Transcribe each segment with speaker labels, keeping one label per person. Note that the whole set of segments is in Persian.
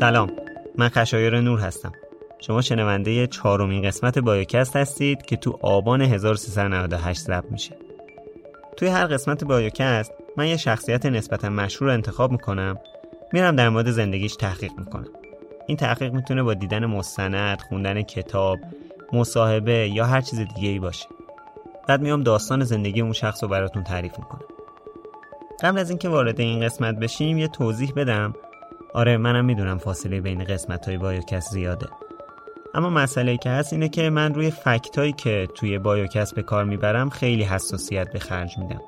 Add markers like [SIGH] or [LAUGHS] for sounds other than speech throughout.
Speaker 1: سلام. من خشایر نور هستم. شما شنونده چهارمین قسمت بایوکست هستید که تو آبان 1398 ضبط میشه. توی هر قسمت بایوکست من یه شخصیت نسبتا مشهور انتخاب می‌کنم. میرم در مورد زندگیش تحقیق می‌کنم. این تحقیق می‌تونه با دیدن مستند، خوندن کتاب، مصاحبه یا هر چیز دیگه ای باشه. بعد میام داستان زندگی اون شخص رو براتون تعریف می‌کنم. قبل از اینکه وارد این قسمت بشیم یه توضیح بدم. آره منم می‌دونم فاصله بین قسمت های بایوکس زیاده. اما مسئله که هست اینه که من روی فکت هایی که توی بایوکس به کار می‌برم خیلی حساسیت به خرج میدم.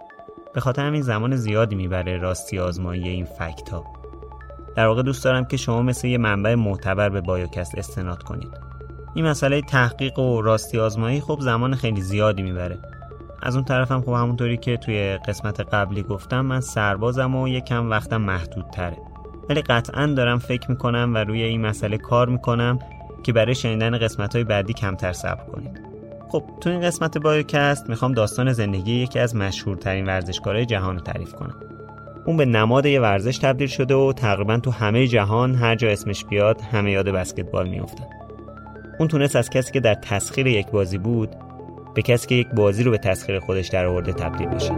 Speaker 1: به خاطر همین زمان زیادی می‌بره راستی آزمایی این فکت ها در واقع دوست دارم که شما مثل یه منبع معتبر به بایوکست استناد کنید. این مسئله تحقیق و راستی آزمایی خب زمان خیلی زیادی می‌بره. از اون طرفم خب همونطوری که توی قسمت قبلی گفتم من سربازم و یکم وقتم محدود تره ولی قطعا دارم فکر می‌کنم و روی این مسئله کار می‌کنم که برای شنیدن قسمت های بعدی کمتر صبر کنید. خب تو این قسمت بایوکست می‌خوام داستان زندگی یکی از مشهورترین ورزشکارهای جهان رو تعریف کنم. اون به نماد یه ورزش تبدیل شده و تقریبا تو همه جهان هر جا اسمش بیاد همه یاد بسکتبال میافتن. اون تونست از کسی که در تسخیر یک بازی بود به کسی که یک بازی رو به تسخیر خودش در آورده تبدیل بشه.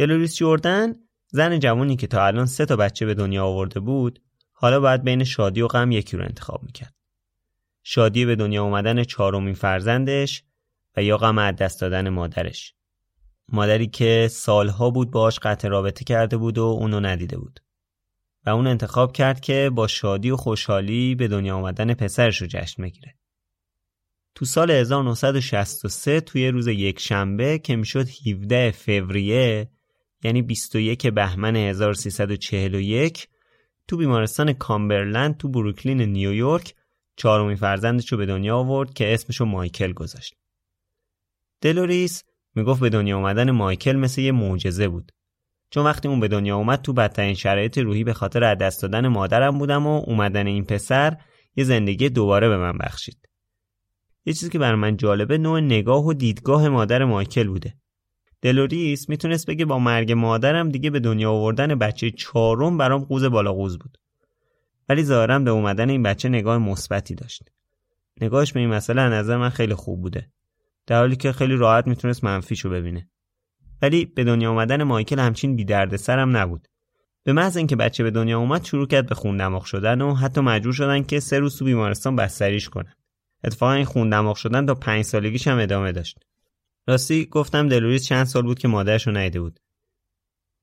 Speaker 1: دلوریس جوردن زن جوانی که تا الان سه تا بچه به دنیا آورده بود حالا باید بین شادی و غم یکی رو انتخاب می‌کرد. شادی به دنیا اومدن چهارمین فرزندش و یا غم از دست دادن مادرش. مادری که سالها بود باش قطع رابطه کرده بود و اونو ندیده بود. و اون انتخاب کرد که با شادی و خوشحالی به دنیا آمدن پسرش رو جشن بگیره. تو سال 1963 توی روز یک شنبه که می‌شد 17 فوریه یعنی 21 بهمن 1341 تو بیمارستان کامبرلند تو بروکلین نیویورک چهارمین فرزندش رو به دنیا آورد که اسمشو مایکل گذاشت. دلوریس می‌گفت به دنیا اومدن مایکل مثل یه معجزه بود. چون وقتی اون به دنیا اومد تو بدترین شرایط روحی به خاطر از دست دادن مادرم بودم و اومدن این پسر یه زندگی دوباره به من بخشید. یه چیزی که بر من جالبه نوع نگاه و دیدگاه مادر مایکل بوده. دلوریس می‌تونست بگه با مرگ مادرم دیگه به دنیا آوردن بچه چهارم برام قوز بالا قوز بود. ولی ظاهرا به اومدن این بچه نگاه مثبتی داشت. نگاهش به این مسئله نظر من خیلی خوب بوده. در حالی که خیلی راحت می‌تونست منفیشو ببینه. ولی به دنیا آمدن مایکل همچین بی سرم نبود به محض اینکه بچه به دنیا اومد شروع کرد به خون دماغ شدن و حتی مجبور شدن که سه روز تو بیمارستان بستریش کنن اتفاقا این خون دماغ شدن تا پنج سالگیش هم ادامه داشت راستی گفتم دلوریس چند سال بود که مادرش رو ندیده بود.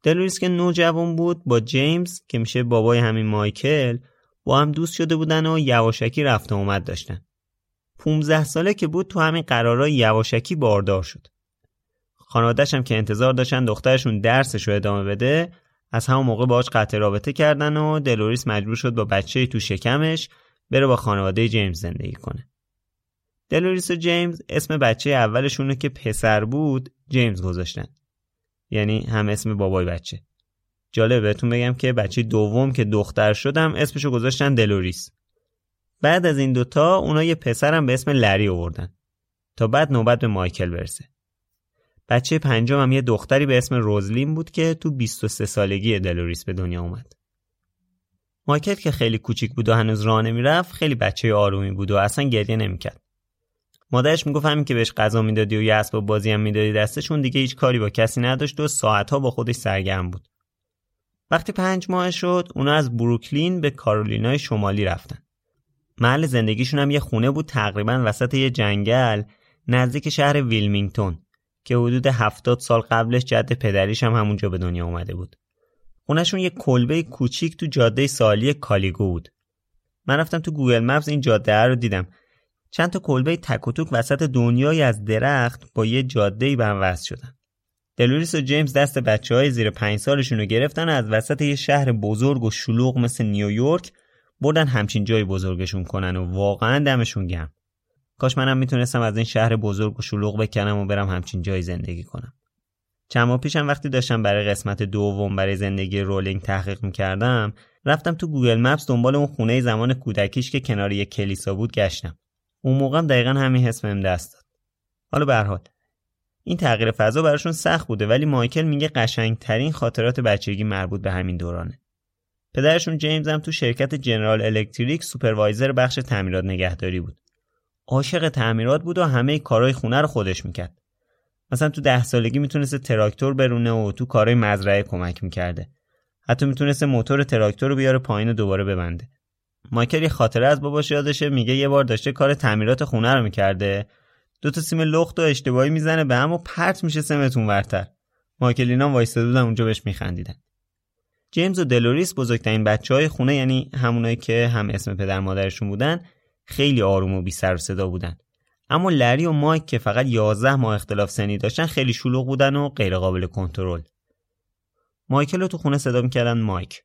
Speaker 1: دلوریس که نوجوان بود با جیمز که میشه بابای همین مایکل با هم دوست شده بودن و یواشکی رفت اومد داشتن. 15 ساله که بود تو همین قرارای یواشکی باردار شد. خانوادهش هم که انتظار داشتن دخترشون درسش رو ادامه بده از همون موقع باهاش قطع رابطه کردن و دلوریس مجبور شد با بچه تو شکمش بره با خانواده جیمز زندگی کنه. دلوریس و جیمز اسم بچه اولشون که پسر بود جیمز گذاشتن. یعنی هم اسم بابای بچه. جالب بهتون بگم که بچه دوم که دختر شدم اسمشو گذاشتن دلوریس. بعد از این دوتا اونا یه پسرم به اسم لری آوردن. تا بعد نوبت به مایکل برسه. بچه پنجم هم یه دختری به اسم روزلین بود که تو 23 سالگی دلوریس به دنیا اومد. مایکل که خیلی کوچیک بود و هنوز راه نمی‌رفت خیلی بچه آرومی بود و اصلا گریه نمی‌کرد. مادرش می‌گفت همین که بهش غذا می‌دادی و یه اسباب بازی هم می‌دادی دستشون دیگه هیچ کاری با کسی نداشت و ساعتها با خودش سرگرم بود. وقتی پنج ماه شد اونا از بروکلین به کارولینای شمالی رفتن. محل زندگیشون هم یه خونه بود تقریبا وسط یه جنگل نزدیک شهر ویلمینگتون که حدود هفتاد سال قبلش جد پدریش هم همونجا به دنیا اومده بود. خونشون یه کلبه کوچیک تو جاده سالی کالیگو بود. من رفتم تو Google Maps این جاده رو دیدم. چند تا کلبه تک و توک وسط دنیایی از درخت با یه جاده به هم وصل شدن. دلوریس و جیمز دست بچه های زیر پنج سالشون رو گرفتن از وسط یه شهر بزرگ و شلوغ مثل نیویورک بردن همچین جای بزرگشون کنن و واقعا دمشون گرم کاش منم می‌تونستم از این شهر بزرگ و شلوغ بکنم و برم همچین جای زندگی کنم. چند ماه پیشم وقتی داشتم برای قسمت دوم برای زندگی رولینگ تحقیق می‌کردم رفتم تو Google Maps دنبال اون خونه زمان کودکیش که کنار یک کلیسا بود گشتم. اون موقع دقیقا همین حس بهم دست داد. حالا به هر حال این تغییر فضا براشون سخت بوده ولی مایکل میگه قشنگترین خاطرات بچگی مربوط به همین دورانه. پدرشون جیمز هم تو شرکت General Electric supervisor بخش تعمیرات نگهداری بود. عاشق تعمیرات بود و همه کارهای خونه رو خودش می‌کرد. مثلا تو ده سالگی می‌تونست تراکتور برونه و تو کارهای مزرعه کمک می‌کرده. حتی می‌تونست موتور تراکتور رو بیاره پایین و دوباره ببنده. مایکل یه خاطره از باباش یادشه میگه یه بار داشته کار تعمیرات خونه رو می‌کرده. دو تا سیم لخت و اشتباهی می‌زنه به هم و پرت میشه سمتون ورتر. مایکل اینا وایستاده بودن اونجا بهش میخندیدن. جیمز و دلوریس بزرگترین بچه های خونه یعنی همونایی که هم اسم پدر مادرشون بودن خیلی آروم و بی سر و صدا بودن. اما لری و مایک که فقط 11 ماه اختلاف سنی داشتن خیلی شلوغ بودن و غیر قابل کنترل. مایکل رو تو خونه صدا می‌کردن مایک.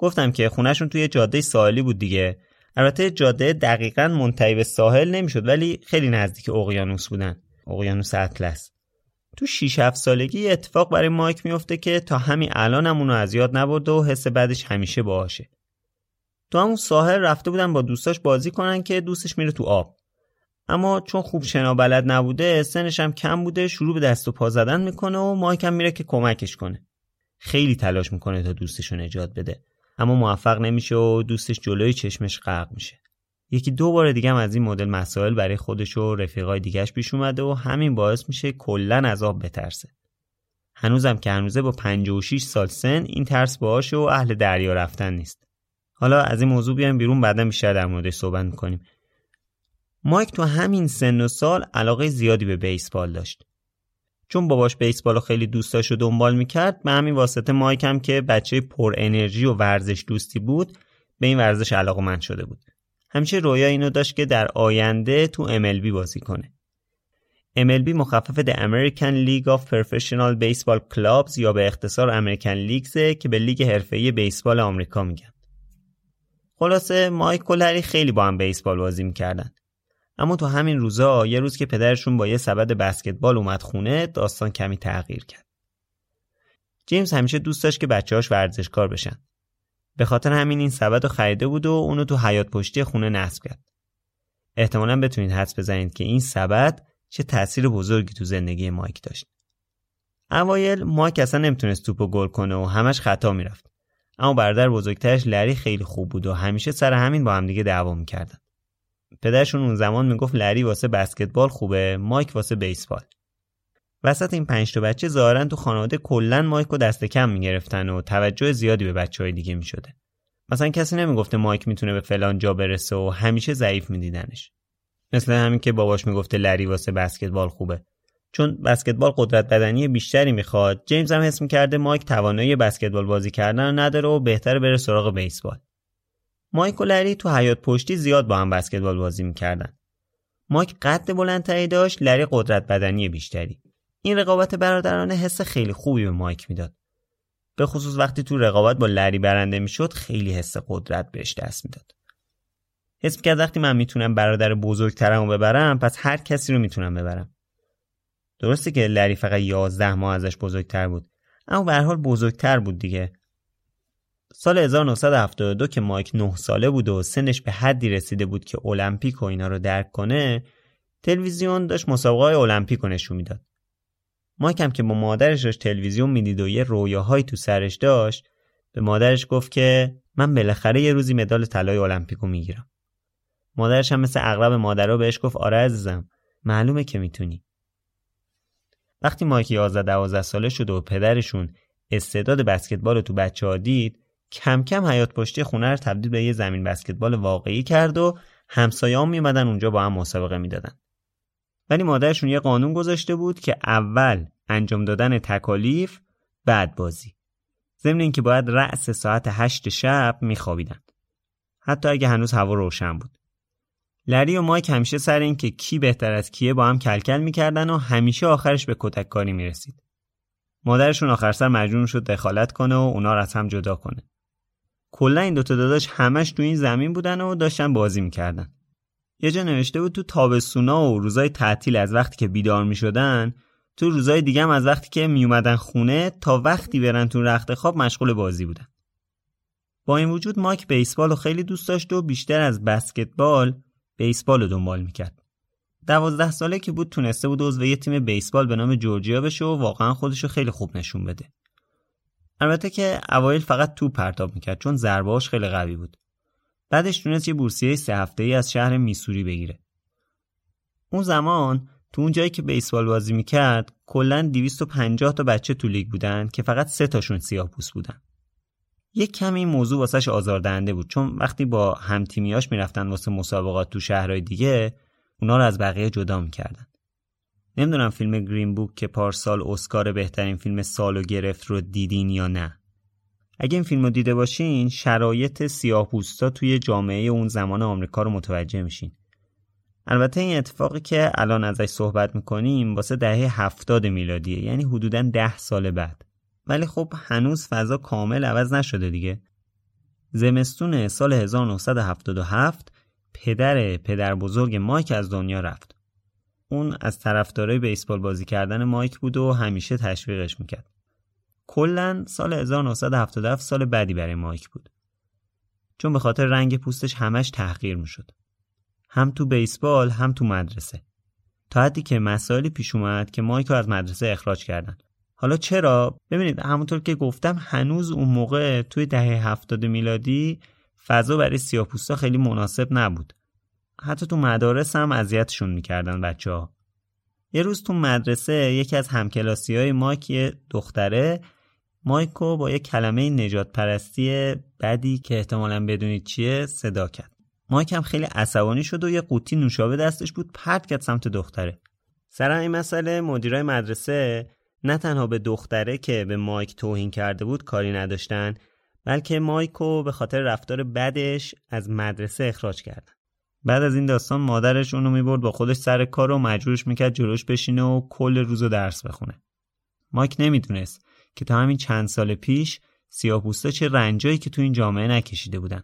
Speaker 1: گفتم که خونهشون توی جاده ساحلی بود دیگه. البته جاده دقیقا منتهی به ساحل نمی‌شد ولی خیلی نزدیک اقیانوس بودن. اقیانوس اطلس. تو 6 7 سالگی اتفاق برای مایک میفته که تا همین الان هم اونو از یاد نبرد و حس بعدش همیشه باهاشه. تو همون ساحل رفته بودن با دوستاش بازی کنن که دوستش میره تو آب. اما چون خوب شنا بلد نبوده سنش هم کم بوده شروع به دست و پا زدن می‌کنه و مایک هم میره که کمکش کنه. خیلی تلاش می‌کنه تا دوستش رو نجات بده. اما موفق نمیشه و دوستش جلوی چشمش غرق میشه. یکی دو بار دیگه هم از این مدل مسائل برای خودش و رفیقای دیگهش پیش اومده و همین باعث میشه کلا از آب بترسه. هنوزم که هنوزه با 56 سال سن این ترس باهاشه و اهل دریا رفتن نیست. حالا از این موضوع بیایم بیرون بعدا بیشتر در موردش صحبت می‌کنیم. مایک تو همین سن و سال علاقه زیادی به بیسبال داشت. چون باباش بیسبال رو خیلی دوست داشت و دنبال می‌کرد به همین واسطه مایک هم که بچه پر انرژی و ورزش دوستی بود به این ورزش علاقه من شده بود. همیشه رویا اینو داشت که در آینده تو MLB بازی کنه. MLB مخفف The American League of Professional Baseball Clubs یا به اختصار امریکن لیگزه که به لیگ حرفه‌ای بیسبال آمریکا میگن. خلاصه مایک و خیلی با هم بیسبال بازی می‌کردن. اما تو همین روزا یه روز که پدرشون با یه سبد بسکتبال اومد خونه داستان کمی تغییر کرد. جیمز همیشه دوست داشت که بچه‌هاش ورزشکار بشن. به خاطر همین این سبد رو خریده بود و اونو تو حیات پشتی خونه نصب کرد. احتمالا بتونید حدس بزنید که این سبد چه تاثیر بزرگی تو زندگی مایک داشت. اوایل مایک اصلا نمی‌تونست توپو گل کنه و همش خطا می‌رفت. اما برادر بزرگترش لری خیلی خوب بود و همیشه سر همین با همدیگه دعوا می‌کردن. پدرشون اون زمان می‌گفت لری واسه بسکتبال خوبه مایک واسه بیسبال. وسط این پنج تا بچه ظاهرا تو خانواده کلا مایک رو دست کم می‌گرفتن و توجه زیادی به بچه های دیگه می‌شده. مثلا کسی نمی‌گفته مایک می‌تونه به فلان جا برسه و همیشه ضعیف میدیدنش. مثل همین که باباش می‌گفته لری واسه بسکتبال خوبه. چون بسکتبال قدرت بدنی بیشتری می‌خواد جیمز هم حس می‌کرده مایک توانایی بسکتبال بازی کردن رو نداره و بهتر بره سراغ بیسبال. مایک و لری تو حیات پشتی زیاد با هم بسکتبال بازی می‌کردن. مایک قد بلندتری داشت لری قدرت بدنی بیشتری. این رقابت برادرانه حس خیلی خوبی به مایک می‌داد. به خصوص وقتی تو رقابت با لری برنده می‌شد خیلی حس قدرت بهش دست می‌داد. حس می‌کرد وقتی من می‌تونم برادر بزرگترم رو ببرم پس هر کسی رو می‌تونم ببرم. درسته که لری فقط 11 ماه ازش بزرگتر بود اما به حال بزرگتر بود دیگه. سال 1972 که مایک 9 ساله بود و سنش به حدی رسیده بود که المپیک و اینا رو درک کنه تلویزیون داشت مسابقه های المپیک نشون می‌داد. مایک هم که با مادرش داشت تلویزیون می‌دید و یه رویاهایی تو سرش داشت به مادرش گفت که من بالاخره یه روزی مدال طلای المپیکو می‌گیرم. مادرش هم مثل اغلب مادرها بهش گفت آره عزیزم معلومه که می‌تونی. وقتی مایک 11 12 ساله شد و پدرشون استعداد بسکتبال رو تو بچه ها دید کم کم حیات پشتی خونه رو تبدیل به یه زمین بسکتبال واقعی کرد و همسایه‌ها میومدن اونجا با هم مسابقه می‌دادن. ولی مادرشون یه قانون گذاشته بود که اول انجام دادن تکالیف بعد بازی. ضمن اینکه باید رأس ساعت هشت شب میخوابیدن. حتی اگه هنوز هوا روشن بود. لری و مایک همیشه سر این که کی بهتر از کیه با هم کلکل می‌کردن و همیشه آخرش به کتک کاری می‌رسید. مادرشون آخر سر مجبور شد دخالت کنه و اونا رو از هم جدا کنه. کلا این دوتا داداش همش تو این زمین بودن و داشتن بازی می‌کردن. یه جا نوشته بود تو تابستونا و روزای تعطیل از وقتی که بیدار می‌شدن تو روزای دیگه هم از وقتی که میومدن خونه تا وقتی برن تو رخت خواب مشغول بازی بودن. با این وجود مایک بیسبال رو خیلی دوست داشت و بیشتر از بسکتبال بیسبال رو دنبال می‌کرد. دوازده ساله که بود تونسته بود عضو یه تیم بیسبال به نام جورجیا بشه و واقعا خودش رو خیلی خوب نشون بده. البته که اوایل فقط تو پرتاب می‌کرد چون ضربهاش خیلی قوی بود. بعدش تونست یه بورسیه سه هفته ای از شهر میسوری بگیره. اون زمان تو اون جایی که بیسبال بازی می‌کرد کلا 250 تا بچه تو لیگ بودن که فقط سه تاشون سیاه پوست بودن. یک کمی این موضوع واسش آزاردهنده بود چون وقتی با همتیمیاش می‌رفتن واسه مسابقات تو شهرهای دیگه اونا رو از بقیه جدا می‌کردن. نمی‌دونم فیلم گرین بوک که پارسال اسکار بهترین فیلم سالو گرفت رو دیدین یا نه. اگه این فیلم رو دیده باشین شرایط سیاه پوستا توی جامعه اون زمان آمریکا رو متوجه میشین. البته این اتفاقی که الان ازش صحبت می‌کنیم واسه دهه هفتاد میلادیه یعنی حدودا ده سال بعد. ولی خب هنوز فضا کامل عوض نشده دیگه. زمستون سال 1977 پدر پدر بزرگ مایک از دنیا رفت. اون از طرفدارای بیسبال بازی کردن مایک بود و همیشه تشویقش می‌کرد. کلا سال 1977 سال بدی برای مایک بود. چون به خاطر رنگ پوستش همش تحقیر می‌شد. هم تو بیسبال هم تو مدرسه. تا حدی که مسائلی پیش اومد که مایک رو از مدرسه اخراج کردن. حالا چرا؟ ببینید همونطور که گفتم هنوز اون موقع توی دهه هفتاد میلادی فضا برای سیاپوستا خیلی مناسب نبود. حتی تو مدارس هم اذیتشون می‌کردن بچه ها. یه روز تو مدرسه یکی از همکلاسی های مایک یه دختره مایکو با یه کلمه نجات پرستی بدی که احتمالا بدونید چیه صدا کرد. مایک هم خیلی عصبانی شد و یه قوطی نوشابه دستش بود پرت کرد سمت دختره. سر این مسئله مدیرای مدرسه نه تنها به دختره که به مایک توهین کرده بود کاری نداشتن بلکه مایکو به خاطر رفتار بدش از مدرسه اخراج کردن. بعد از این داستان مادرش اونو می‌برد با خودش سر کار و مجبورش می‌کرد جلوش بشینه و کل روزو درس بخونه. مایک نمی‌دونست که تا همین چند سال پیش سیاه‌پوستا چه رنجایی که تو این جامعه نکشیده بودن.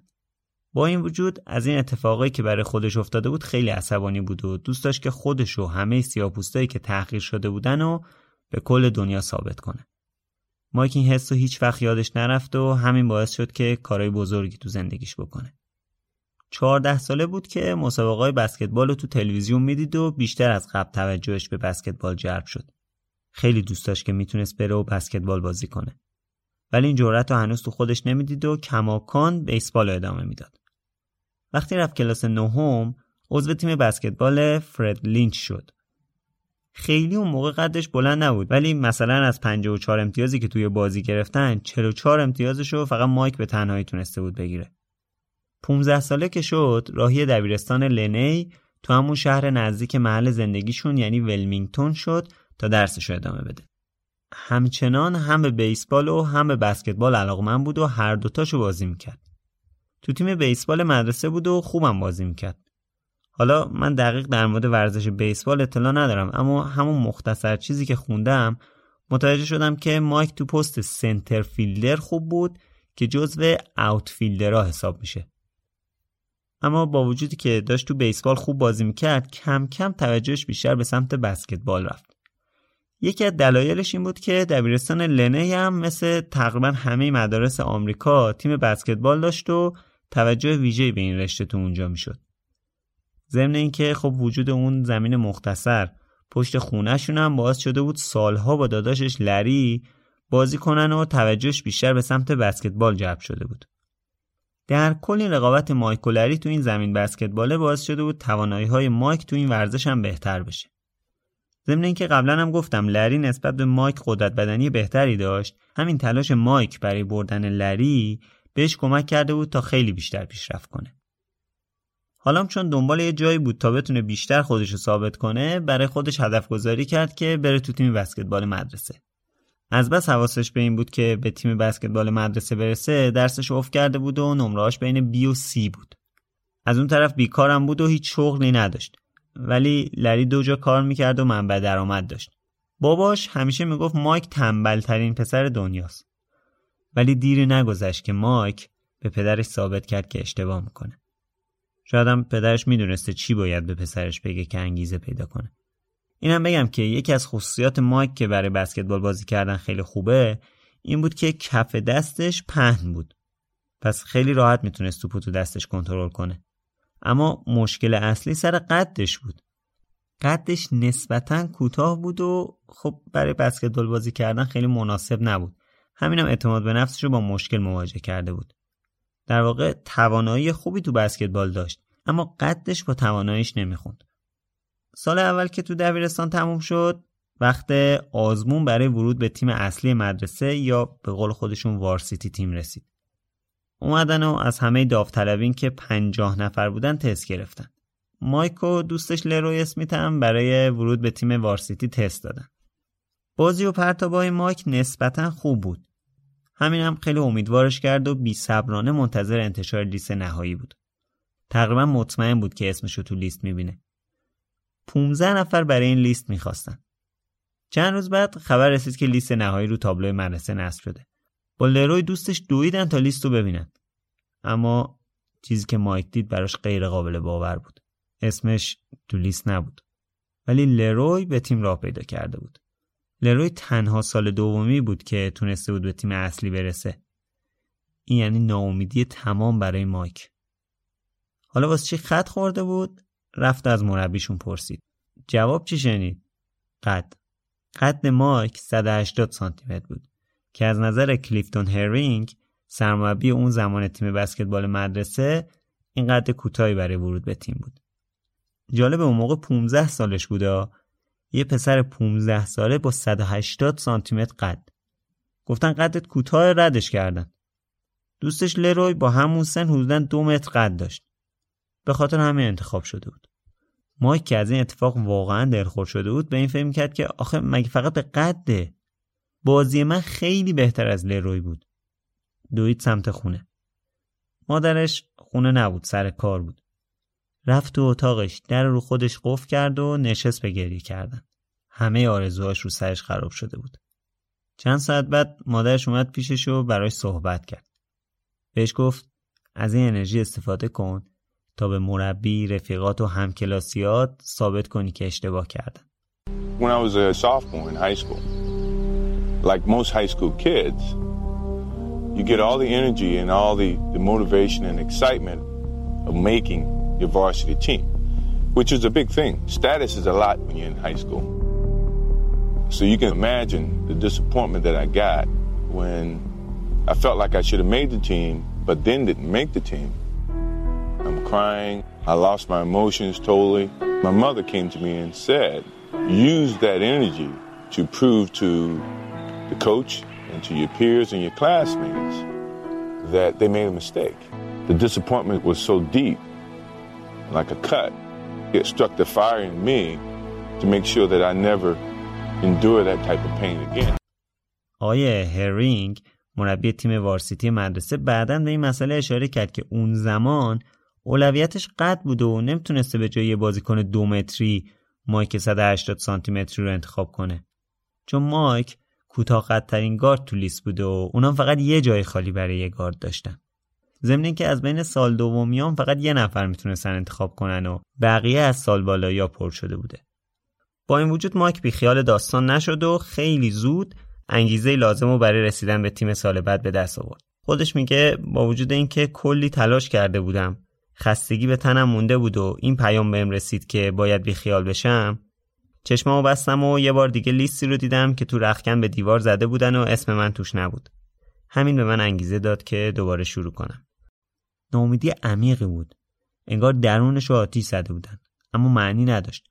Speaker 1: با این وجود از این اتفاقایی که برای خودش افتاده بود خیلی عصبانی بود و دوست داشت که خودش و همه سیاه‌پوستایی که تحقیر شده بودن و به کل دنیا ثابت کنه. مایک این حس هیچ وقت یادش نرفت و همین باعث شد که کارهای بزرگی تو زندگیش بکنه. چهارده ساله بود که مسابقات بسکتبال رو تو تلویزیون می‌دید و بیشتر از قبل توجهش به بسکتبال جلب شد. خیلی دوست داشت که می‌تونست بره و بسکتبال بازی کنه. ولی این جرأت رو هنوز تو خودش نمی‌دید و کماکان بیسبال ادامه می‌داد. وقتی رفت کلاس نهم عضو تیم بسکتبال فرد لینچ شد. خیلی اون موقع قدش بلند نبود ولی مثلا از 54 امتیازی که توی بازی گرفتن 44 امتیازش رو فقط مایک به تنهایی تونسته بود بگیره 15 ساله که شد راهی دبیرستان لنی تو همون شهر نزدیک محل زندگیشون یعنی ولمینگتون شد تا درسش ادامه بده. همچنان هم به بیسبال و هم به بسکتبال علاقمند بود و هر دوتاشو بازی می‌کرد. تو تیم بیسبال مدرسه بود و خوبم بازی می‌کرد. حالا من دقیق در مورد ورزش بیسبال اطلاع ندارم اما همون مختصر چیزی که خوندم متوجه شدم که مایک تو پست سنتر فیلدر خوب بود که جزو اوت فیلدرها حساب میشه. اما با وجودی که داشت تو بیسبال خوب بازی می‌کرد کم کم توجهش بیشتر به سمت بسکتبال رفت یکی از دلایلش این بود که دبیرستان لنه هم مثل تقریبا همه مدارس آمریکا تیم بسکتبال داشت و توجه ویژه‌ای به این رشته تو اونجا می‌شد. ضمن اینکه خب وجود اون زمین مختصر پشت خونهشون هم باعث شده بود سالها با داداشش لری بازی کنن و توجهش بیشتر به سمت بسکتبال جلب شده بود. در کل این رقابت مایک و لری تو این زمین بسکتباله باعث شده بود توانایی های مایک تو این ورزش هم بهتر بشه. ضمن اینکه قبلا هم گفتم لری نسبت به مایک قدرت بدنی بهتری داشت. همین تلاش مایک برای بردن لری بهش کمک کرده بود تا خیلی بیشتر پیشرفت کنه. حالا چون دنبال یه جایی بود تا بتونه بیشتر خودش رو ثابت کنه برای خودش هدف گذاری کرد که بره تو تیم بسکتبال مدرسه. از بس حواسش به این بود که به تیم بسکتبال مدرسه برسه درسش افت کرده بود و نمرهاش بین بی و سی بود. از اون طرف بیکارم بود و هیچ شغلی نداشت. ولی لری دو جا کار می‌کرد و منبع درآمد داشت. باباش همیشه می‌گفت مایک تنبل ترین پسر دنیاست. ولی دیری نگذشت که مایک به پدرش ثابت کرد که اشتباه می‌کنه. شاید هم پدرش می‌دونسته چی باید به پسرش بگه که انگیزه پیدا کنه. اینم بگم که یکی از خصوصیات مایک که برای بسکتبال بازی کردن خیلی خوبه این بود که کف دستش پهن بود. پس خیلی راحت می‌تونست توپو تو دستش کنترل کنه. اما مشکل اصلی سر قدش بود. قدش نسبتا کوتاه بود و خب برای بسکتبال بازی کردن خیلی مناسب نبود. همینم هم اعتماد به نفسش رو با مشکل مواجه کرده بود. در واقع توانایی خوبی تو بسکتبال داشت اما قدش با تواناییش نمی‌خوند. سال اول که تو دبیرستان تموم شد وقت آزمون برای ورود به تیم اصلی مدرسه یا به قول خودشون وارسیتی تیم رسید. اومدن و از همه داوطلبین که پنجاه نفر بودن تست گرفتن. مایک و دوستش لروی اسمیت هم برای ورود به تیم وارسیتی تست دادن. بازی و پرتابای مایک نسبتا خوب بود. همین هم خیلی امیدوارش کرد و بی صبرانه منتظر انتشار لیست نهایی بود. تقریبا مطمئن بود که اسمشو تو لیست می‌بینه. 15 نفر برای این لیست می‌خواستن. چند روز بعد خبر رسید که لیست نهایی رو تابلو مدرسه نصب شده. با لروی دوستش دویدن تا لیست رو ببینن. اما چیزی که مایک دید براش غیر قابل باور بود. اسمش تو لیست نبود. ولی لروی به تیم راه پیدا کرده بود. لروی تنها سال دومی بود که تونسته بود به تیم اصلی برسه. این یعنی ناامیدی تمام برای مایک. حالا واسه چی خط خورده بود؟ رفت از مربیشون پرسید. جواب چی شنید؟ قد. قد مایک 180 سانتی متر بود که از نظر کلیفتون هرینگ سرمربی اون زمان تیم بسکتبال مدرسه این قد کوتاهی برای ورود به تیم بود. جالب اون موقع 15 سالش بوده یه پسر 15 ساله با 180 سانتی متر قد. گفتن قدت کوتاه ردش کردن. دوستش لروی با همون سن حدودا دو متر قد داشت. به خاطر همین انتخاب شده بود. مایک که از این اتفاق واقعا دلخور شده بود به این فکر کرد که آخه مگه فقط به قده بازی من خیلی بهتر از لروی بود. دوید سمت خونه. مادرش خونه نبود سر کار بود. رفت تو اتاقش در رو خودش قفل کرد و نشست به گریه کردن. همه آرزوهاش رو سرش خراب شده بود. چند ساعت بعد مادرش اومد پیشش و براش صحبت کرد. بهش گفت از این انرژی استفاده کن تا به مربی رفیقات و همکلاسیات ثابت کنی که اشتباه کردن
Speaker 2: When I was a sophomore in high school, like most high school kids, you get all the energy and all the, the motivation and excitement of making your varsity team, which is a big thing. Status is a lot when you're in high school. So you can imagine the disappointment that I got when I felt like I should have made the team, but then didn't make the team. I'm crying. I lost my emotions totally. My mother came to me and said, use that energy to prove to the coach and to your peers and your classmates that they made a mistake. The disappointment was so deep, like a cut. It struck the fire in me to make sure that I never endure that type of pain again.
Speaker 1: آیه هرینگ مربی تیم وارسیتی مدرسه بعدا به این مسئله اشاره کرد که اون زمان اولویتش قد بود و نمی‌تونسته به جای بازیکن دو متری مایک 180 سانتی متری رو انتخاب کنه. چون مایک کوتاه قدترین گارد تو لیست بوده و اونا فقط یه جای خالی برای یه گارد داشتن. ضمن که از بین سال دومیان فقط یه نفر می‌تونستن انتخاب کنن و بقیه از سال بالا یا پر شده بوده. با این وجود مایک بی خیال داستان نشد و خیلی زود انگیزه لازم رو برای رسیدن به تیم سال بعد به دست آورد. خودش میگه با وجود اینکه کلی تلاش کرده بودم خستگی به تنم مونده بود و این پیام بهم رسید که باید بی خیال بشم. چشمامو بستم و یه بار دیگه لیستی رو دیدم که تو رخکن به دیوار زده بودن و اسم من توش نبود. همین به من انگیزه داد که دوباره شروع کنم. ناامیدی عمیقی بود. انگار درونش رو آتیش زده بودن. اما معنی نداشت.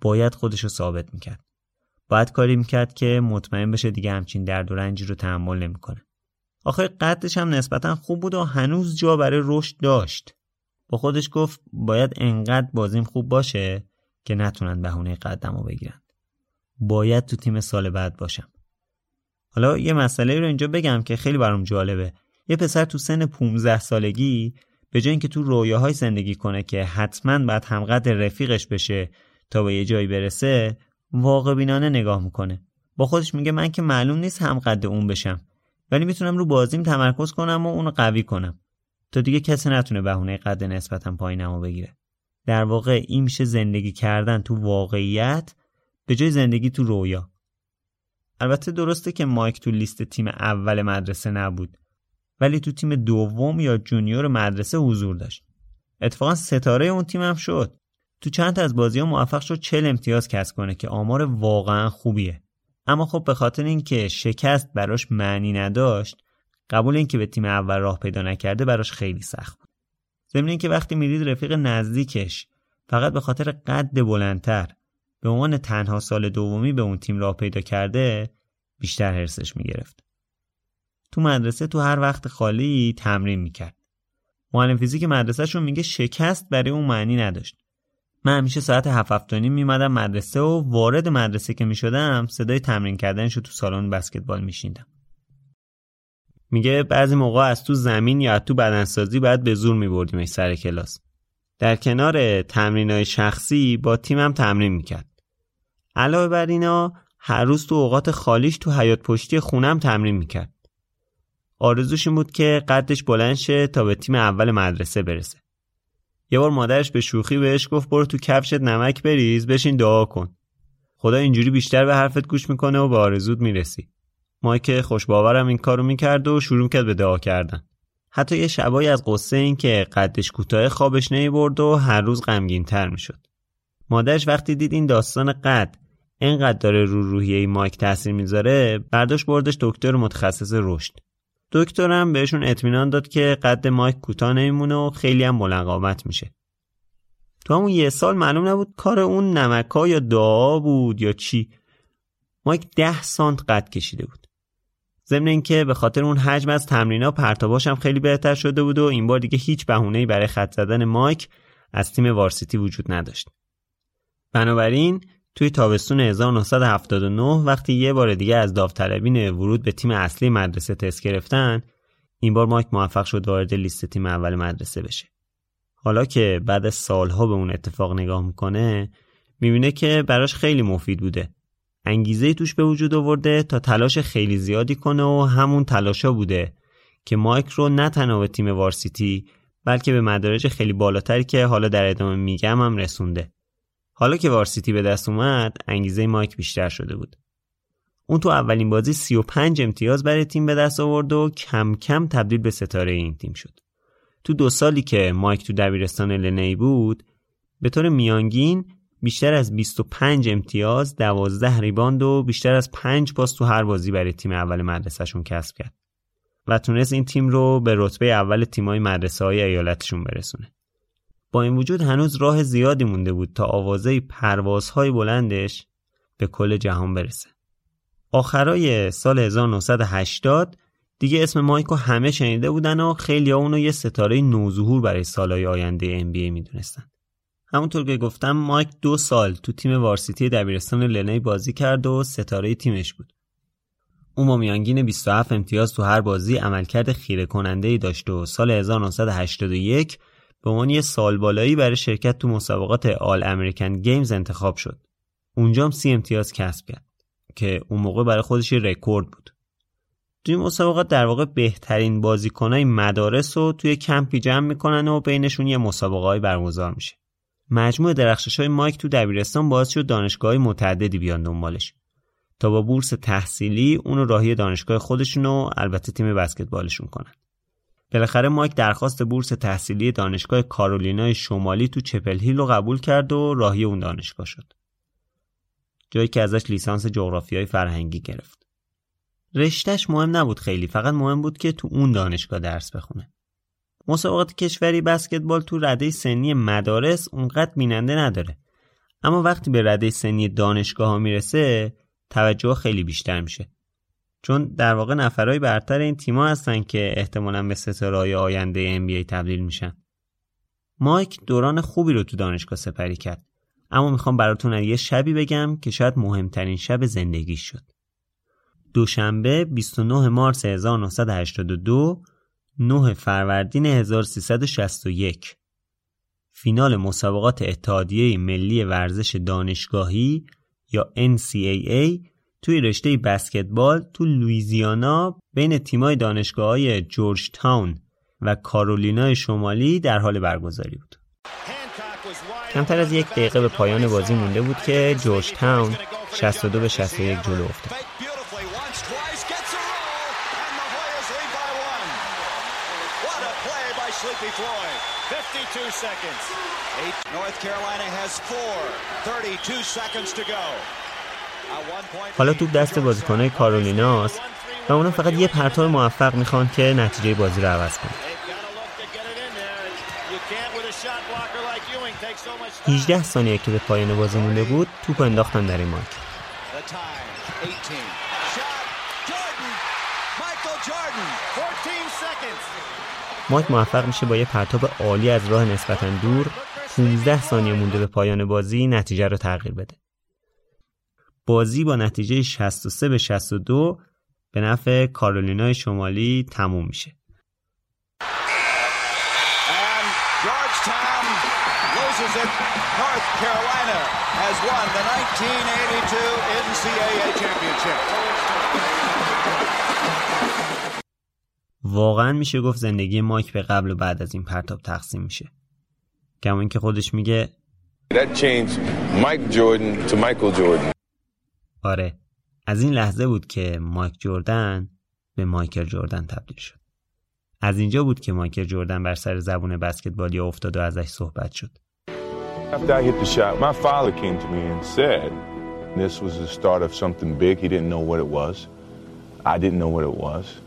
Speaker 1: باید خودش رو ثابت می‌کرد. باید کاری می‌کرد که مطمئن بشه دیگه همچین درد و رنجی رو تحمل نمی‌کنه. آخه قدش هم نسبتا خوب بود و هنوز جا برای رشد داشت. با خودش گفت باید انقدر بازیم خوب باشه که نتونن بهونه قدم رو بگیرن. باید تو تیم سال بعد باشم. حالا یه مسئله رو اینجا بگم که خیلی برام جالبه. یه پسر تو سن 15 سالگی به جای اینکه تو رویاهای زندگی کنه که حتما باید همقدر رفیقش بشه تا به یه جایی برسه واقع بینانه نگاه می‌کنه. با خودش میگه من که معلوم نیست همقدر اون بشم. ولی می‌تونم رو بازیم تمرکز کنم و اونو قوی کنم. تا دیگه کسی نتونه بهونه قد نسبتا پایینمو بگیره. در واقع این میشه زندگی کردن تو واقعیت به جای زندگی تو رویا. البته درسته که مایک تو لیست تیم اول مدرسه نبود ولی تو تیم دوم یا جونیور مدرسه حضور داشت. اتفاقا ستاره اون تیم هم شد. تو چند از بازی ها موفق شد 40 امتیاز کسب کنه که آمار واقعا خوبیه. اما خب به خاطر اینکه شکست براش معنی نداشت قبول اینکه به تیم اول راه پیدا نکرده براش خیلی سخت بود. ضمن اینکه وقتی می‌دید رفیق نزدیکش فقط به خاطر قد بلندتر به عنوان تنها سال دومی به اون تیم راه پیدا کرده بیشتر حرسش می‌گرفت. تو مدرسه تو هر وقت خالی تمرین می‌کرد. معلم فیزیک مدرسهشون میگه شکست برای اون معنی نداشت. من همیشه ساعت هفت هفتانی میمدم مدرسه و وارد مدرسه که می‌شدم صدای تمرین کردنش تو سالن بسکتبال میشیندم. میگه بعضی موقع از تو زمین یا از تو بدنسازی باید به زور میبردیمش سر کلاس. در کنار تمرینای شخصی با تیمم تمرین می‌کرد. علاوه بر اینا هر روز تو اوقات خالیش تو حیات پشتی خونم تمرین می‌کرد. آرزوش این بود که قدش بلند شه تا به تیم اول مدرسه برسه. یه بار مادرش به شوخی بهش گفت برو تو کفشت نمک بریز بشین دعا کن. خدا اینجوری بیشتر به حرفت گوش می‌کنه و به آرزود می‌رسی. مایک خوشباورم این کارو می‌کرد و شروع کرد به دعا کردن. حتی یه شبایی از قصه این که قدش کوتاه خوابش نمی‌برد و هر روز غمگین تر می‌شد. مادرش وقتی دید این داستان قد اینقدر داره رو روحیه مایک تاثیر می‌ذاره برداشت بردش دکتر متخصص رشد. دکترم بهشون اطمینان داد که قد مایک کوتاه نمیمونه و خیلی هم ملقامت میشه. تو همون یه سال معلوم نبود کار اون نمکا یا دعا بود یا چی. مایک ده سانت قد کشیده بود. ضمن اینکه به خاطر اون حجم از تمرینا پرتاباش هم خیلی بهتر شده بود و این بار دیگه هیچ بهونه‌ای برای خط زدن مایک از تیم وارسیتی وجود نداشت. بنابراین توی تابستون 1979 وقتی یه بار دیگه از داوطلبین ورود به تیم اصلی مدرسه تست گرفتن این بار مایک موفق شد وارد لیست تیم اول مدرسه بشه. حالا که بعد سالها به اون اتفاق نگاه می‌کنه می‌بینه که براش خیلی مفید بوده. انگیزه توش به وجود آورده تا تلاش خیلی زیادی کنه و همون تلاشا بوده که مایک رو نه تنها به تیم وارسیتی بلکه به مدارج خیلی بالاتری که حالا در ادامه میگم هم رسونده. حالا که وارسیتی به دست اومد انگیزه مایک بیشتر شده بود. اون تو اولین بازی 35 امتیاز برای تیم به دست آورد و کم کم تبدیل به ستاره این تیم شد. تو دو سالی که مایک تو دبیرستان لنی بود به طور میانگین بیشتر از 25 امتیاز 12 ریباند و بیشتر از 5 پاس تو هر بازی برای تیم اول مدرسهشون کسب کرد و تونست این تیم رو به رتبه اول تیمای مدرسه های ایالتشون برسونه با این وجود هنوز راه زیادی مونده بود تا آوازه پروازهای بلندش به کل جهان برسه. آخرای سال 1980 دیگه اسم مایک رو همه شنیده بودن و خیلی ها اونو یه ستاره نوظهور برای سالهای آینده NBA می‌دونستن. همونطور که گفتم مایک دو سال تو تیم varsity دبیرستان لنی بازی کرد و ستاره تیمش بود. اون با میانگین 27 امتیاز تو هر بازی عملکرد خیره کننده ای داشت و سال 1981 به عنوان یه سال بالایی برای شرکت تو مسابقات All American Games انتخاب شد. اونجام سی امتیاز کسب کرد که اون موقع برای خودش رکورد بود. توی مسابقات در واقع بهترین بازیکنای مدارس رو توی کمپی جمع می‌کنن و بینشون یه مسابقه برگزار میشه. مجموع درخشش های مایک تو دبیرستان باعث شد دانشگاه متعددی بیان دنبالش تا با بورس تحصیلی اونو راهی دانشگاه خودشون و البته تیم بسکتبالشون کنن. بالاخره مایک درخواست بورس تحصیلی دانشگاه کارولینای شمالی تو چپل هیل رو قبول کرد و راهی اون دانشگاه شد. جایی که ازش لیسانس جغرافیای فرهنگی گرفت. رشتهش مهم نبود خیلی فقط مهم بود که تو اون دانشگاه درس بخونه. مسابقات کشوری بسکتبال تو رده سنی مدارس اونقدر بیننده نداره. اما وقتی به رده سنی دانشگاه ها می‌رسه توجه خیلی بیشتر میشه. چون در واقع نفرهای برتر این تیما هستن که احتمالا به ستاره‌های آینده NBA تبدیل میشن. مایک دوران خوبی رو تو دانشگاه سپری کرد. اما می‌خوام براتون یه شبی بگم که شاید مهمترین شب زندگیش شد. دوشنبه 29 مارس 1982 9 فروردین 1361 فینال مسابقات اتحادیه ملی ورزش دانشگاهی یا NCAA توی رشته بسکتبال تو لویزیانا بین تیمای دانشگاه های جورج تاون و کارولینای شمالی در حال برگزاری بود. کمتر از یک دقیقه به پایان بازی مونده بود که جورج تاون 62 به 61 جلو افتاد. حالا توپ دست بازیکنهای کارولیناست و اونا فقط یه پرتاب موفق می‌خوان که نتیجه بازی رو عوض کنه 18 ثانیه که به پایان بازی مونده بود توپ انداختن در این مارک. مایک موفق میشه با یه پرتاب عالی از راه نسبتا دور 15 ثانیه مونده به پایان بازی نتیجه رو تغییر بده. بازی با نتیجه 63 به 62 به نفع کارولینای شمالی تموم میشه. Carolina has won the 1982 NCAA championship. واقعا میشه گفت زندگی مایک به قبل و بعد از این پرتاب تقسیم میشه. کما اینکه خودش میگه
Speaker 2: That Mike Jordan to Michael Jordan.
Speaker 1: آره از این لحظه بود که مایک جردن به مایکل جردن تبدیل شد. از اینجا بود که مایکل جردن بر سر زبون بسکتبالی افتاد و ازش صحبت شد.
Speaker 2: After I hit the shot, my father came to me and said this was the start of something big. He didn't know what it was. I didn't know what it was.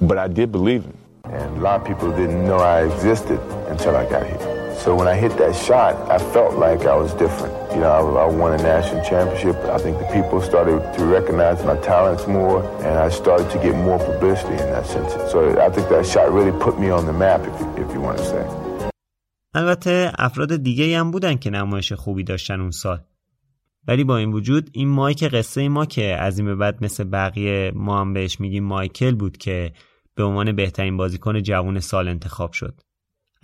Speaker 2: But I did believe him.
Speaker 3: And a lot of people didn't know I existed until I got here. So when I hit that shot, I felt like I was different. You know, I, I won a national championship. I think the people started to recognize my talents more, and I started to get more publicity in that sense. So I think that shot really put me on the map, if, if you want to say.
Speaker 1: البته افراد دیگه هم بودن که نمایش خوبی داشتن اون سال ولی با این وجود این مایک قصه ما که از این به بعد مثل بقیه ما هم بهش میگیم مایکل بود که به عنوان بهترین بازیکن جوان سال انتخاب شد.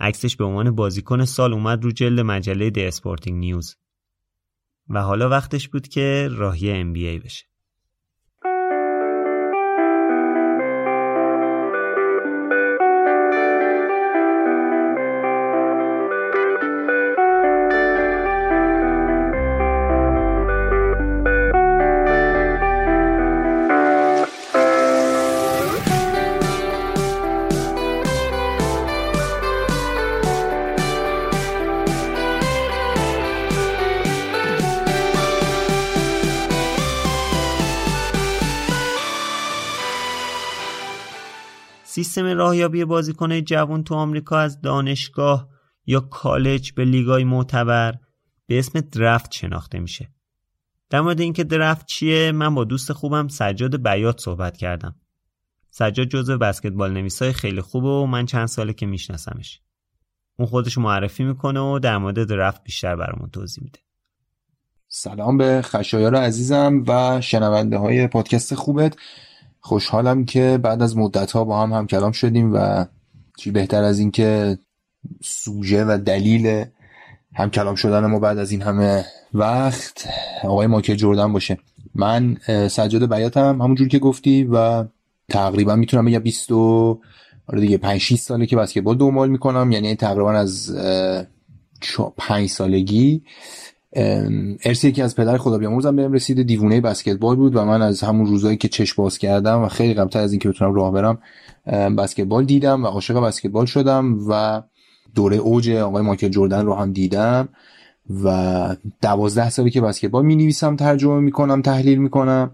Speaker 1: عکسش به عنوان بازیکن سال اومد رو جلد مجله The Sporting News و حالا وقتش بود که راهی NBA بشه. سیستم راهیابی بازیکن جوان تو آمریکا از دانشگاه یا کالج به لیگای معتبر به اسم درفت شناخته میشه. در مورد اینکه درفت چیه من با دوست خوبم سجاد بیات صحبت کردم. سجاد جزو بسکتبال نویسای خیلی خوبه و من چند ساله که میشناسمش. اون خودش معرفی می‌کنه و در مورد درفت بیشتر برامون توضیح میده.
Speaker 4: سلام به خشایار عزیزم و شنونده های پادکست خوبت. خوشحالم که بعد از مدت ها با هم هم کلام شدیم و چی بهتر از اینکه سوژه و دلیل هم کلام شدن ما بعد از این همه وقت آقای ماکل جردن باشه. من سجاد بیاتم همونجور که گفتی و تقریبا می‌تونم بگم 20 و آره دیگه 5 6 ساله که بسکتبال دنبال می‌کنم. یعنی تقریبا از 5 سالگی. ارسی که از پدر خدا بیامرزم بهم رسیده دیوونه بسکتبال بود و من از همون روزایی که چشم باز کردم و خیلی قبلتر از اینکه بتونم راه برم بسکتبال دیدم و عاشق بسکتبال شدم و دوره اوج آقای مایکل جردن رو هم دیدم و دوازده سالی که بسکتبال می نویسم ترجمه می کنم تحلیل می کنم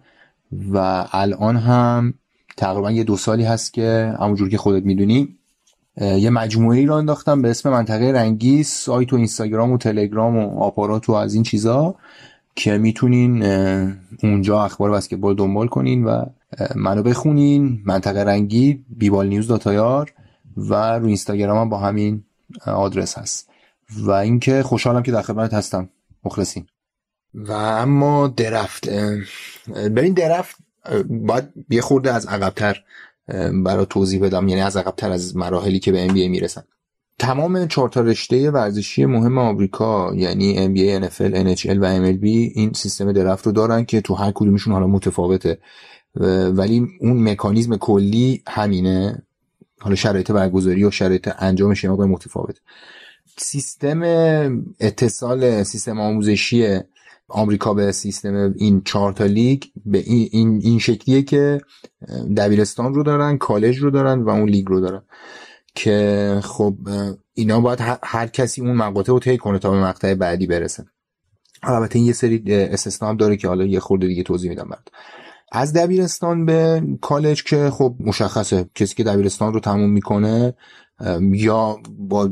Speaker 4: و الان هم تقریبا یه دو سالی هست که همونجور که خودت می‌دونی یه مجموعه ای را انداختم به اسم منطقه رنگی سایت و اینستاگرام و تلگرام و آپارات و از این چیزا که می‌تونین اونجا اخبار بسکتبال دنبال کنین و منو بخونین. منطقه رنگی بیبال نیوز داتایار و رو اینستاگرام هم با همین آدرس هست. و اینکه خوشحالم که در خدمت هستم مخلصین. و اما درفت ببین درفت باید یه خورده از عقبتر برای توضیح بدم یعنی از عقبتر از مراحلی که به NBA می‌رسن. تمام چهار رشته ورزشی مهم آمریکا یعنی NBA, NFL, NHL و MLB این سیستم درفت رو دارن که تو هر کدومشون حالا متفاوته. ولی اون مکانیزم کلی همینه. حالا شرایط برگزاری و شرایط انجامش یه متفاوت. سیستم اتصال سیستم آموزشی آمریکا به سیستم این چهار تا لیگ به این, این, این شکلیه که دبیرستان رو دارن کالج رو دارن و اون لیگ رو دارن. که خب اینا باید هر کسی اون مقاطع رو طی کنه تا به مقطع بعدی برسه. البته این یه سری استثنا هم داره که حالا یه خورده دیگه توضیح میدم بعد. از دبیرستان به کالج که خب مشخصه. کسی که دبیرستان رو تموم می‌کنه یا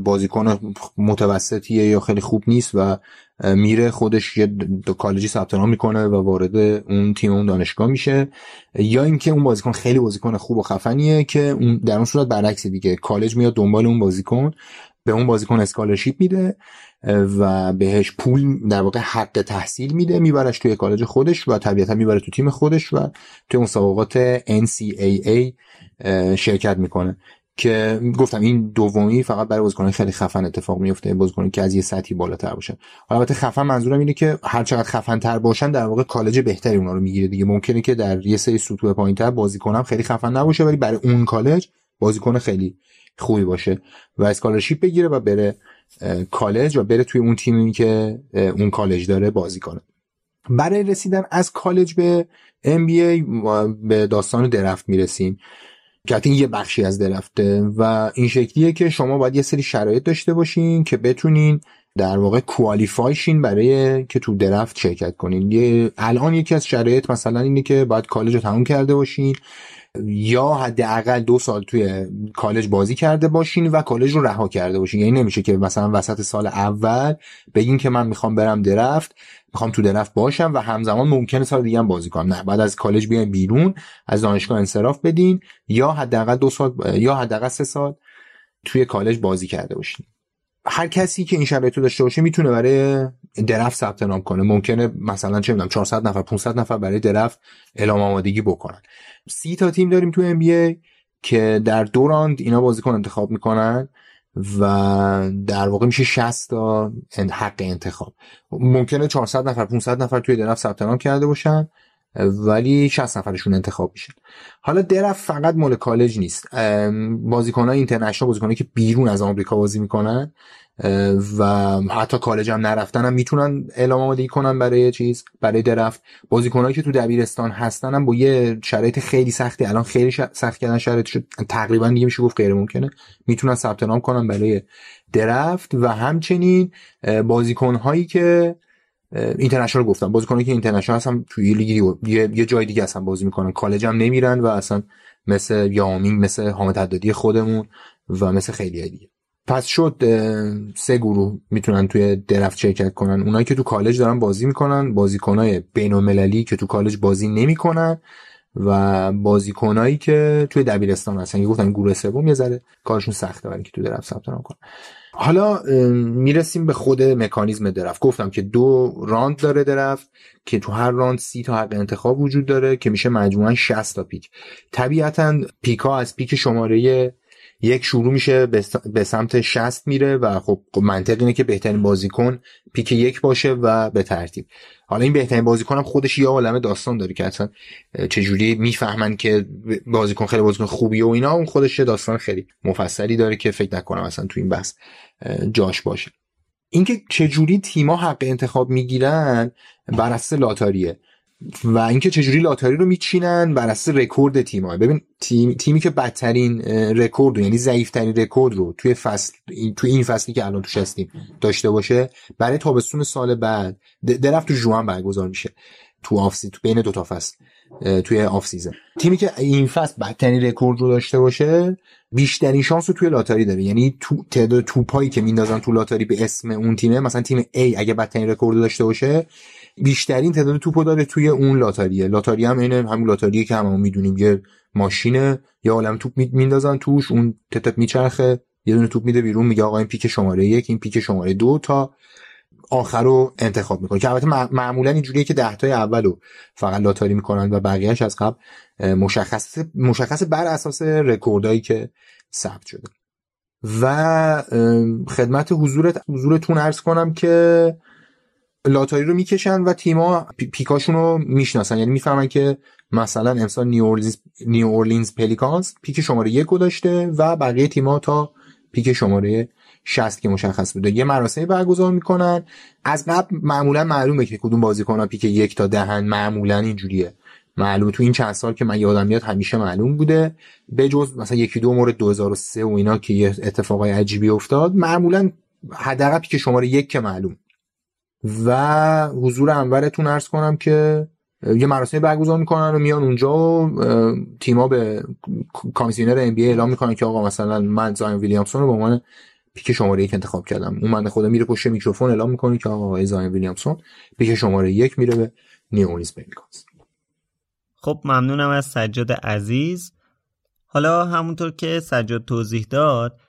Speaker 4: بازیکن متوسطیه یا خیلی خوب نیست و میره خودش یه کالجی ثبت نام می‌کنه و وارد اون تیم اون دانشگاه میشه. یا اینکه اون بازیکن خیلی بازیکن خوب و خفنیه که اون در اون صورت برعکس دیگه. کالج میاد دنبال اون بازیکن به اون بازیکن scholarship میده و بهش پول در واقع حق تحصیل میده میبرش توی کالج خودش و طبیعتا می‌بره تو تیم خودش و توی مسابقات NCAA شرکت می‌کنه. که گفتم این دومی فقط برای بازیکن خیلی خفن اتفاق میفته بازیکن که از یه سطحی بالاتر باشن. البته خفن منظورم اینه که هر چقدر خفن تر باشن در واقع کالج بهتری اونا رو می‌گیره دیگه. ممکنه که در یه سری سطوح پایینتر بازیکنم خیلی خفن نباشه ولی برای اون کالج بازیکن خیلی خوبی باشه و scholarship بگیره و بره کالج و بره توی اون تیمی که اون کالج داره بازی کنه. برای رسیدن از کالج به NBA به داستان draft می‌رسیم. که یه بخشی از draft ه و این شکلیه که شما باید یه سری شرایط داشته باشین که بتونین در واقع qualify شین برای اینکه تو draft شرکت کنین. یه الان یکی از شرایط مثلا اینه که باید کالج رو تموم کرده باشین. یا حداقل دو سال توی کالج بازی کرده باشین و کالج رو رها کرده باشین. یعنی نمیشه که مثلا وسط سال اول بگین که من می‌خوام برم درفت می‌خوام تو درفت باشم و همزمان ممکنه سال دیگه هم بازی کنم. نه بعد از کالج بیاین بیرون از دانشگاه انصراف بدین یا حداقل دو سال یا حداقل سه سال توی کالج بازی کرده باشین. هر کسی که این شرایط رو داشته باشه می‌تونه برای درفت ثبت نام کنه. ممکنه مثلا چه می‌دونم 400 نفر 500 نفر برای درفت اعلام آمادگی بکنن. سی تا تیم داریم تو ام که در دو راند اینا بازیکن انتخاب می‌کنن و در واقع میشه 60 تا حق انتخاب. ممکنه 400 نفر 500 نفر توی درفت ثبت نام کرده باشن. ولی 60 نفرشون انتخاب میشن. حالا درفت فقط مال کالج نیست. بازیکنان اینترنشنال بازیکنایی که بیرون از آمریکا بازی می‌کنن و حتی کالج هم نرفتن هم می‌تونن اعلام آمادگی کنن برای چیز برای درفت. بازیکنایی که تو دبیرستان هستن هم با یه شرایط خیلی سختی الان خیلی سخت کردن شرایط شد تقریبا دیگه میشه گفت غیر ممکنه. می‌تونن ثبت نام کنن برای درفت. و همچنین بازیکن هایی که اینترنشنال گفتم. بازیکنایی که اینترنشنال هستن توی لیگ یه, یه جای دیگه هستن بازی می‌کنن. کالج هم نمیرن و اصلا مثل یامینگ مثل حامد حدادی خودمون و مثل خیلی دیگه. پس شد سه گروه می‌تونن توی درفت شرکت کنن. اونایی که تو کالج دارن بازی می‌کنن بازیکنای بین که تو کالج بازی نمی‌کنن و بازیکنایی که توی دبیرستان هستن. که گفتم گروه سوم یه ذره کارشون سخته برای که تو درفت ثبت نام کنن. حالا می‌رسیم به خود مکانیزم درفت. گفتم که دو راند داره درفت که تو هر راند سی تا حق انتخاب وجود داره که میشه مجموعا 60 تا پیک. طبیعتا پیکا از پیک شماره یک شروع میشه به سمت 60 میره و خب, خب منطق اینه که بهترین بازیکن پیک یک باشه و به ترتیب. حالا این بهترین بازیکن هم خودش یه عالمه داستان داره که اصلا چجوری می‌فهمن که بازیکن خیلی بازیکن خوبیه و اینا. اون خودش داستان خیلی مفصلی داره که فکر نکنم اصلا تو این بحث جاش باشه. اینکه چجوری تیما حق انتخاب می‌گیرن بر اساس لاتاریه. و اینکه چجوری لاتاری رو میچینن بر اساس رکورد تیم‌ها ببین تیم، تیمی که بدترین رکورد یعنی ضعیفترین رکورد رو توی فصل توی این فصلی که الان توش هستیم داشته باشه برای تابستون سال بعد draft تو June برگزار میشه. تو off sea تو بین دو تا فصل توی off season. تیمی که این فصل بدترین رکورد رو داشته باشه بیشترین شانس رو توی لاتاری داره. یعنی تو تعداد توپایی که میندازن تو لاتاری به اسم اون تیمه مثلا تیم A اگه بدترین رکورد داشته باشه بیشترین تعداد توپو داره توی اون لاتاریه. لاتاری هم اینه همون لاتاریه که هممون می‌دونیم یه ماشینه. یه عالم توپ میندازن توش اون توپ میچرخه. یه دونه توپ میده بیرون میگه آقا این پیک شماره یک این پیک شماره دو تا آخر رو انتخاب می‌کنه. که البته معمولا اینجوریه که ده تای اول رو فقط لاتاری می‌کنن و بقیهش از قبل مشخص مشخص بر اساس رکوردایی که ثبت شده. و خدمت حضورت حضورتون عرض کنم که لاتاری رو می‌کشن و تیما پیکاشون رو می‌شناسن. یعنی می‌فهمن که مثلا امسال New Orleans Pelicans pick شماره یک داشته و بقیه تیما تا pick شماره 60 که مشخص بوده. یه مراسمی برگزار می‌کنن. از قبل معمولا معلومه که کدوم بازیکن pick یک تا دهمن معمولا اینجوریه. معلومه تو این چند سال که من یادم میاد همیشه معلوم بوده. به جز مثلا یکی دو مورد 2003 و اینا که یه اتفاقای عجیبی افتاد معمولا حداقل pick شماره یک که معلوم. و حضور انورتون عرض کنم که یه مراسمی برگزار می‌کنن و میان اونجا و تیما به commissioner NBA اعلام می‌کنن که آقا مثلا من زاین ویلیامسون رو به عنوان pick شماره یک انتخاب کردم. اون بنده خدا میره پشت میکروفون اعلام می‌کنه که آقا زاین ویلیامسون pick شماره یک میره به نیو اورلینز
Speaker 1: خب ممنونم از سجاد عزیز. حالا همونطور که سجاد توضیح داد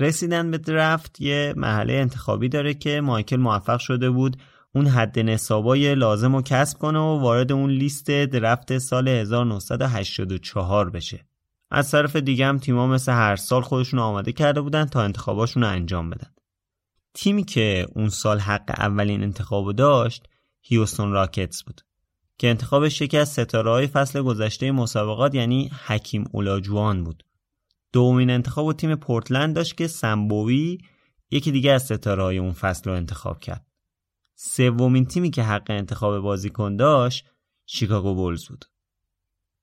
Speaker 1: رسیدن به draft یه مرحله انتخابی داره که مایکل موفق شده بود اون حد نصابای لازم رو کسب کنه و وارد اون لیست درفت سال 1984 بشه. از طرف دیگه هم تیما مثل هر سال خودشون آماده کرده بودن تا انتخاباشون رو انجام بدن. تیمی که اون سال حق اولین انتخابو داشت هیوستون راکتس بود که انتخابش یکی از ستاره فصل گذشته مسابقات یعنی حکیم اولاجوان بود. دومین انتخاب و تیم پورتلند داشت که سمبوی یکی دیگه از ستاره اون فصل رو انتخاب کرد سومین تیمی که حق انتخاب بازیکن داشت شیکاگو بولز بود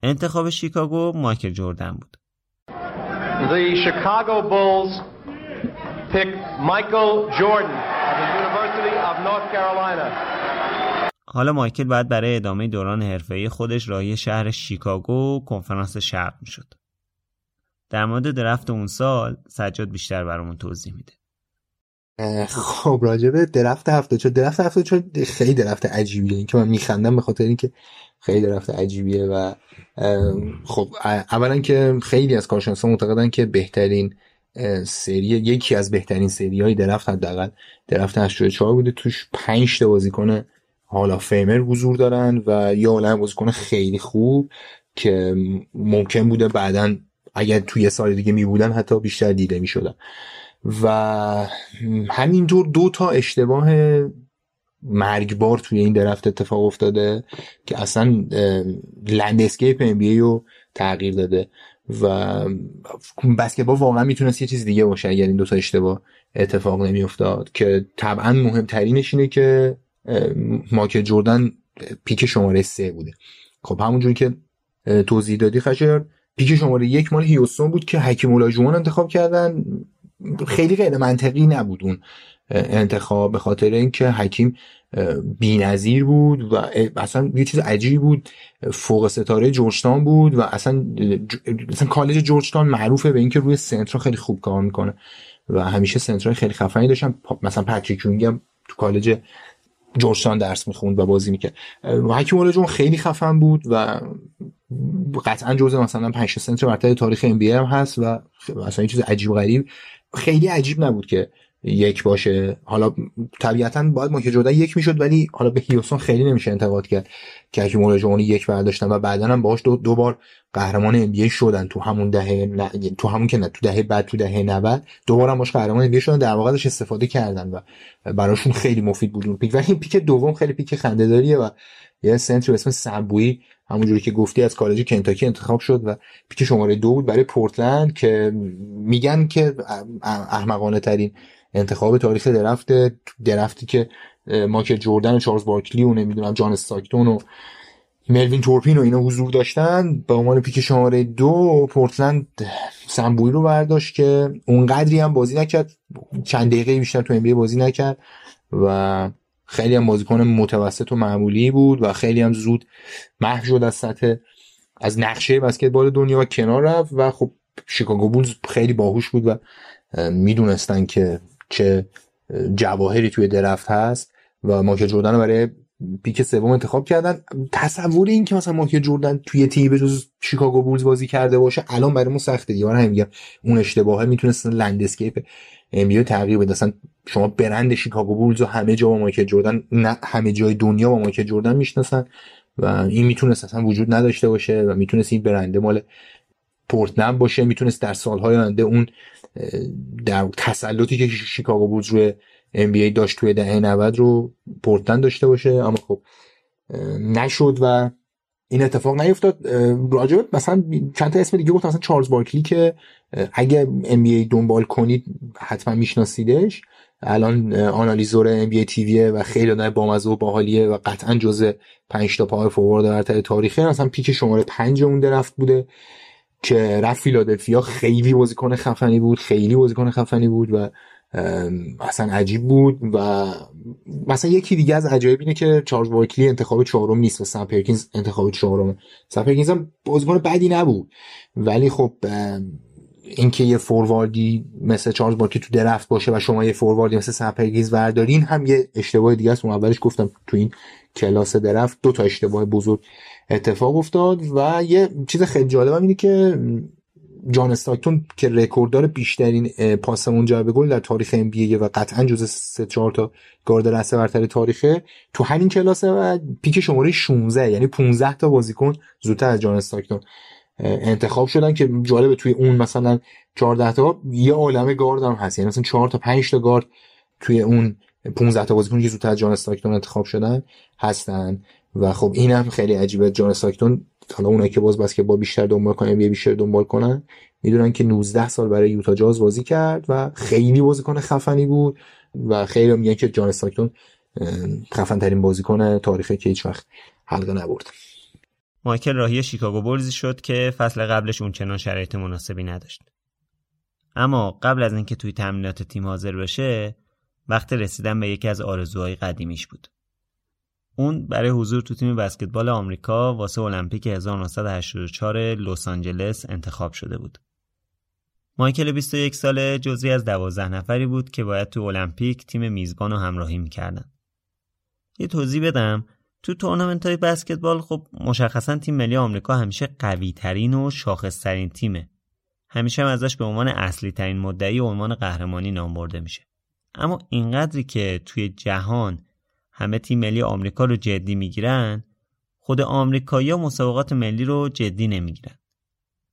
Speaker 1: انتخاب شیکاگو مایکل جردن بود
Speaker 5: The Chicago Bulls pick Michael Jordan of the University of North Carolina.
Speaker 1: حالا مایکل بعد برای ادامه دوران حرفه‌ای خودش راهی شهر شیکاگو کنفرانس شرق می‌شد. در مورد درفت اون سال سجاد بیشتر برامون توضیح میده.
Speaker 4: خب راجبه درفت هفته چون درفت هفته چون خیلی درفت عجیبیه. این که من میخندم به خاطر اینکه خیلی درفت عجیبیه و خب اولا که خیلی از کارشناسا معتقدن که بهترین سری یکی از بهترین سری های درفت حداقل درفت 84 بوده. توش 5 تا بازیکن حالا فیمر حضور دارن و یا عالم بازیکن خیلی خوب که ممکن بوده بعدا اگر توی سال دیگه می بودن حتی بیشتر دیده می شدن و همینطور دو تا اشتباه مرگبار توی این درفت اتفاق افتاده که اصلا landscape ام‌بی‌ای رو تغییر داده و بسکتبال واقعا می‌تونست یه چیز دیگه باشه اگر این دوتا اشتباه اتفاق نمیافتاد. که طبعا مهمترینش اینه که ماکل جردن پیک شماره سه بوده. خب همونجوری که توضیح دادی خشر پیک شماره یک مال هیوستون بود که حکیم اولاجوان انتخاب کردن. خیلی غیر منطقی نبود اون انتخاب به خاطر اینکه حکیم بی‌نظیر بود و اصلا یه چیز عجیبی بود. فوق ستاره جورجتان بود و اصلا مثلا کالج جورجتان معروفه به اینکه روی سنتر خیلی خوب کار می‌کنه و همیشه سنترهای خیلی خفنی داشتن. مثلا پاتریک هم تو کالج جورجتان درس می‌خوند و بازی می‌کرد. و حکیم اولجون خیلی خفن بود و قطعا جزء مثلا 5 سنتر برتر تاریخ ام هم هست و مثلا چیز عجیب غریب. خیلی عجیب نبود که یک باشه. حالا طبیعتا باید مایکل جردن یک می‌شد ولی حالا به هیوستون خیلی نمیشه انتقاد کرد که حکیم اولجون یک برداشتن و بعدا هم باهاش دو, دو بار قهرمان ام شدن. تو همون دهه تو همون که نه تو دهه بعد تو دهه 90 دوباره باش قهرمان ام شدن. در واقع استفاده کردن و براشون خیلی مفید بود. اون پیک. ولی پیک دوم خیلی پیک خنده‌داریه و یه سنتر اسم سبوی همونجوری که گفتی از کالج کنتاکی انتخاب شد و پیک شماره دو بود برای پورتلند که میگن که احمقانه ترین انتخاب تاریخ درفت درفتی که ماکل جردن و چارلز بارکلی و نمی‌دونم جان استاکتون و ملوین تورپین و اینا حضور داشتن. به عنوان پیک شماره دو پورتلند سمبوی رو برداشت که اونقدری هم بازی نکرد. چند دقیقه بیشتر تو NBA بازی نکرد و خیلی هم بازیکن متوسط و معمولی بود و خیلی هم زود محو شد از سطح از نقشه بسکتبال دنیا و کنار رفت و خب شیکاگو بولز خیلی باهوش بود و می‌دونستن که چه جواهری توی درفت هست و مایکل جردن برای pick سوم انتخاب کردن. تصور این که مثلا مایکل جردن توی تیم به جز شیکاگو بولز بازی کرده باشه الان برای ما سخته. دیگه من میگم اون اشتباهه می‌تونست landscape NBA تغییر بده. اصلا شما برند شیکاگو بولز و همه جا با مایکل جردن نه همه جای دنیا با مایکل جردن می‌شناسن و این می‌تونست اصلا وجود نداشته باشه و می‌تونست این برنده مال پورتلند باشه. می‌تونست در سالهای آینده اون در تسلطی که شیکاگو بولز روی NBA داشت توی دهه 90 رو پورتلند داشته باشه. اما خب نشد و این اتفاق نیفتاد. راجب مثلا چند تا اسم دیگه گفت مثلا چارلز بارکلی که اگه NBA دنبال کنید حتما میشناسیدش. الان آنالیزور NBA تیویه و خیلی با بامزه و باحالیه و قطعا جزء 5 تا پای فوروارد برتر تاریخه. مثلا پیک شماره 5 اون درفت بوده که رفت فیلادلفیا. خیلی بازیکن خفنی بود خیلی بازیکن خفنی بود و اصلا عجیب بود و مثلا یکی دیگه از عجایب اینه که چارلز بارکلی انتخاب چهارم نیست و سم پرکینز انتخاب چهارم. سم پرکینز هم بازیکن بدی نبود. ولی خب اینکه یه forward ی مثل چارلز بارکلی تو draft باشه و شما یه forward ی مثل سم پرکینز وردارین هم یه اشتباه دیگه است. اون اولش گفتم تو این کلاس draft دو تا اشتباه بزرگ اتفاق افتاد و یه چیز خیلی جالب اینه که جان استاکتون که رکورددار بیشترین پاس منجر به گل در تاریخ ام و قطعا جز سه چهار تا گارد رسه برتر تاریخه. تو همین کلاسه و پیک شماره 16 یعنی 15 تا بازیکن زودتر از جان استاکتون انتخاب شدن که جالبه توی اون مثلا 14 تا یه عالمه گارد هم هست. یعنی مثلا 4 تا 5 تا گارد توی اون 15 تا بازیکن که زودتر از جان استاکتون انتخاب شدن هستن. و خب اینم خیلی عجیبه. جان استاکتون حالا اونایی که باز با بیشتر دنبال کنن یه بیشتر دنبال کنن می‌دونن که 19 سال برای یوتا جاز بازی کرد و خیلی بازیکن خفنی بود و خیلی میگن که جان استاکتون خفن ترین بازیکن تاریخی که هیچ وقت حلقه نبرد.
Speaker 1: مایکل راهی شیکاگو بولزی شد که فصل قبلش اون چنان شرایط مناسبی نداشت. اما قبل از اینکه توی تمرینات تیم حاضر بشه وقت رسیدن به یکی از آرزوهای قدیمیش بود. اون برای حضور تو تیم بسکتبال آمریکا واسه المپیک 1984 لس آنجلس انتخاب شده بود. مایکل 21 ساله جزی از 12 نفری بود که باید تو المپیک تیم میزبان رو همراهی می‌کردن. یه توضیح بدم تو تورنمنت های بسکتبال خب مشخصا تیم ملی آمریکا همیشه قوی ترین و شاخص ترین تیمه. همیشه هم ازش به عنوان اصلی ترین مدعی و عنوان قهرمانی نام برده میشه. اما اینقدری که توی جهان همه تیم ملی آمریکا رو جدی می‌گیرن خود آمریکایی‌ها مسابقات ملی رو جدی نمی‌گیرن.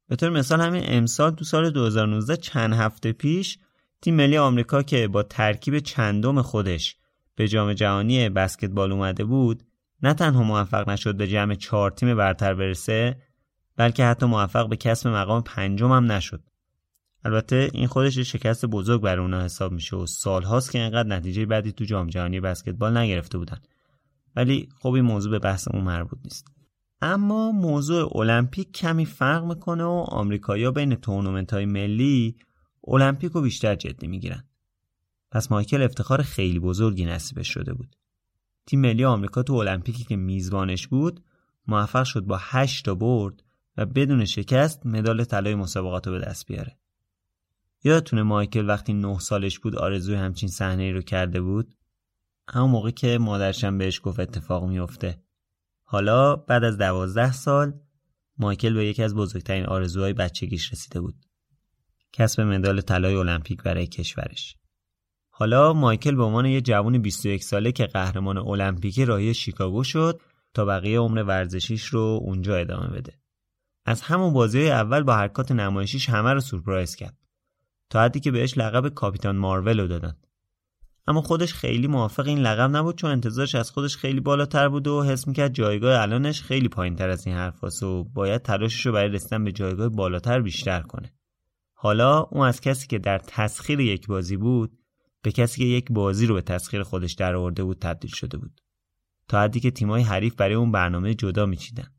Speaker 1: به طور مثال همین امسال تو سال 2019 چند هفته پیش تیم ملی آمریکا که با ترکیب چندم خودش به جام جهانی بسکتبال اومده بود نه تنها موفق نشد به جمع چهار تیم برتر برسه بلکه حتی موفق به کسب مقام پنجم هم نشد. البته این خودش شکست بزرگ برای اونا حساب میشه و سالهاست که اینقدر نتیجه بعدی تو جام جهانی بسکتبال نگرفته بودن. ولی خب این موضوع به بحثمون مربوط نیست. اما موضوع المپیک کمی فرق می‌کنه و آمریکایی‌ها بین تورنمنت های ملی المپیک رو بیشتر جدی می‌گیرن. پس مایکل افتخار خیلی بزرگی نصیبش شده بود. تیم ملی آمریکا تو المپیکی که میزبانش بود موفق شد با 8 تا برد و بدون شکست مدال طلای مسابقات رو به دست بیاره. یادتونه مایکل وقتی 9 سالش بود آرزوی همچین صحنه ای رو کرده بود؟ همون موقع که مادرشم بهش گفت اتفاق میفته. حالا بعد از دوازده سال مایکل به یکی از بزرگترین آرزوهای بچگیش رسیده بود. کسب مدال طلای المپیک برای کشورش. حالا مایکل به عنوان یه جوان 21 ساله که قهرمان المپیک راهی شیکاگو شد تا بقیه عمر ورزشیش رو اونجا ادامه بده. از همون بازی اول با حرکات نمایشیش همه رو سورپرایز کرد. تا حدی که بهش لقب کاپیتان مارول رو دادن. اما خودش خیلی موافق این لقب نبود چون انتظارش از خودش خیلی بالاتر بود و حس می‌کرد جایگاه الانش خیلی پایین تر از این حرف و باید تلاشش رو برای رسیدن به جایگاه بالاتر بیشتر کنه. حالا اون از کسی که در تسخیر یک بازی بود به کسی که یک بازی رو به تسخیر خودش در آورده بود تبدیل شده بود. تا حدی که تیمای حریف برای اون برنامه جدا میچیدن.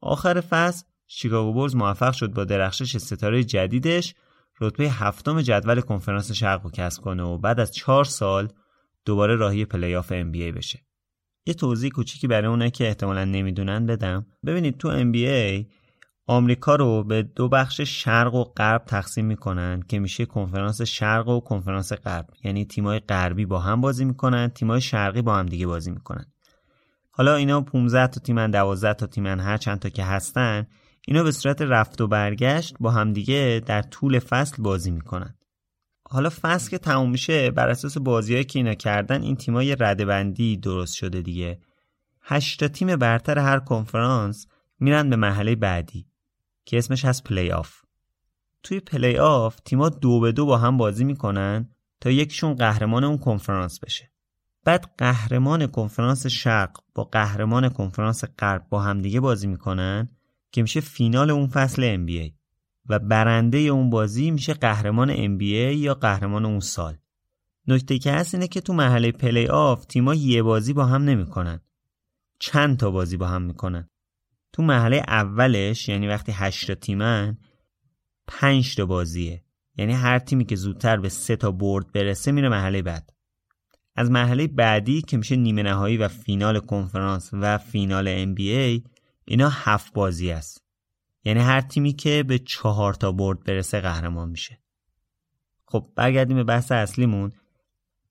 Speaker 1: آخر فصل شیکاگو بولز موفق شد با درخشش ستاره جدیدش رتبه هفتم جدول کنفرانس شرق رو کسب کنه و بعد از چهار سال دوباره راهی playoff NBA بشه. یه توضیح کوچیکی برای اونا که احتمالا نمی‌دونن بدم. ببینید تو NBA آمریکا رو به دو بخش شرق و غرب تقسیم می‌کنن که میشه کنفرانس شرق و کنفرانس غرب یعنی تیمای غربی با هم بازی می‌کنن تیمای شرقی با هم دیگه بازی می‌کنن حالا اینا 15 تا تیمن 12 تا تیمن هر چند تا که هستن اینا به صورت رفت و برگشت با همدیگه در طول فصل بازی می‌کنن. حالا فصل که تموم میشه بر اساس بازیهایی که اینا کردن این تیمای رده‌بندی درست شده دیگه. هشت تا تیم برتر هر کنفرانس میرن به مرحله بعدی که اسمش هست پلی آف توی پلی آف تیما دو به دو با هم بازی می‌کنن تا یکیشون قهرمان اون کنفرانس بشه. بعد قهرمان کنفرانس شرق با قهرمان کنفرانس غرب با همدیگه بازی می‌کنن که میشه فینال اون فصل NBA و برنده اون بازی میشه قهرمان NBA یا قهرمان اون سال. نکته که هست اینه که تو محله پلی آف تیما یه بازی با هم نمی‌کنن. چند تا بازی با هم می‌کنن. تو مرحله اولش یعنی وقتی هشت تیمن پنج تا بازیه. یعنی هر تیمی که زودتر به سه تا برد برسه میره مرحله بعد. از محله بعدی که میشه نیمه نهایی و فینال کنفرانس و فینال NBA اینا هفت بازی است. یعنی هر تیمی که به چهار تا برد برسه قهرمان میشه. خب برگردیم به بحث اصلیمون.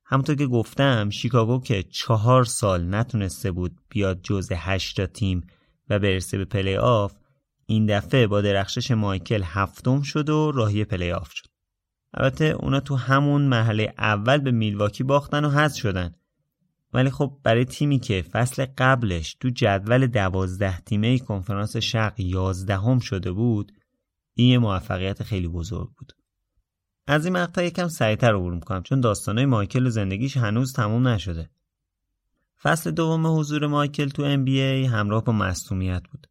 Speaker 1: همونطور که گفتم شیکاگو که چهار سال نتونسته بود بیاد جز هشتا تیم و برسه به پلی آف این دفعه با درخشش مایکل هفتم شد و راهی پلی آف شد. البته اونا تو همون مرحله اول به میلواکی باختن و حذف شدن. ولی خب برای تیمی که فصل قبلش تو جدول دوازده تیمه کنفرانس شرق یازدهم شده بود این یه موفقیت خیلی بزرگ بود. از این مقطع یکم سریعتر عبور می‌کنم چون داستانهای مایکل و زندگیش هنوز تموم نشده. فصل دوم حضور مایکل تو NBA همراه با مصدومیت بود.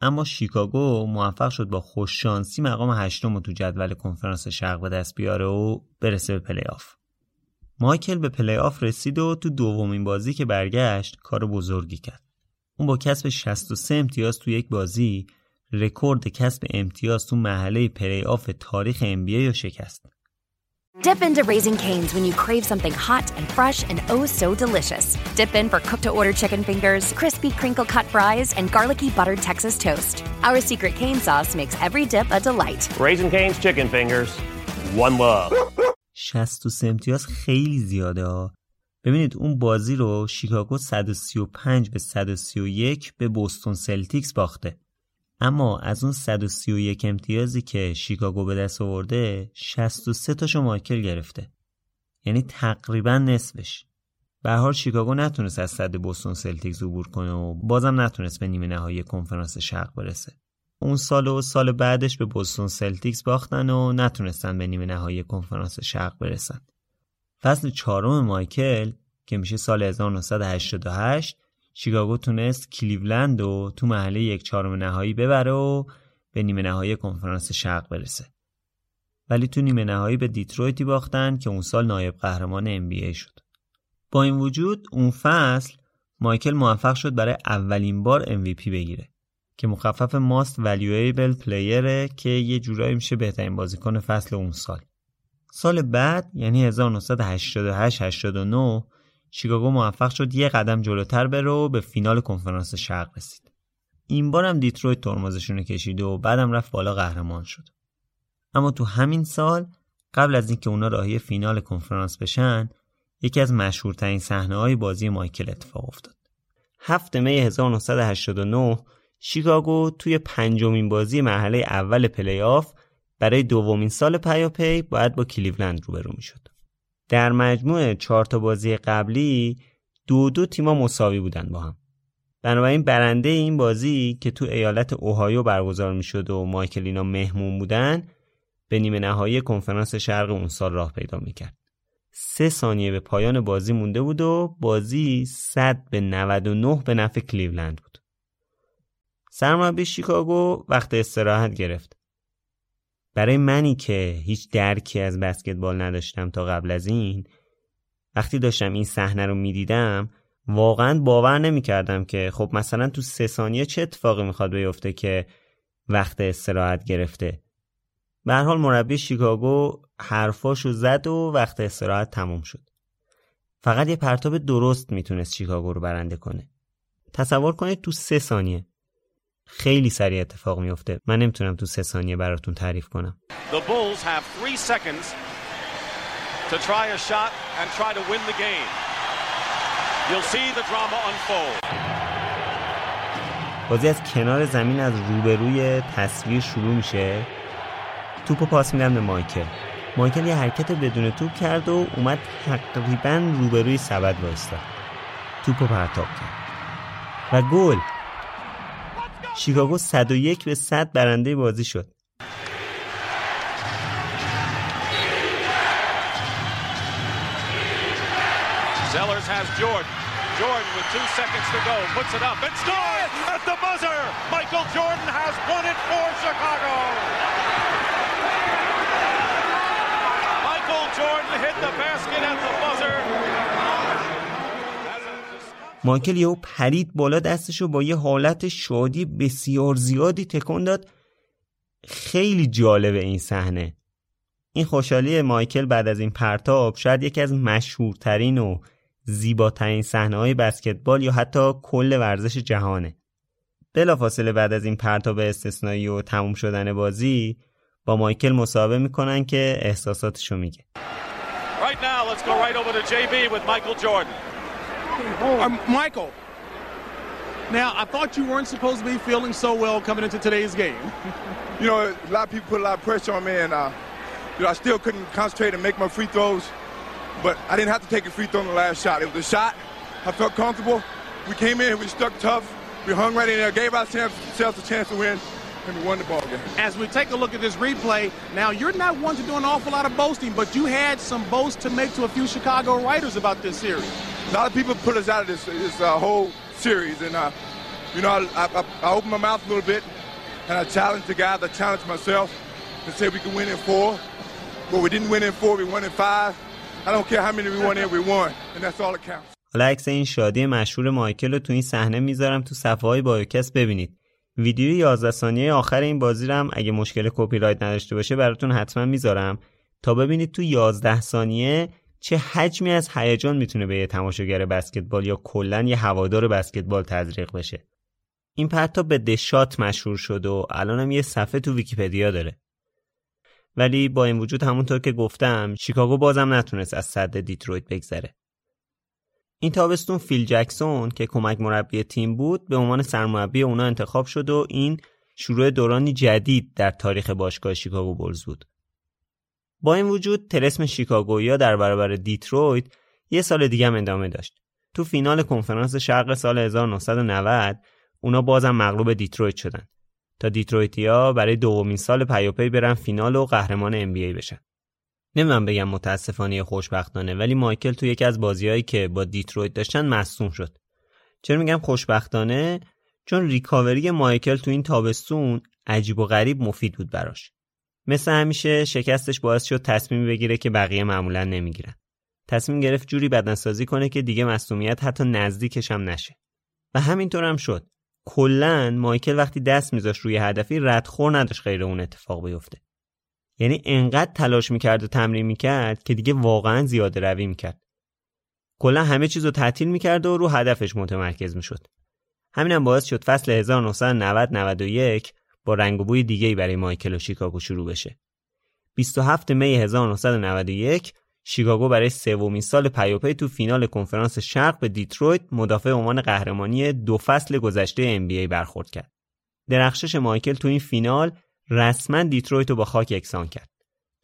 Speaker 1: اما شیکاگو موفق شد با خوششانسی مقام هشتم رو تو جدول کنفرانس شرق به دست بیاره و برسه به پلی آف. مایکل به پلی آف رسید و تو دومین بازی که برگشت کار بزرگی کرد. اون با کسب 63 امتیاز تو یک بازی رکورد کسب امتیاز تو محله پلی آف تاریخ NBA رو شکست.
Speaker 6: Dip into Raising Cane's when you crave something hot and fresh and oh so delicious. Dip in for cooked to order chicken fingers, crispy crinkle cut fries, and garlicky buttered Texas toast. Our secret cane sauce makes every dip a delight.
Speaker 7: Raising Cane's chicken fingers. One love.
Speaker 1: 63 امتیاز خیلی زیاده ها. ببینید اون بازی رو شیکاگو 135 به 131 به بوستون سلتیکس باخته. اما از اون 131 امتیازی که شیکاگو به دست آورده 63 تاشو مایکل گرفته. یعنی تقریبا نصفش. به هر حال شیکاگو نتونست از سد بوستون سلتیکس عبور کنه و بازم نتونست به نیمه نهایی کنفرانس شرق برسه. اون سال و سال بعدش به بوستون سلتیکس باختن و نتونستن به نیمه نهایی کنفرانس شرق برسن. فصل چهارم مایکل که میشه سال 1988 شیکاگو تونست کلیولند رو تو مرحله یک چهارم نهایی ببره و به نیمه نهایی کنفرانس شرق برسه. ولی تو نیمه نهایی به دیترویتی باختن که اون سال نایب قهرمان NBA شد. با این وجود اون فصل مایکل موفق شد برای اولین بار MVP بگیره. که مخفف Most Valuable Player ه که یه جورایی میشه بهترین بازیکن فصل اون سال سال بعد یعنی 1988 89 شیکاگو موفق شد یه قدم جلوتر بره و به فینال کنفرانس شرق رسید. این بارم دیترویت ترمزشون کشید و بعدم رفت بالا قهرمان شد. اما تو همین سال قبل از اینکه اونا راهی فینال کنفرانس بشن یکی از مشهورترین صحنه های بازی مایکل اتفاق افتاد. هفت می 1989 شیکاگو توی پنجمین بازی مرحله اول پلی آف برای دومین سال پیاپی باید با کلیولند روبرو می‌شد. در مجموع چهار تا بازی قبلی دو دو تیما مساوی بودن با هم. بنابراین برنده این بازی که تو ایالت اوهایو برگزار می‌شد و مایکل اینا مهمون بودن به نیمه نهایی کنفرانس شرق اون سال راه پیدا می‌کرد. سه ثانیه به پایان بازی مونده بود و بازی 100 به 99 به نفع کلیولند بود. سرمربی شیکاگو وقت استراحت گرفت. برای منی که هیچ درکی از بسکتبال نداشتم تا قبل از این وقتی داشتم این صحنه رو می‌دیدم واقعا باور نمی‌کردم که خب مثلا تو سه ثانیه چه اتفاقی می‌خواد بیفته که وقت استراحت گرفته. به حال مربی شیکاگو حرفاشو زد و وقت استراحت تموم شد. فقط یه پرتاب درست می‌تونست شیکاگو رو برنده کنه. تصور کنید تو سه ثانیه. خیلی سریع اتفاق میفته. من نمی‌تونم تو سه ثانیه براتون تعریف کنم.
Speaker 8: The Bulls have three seconds to try a shot and try to win the game. You'll see the drama unfold.
Speaker 1: بازی از کنار زمین از روبروی تصویر شروع میشه. توپو پاس میدن به مایکل. مایکل یه حرکت بدون توپ کرد و اومد تقریبا روبروی سبد وایستاد توپو پرتاب کرد. و گل. شیکاگو 101 به 100 برنده بازی شد
Speaker 8: Sellers has Jordan. Jordan with two seconds to go puts it up and scores at the buzzer. Michael Jordan has won it for Chicago. Michael Jordan hit the basket at the buzzer.
Speaker 1: مایکل یهو پرید بالا دستشو با یه حالت شادی بسیار زیادی تکون داد. خیلی جالبه این صحنه. این خوشحالی مایکل بعد از این پرتاب شاید یکی از مشهورترین و زیباترین صحنه های بسکتبال یا حتی کل ورزش جهانه. بلافاصله بعد از این پرتاب استثنایی و تموم شدن بازی با مایکل مصاحبه می‌کنن که احساساتشو میگه.
Speaker 8: Right now.
Speaker 9: Um, Michael, now I thought you weren't supposed to be feeling so well coming into today's game.
Speaker 10: You know, a lot of people put a lot of pressure on me, and uh, you know, I still couldn't concentrate and make my free throws. But I didn't have to take a free throw on the last shot. It was a shot. I felt comfortable. We came in, we stuck tough. We hung right in there, gave ourselves a chance to win, and we won the ball game.
Speaker 9: As we take a look at this replay, now you're not one to do an awful lot of boasting, but you had some boast to make to a few Chicago writers about this series.
Speaker 10: A lot of people put us out of this, this uh, whole series, and uh, you know, I, I, I opened my mouth a little bit, and I challenged the guys. I challenged myself and said we could win in four, but we didn't win in four. We won in five. I don't care how many we won in, we won, and that's all that counts.
Speaker 1: حالا عکس این شادی مشهور مایکل رو تو این صحنه میذارم تو صفحه های بایوکست ببینید ویدیوی 11 ثانیه آخر این بازی رو هم اگه مشکل کپی رایت نداشته باشه براتون حتما می‌ذارم. تا ببینید تو 11 ثانیه چه حجمی از هیجان می‌تونه به یه تماشاگر بسکتبال یا کلا یه هوادار بسکتبال تزریق بشه. این پرتاب به The Shot مشهور شد و الانم یه صفحه تو ویکیپدیا داره. ولی با این وجود همونطور که گفتم شیکاگو بازم نتونست از سد دیترویت بگذره. این تابستون فیل جکسون که کمک مربی تیم بود به عنوان سرمربی اونا انتخاب شد و این شروع دورانی جدید در تاریخ باشگاه شیکاگو بولز بود. با این وجود طلسم شیکاگویا در برابر دیترویت یه سال دیگه هم ادامه داشت. تو فینال کنفرانس شرق سال 1990 اونا بازم مغلوب دیترویت شدن تا دیترویتیا برای دومین سال پیاپی برن فینال و قهرمان NBA بشن. نمی‌دونم بگم متاسفانه خوشبختانه ولی مایکل تو یکی از بازیهایی که با دیترویت داشتن مصدوم شد. چرا میگم خوشبختانه؟ چون ریکاوری مایکل تو این تابستون عجیب و غریب مفید بود براش. مثل همیشه شکستش باعث شد تصمیمی بگیره که بقیه معمولا نمی‌گیرن. تصمیم گرفت جوری بدنسازی کنه که دیگه مصومیت حتی نزدیکش هم نشه. و همینطور هم شد. کلا مایکل وقتی دست میذاشت روی هدفی ردخور نداشت غیر اون اتفاق بیفته. یعنی انقدر تلاش می‌کرد و تمرین می‌کرد که دیگه واقعا زیاده روی می‌کرد. کلا همه چیز رو تعطیل می‌کرد و رو هدفش متمرکز می‌شد همین هم باعث شد فصل 1990 91 با رنگ و بوی دیگه‌ای برای مایکل و شیکاگو شروع بشه 27 می 1991 شیکاگو برای سومین سال پیاپی تو فینال کنفرانس شرق به دیترویت مدافع عنوان قهرمانی دو فصل گذشته NBA برخورد کرد. درخشش مایکل تو این فینال رسما دیترویت رو با خاک یکسان کرد.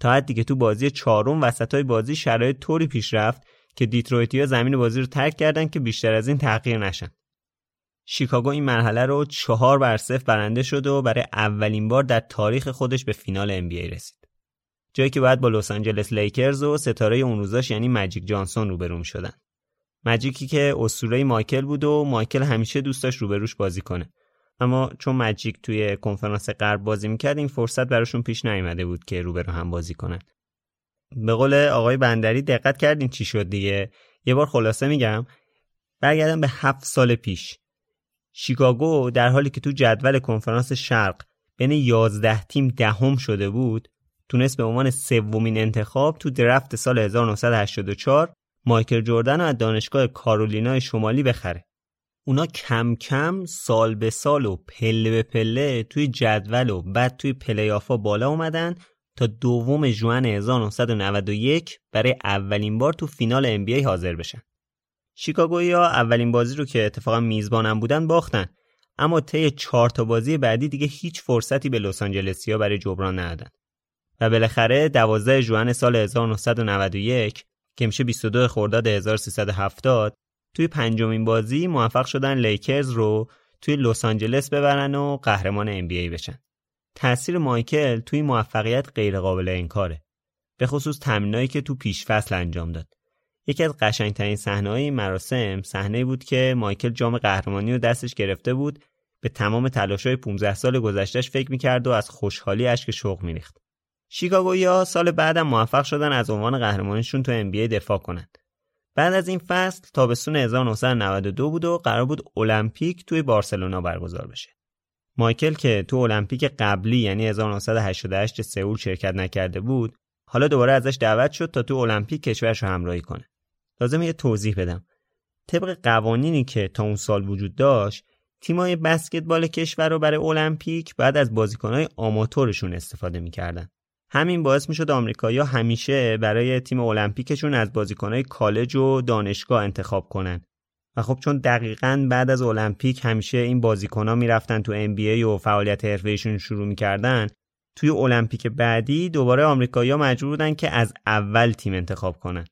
Speaker 1: تا حدی که تو بازی چهارم وسطای بازی شرایط طوری پیش رفت که دیترویتیا زمین بازی رو ترک کردن که بیشتر از این تحقیر نشن. شیکاگو این مرحله رو چهار بر صفر برنده شد و برای اولین بار در تاریخ خودش به فینال NBA رسید. جایی که بعد با لس آنجلس لیکرز و ستاره اون روزاش یعنی مجیک جانسون روبرو شدن. مجیکی که اسطوره مایکل بود و مایکل همیشه دوست داشت روبروش بازی کنه. اما چون مجیک توی کنفرانس غرب بازی می‌کرد این فرصت براشون پیش نیامده بود که روبرو هم بازی کنن. به قول آقای بندری دقت کردین چی شد دیگه یه بار خلاصه میگم برگردم به هفت سال پیش شیکاگو در حالی که تو جدول کنفرانس شرق بین 11 تیم دهم شده بود تونست به عنوان سومین انتخاب تو درفت سال 1984 مایکل جردن رو از دانشگاه کارولینای شمالی بخره. اونا کم کم سال به سال و پله به پله توی جدول و بعد توی پلیافا بالا اومدن تا دوم جوان 1991 برای اولین بار تو فینال NBA حاضر بشن. شیکاگویی ها اولین بازی رو که اتفاقا میزبانم بودن باختن اما طی چهار تا بازی بعدی دیگه هیچ فرصتی به لس آنجلسیا برای جبران ندادن. و بالاخره 12 ژوئن سال 1991 که میشه 22 خرداد 1370 توی پنجمین بازی موفق شدن لیکرز رو توی لس آنجلس ببرن و قهرمان ام بشن. تاثیر مایکل توی موفقیت غیرقابل انکاره. به خصوص تمرینایی که تو پیش فصل انجام داد. یکی از قشنگترین صحنه‌های این مراسم صحنه بود که مایکل جام قهرمانی رو دستش گرفته بود به تمام تلاش‌های 15 سال گذشتهش فکر می‌کرد و از خوشحالی اشک شوق میریخت. شیکاگویا سال بعدم موفق شدن از عنوان قهرمانیشون تو NBA دفاع کنند. بعد از این فصل تابستون 1992 بود و قرار بود المپیک توی بارسلونا برگزار بشه. مایکل که تو المپیک قبلی یعنی 1988 سئول شرکت نکرده بود، حالا دوباره ازش دعوت شد تا تو المپیک کشورش رو همراهی کنه. لازم یه توضیح بدم. طبق قوانینی که تا اون سال وجود داشت، تیمای بسکتبال کشور رو برای المپیک بعد از بازیکنهای آماتورشون استفاده می‌کردن. همین باعث می‌شد آمریکایی‌ها همیشه برای تیم المپیکشون از بازیکنهای کالج و دانشگاه انتخاب کنن. و خب چون دقیقا بعد از المپیک همیشه این بازیکنها می‌رفتن تو NBA و فعالیت حرفه‌ایشون شروع می‌کردن توی المپیک بعدی دوباره آمریکایی‌ها مجبور بودن که از اول تیم انتخاب کنن.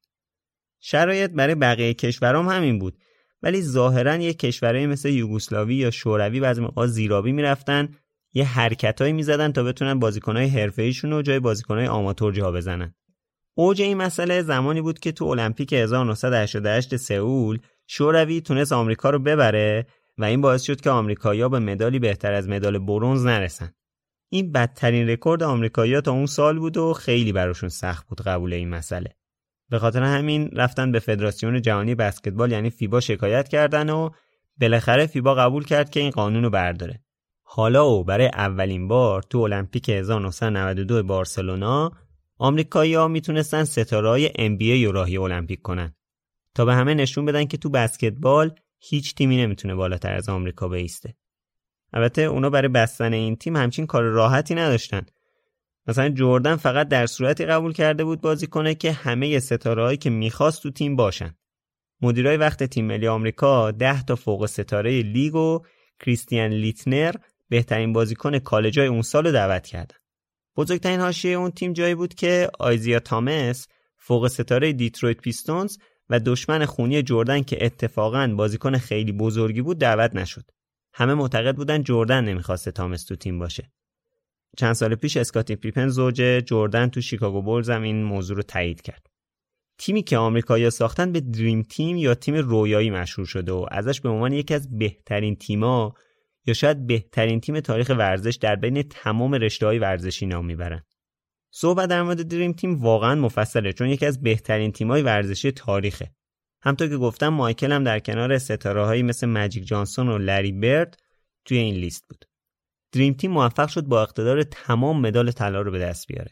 Speaker 1: شرایط برای بقیه کشورام همین بود ولی ظاهرا یه کشورهایی مثل یوگسلاوی یا شوروی بعضی موقع زیرابی می‌رفتن یه حرکتایی می‌زدن تا بتونن بازیکنهای حرفه‌ایشون رو جای بازیکنهای آماتور جا بزنن. اوج این مسئله زمانی بود که تو المپیک 1988 سئول شوروی تونست آمریکا رو ببره و این باعث شد که آمریکایی‌ها به مدالی بهتر از مدال برونز نرسن. این بدترین رکورد آمریکایی‌ها تا اون سال بود و خیلی براشون سخت بود قبول این مسئله. به خاطر همین رفتن به فدراسیون جهانی بسکتبال یعنی فیبا شکایت کردن و بالاخره فیبا قبول کرد که این قانون رو برداره. حالا و برای اولین بار تو المپیک 1992 بارسلونا آمریکایی‌ها می‌تونستن ستاره‌های NBA رو راهی المپیک کنن تا به همه نشون بدن که تو بسکتبال هیچ تیمی نمی‌تونه بالاتر از آمریکا بیسته. البته اونا برای بستن این تیم همچین کار راحتی نداشتن. مثلا جردن فقط در صورتی قبول کرده بود بازی کنه که همه ستاره‌هایی که می‌خواست تو تیم باشن. مدیرای وقت تیم ملی آمریکا 10 تا فوق ستاره لیگ و کریستیان لیتنر بهترین بازیکن کالجای اون سال دعوت کردن. بزرگترین حاشیه اون تیم جایی بود که آیزیا تامس فوق ستاره دیترویت پیستونز و دشمن خونی جردن که اتفاقا بازیکن خیلی بزرگی بود دعوت نشد. همه معتقد بودن جردن نمی‌خواسته تامس تو تیم باشه. چند سال پیش اسکاتی پیپن زوج جردن تو شیکاگو بولز هم این موضوع رو تایید کرد. تیمی که آمریکایی‌ها ساختن به دریم تیم یا تیم رویایی مشهور شده و ازش به عنوان یکی از بهترین تیم‌ها یا شاید بهترین تیم تاریخ ورزش در بین تمام رشته های ورزشی نام می‌برن. صحبت در مورد دریم تیم واقعا مفصله چون یکی از بهترین تیم‌های ورزشی تاریخه. همطور که گفتم مایکل هم در کنار ستاره مثل مجیک جانسون و لری برد توی این لیست بود. دریم تیم موفق شد با اقتدار تمام مدال طلا رو به دست بیاره.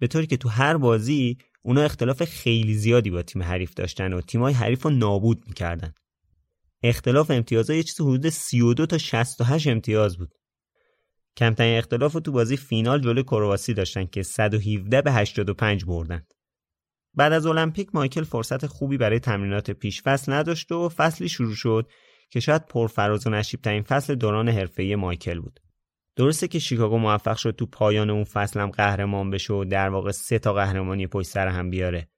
Speaker 1: به طوری که تو هر بازی اونا اختلاف خیلی زیادی با تیم حریف داشتن و تیمای حریف رو نابود می‌کردن اختلاف امتیازها یه چیز حدود 32 تا 68 امتیاز بود کمترین اختلاف رو تو بازی فینال جلوی کرواسی داشتن که 117 به 85 بردن بعد از المپیک مایکل فرصت خوبی برای تمرینات پیش فصل نداشت و فصلی شروع شد که شاید پرفراز و نشیب ترین فصل دوران حرفه‌ای مایکل بود. درسته که شیکاگو موفق شد تو پایان اون فصل هم قهرمان بشه و در واقع سه تا قهرمانی پشت سر هم بیاره.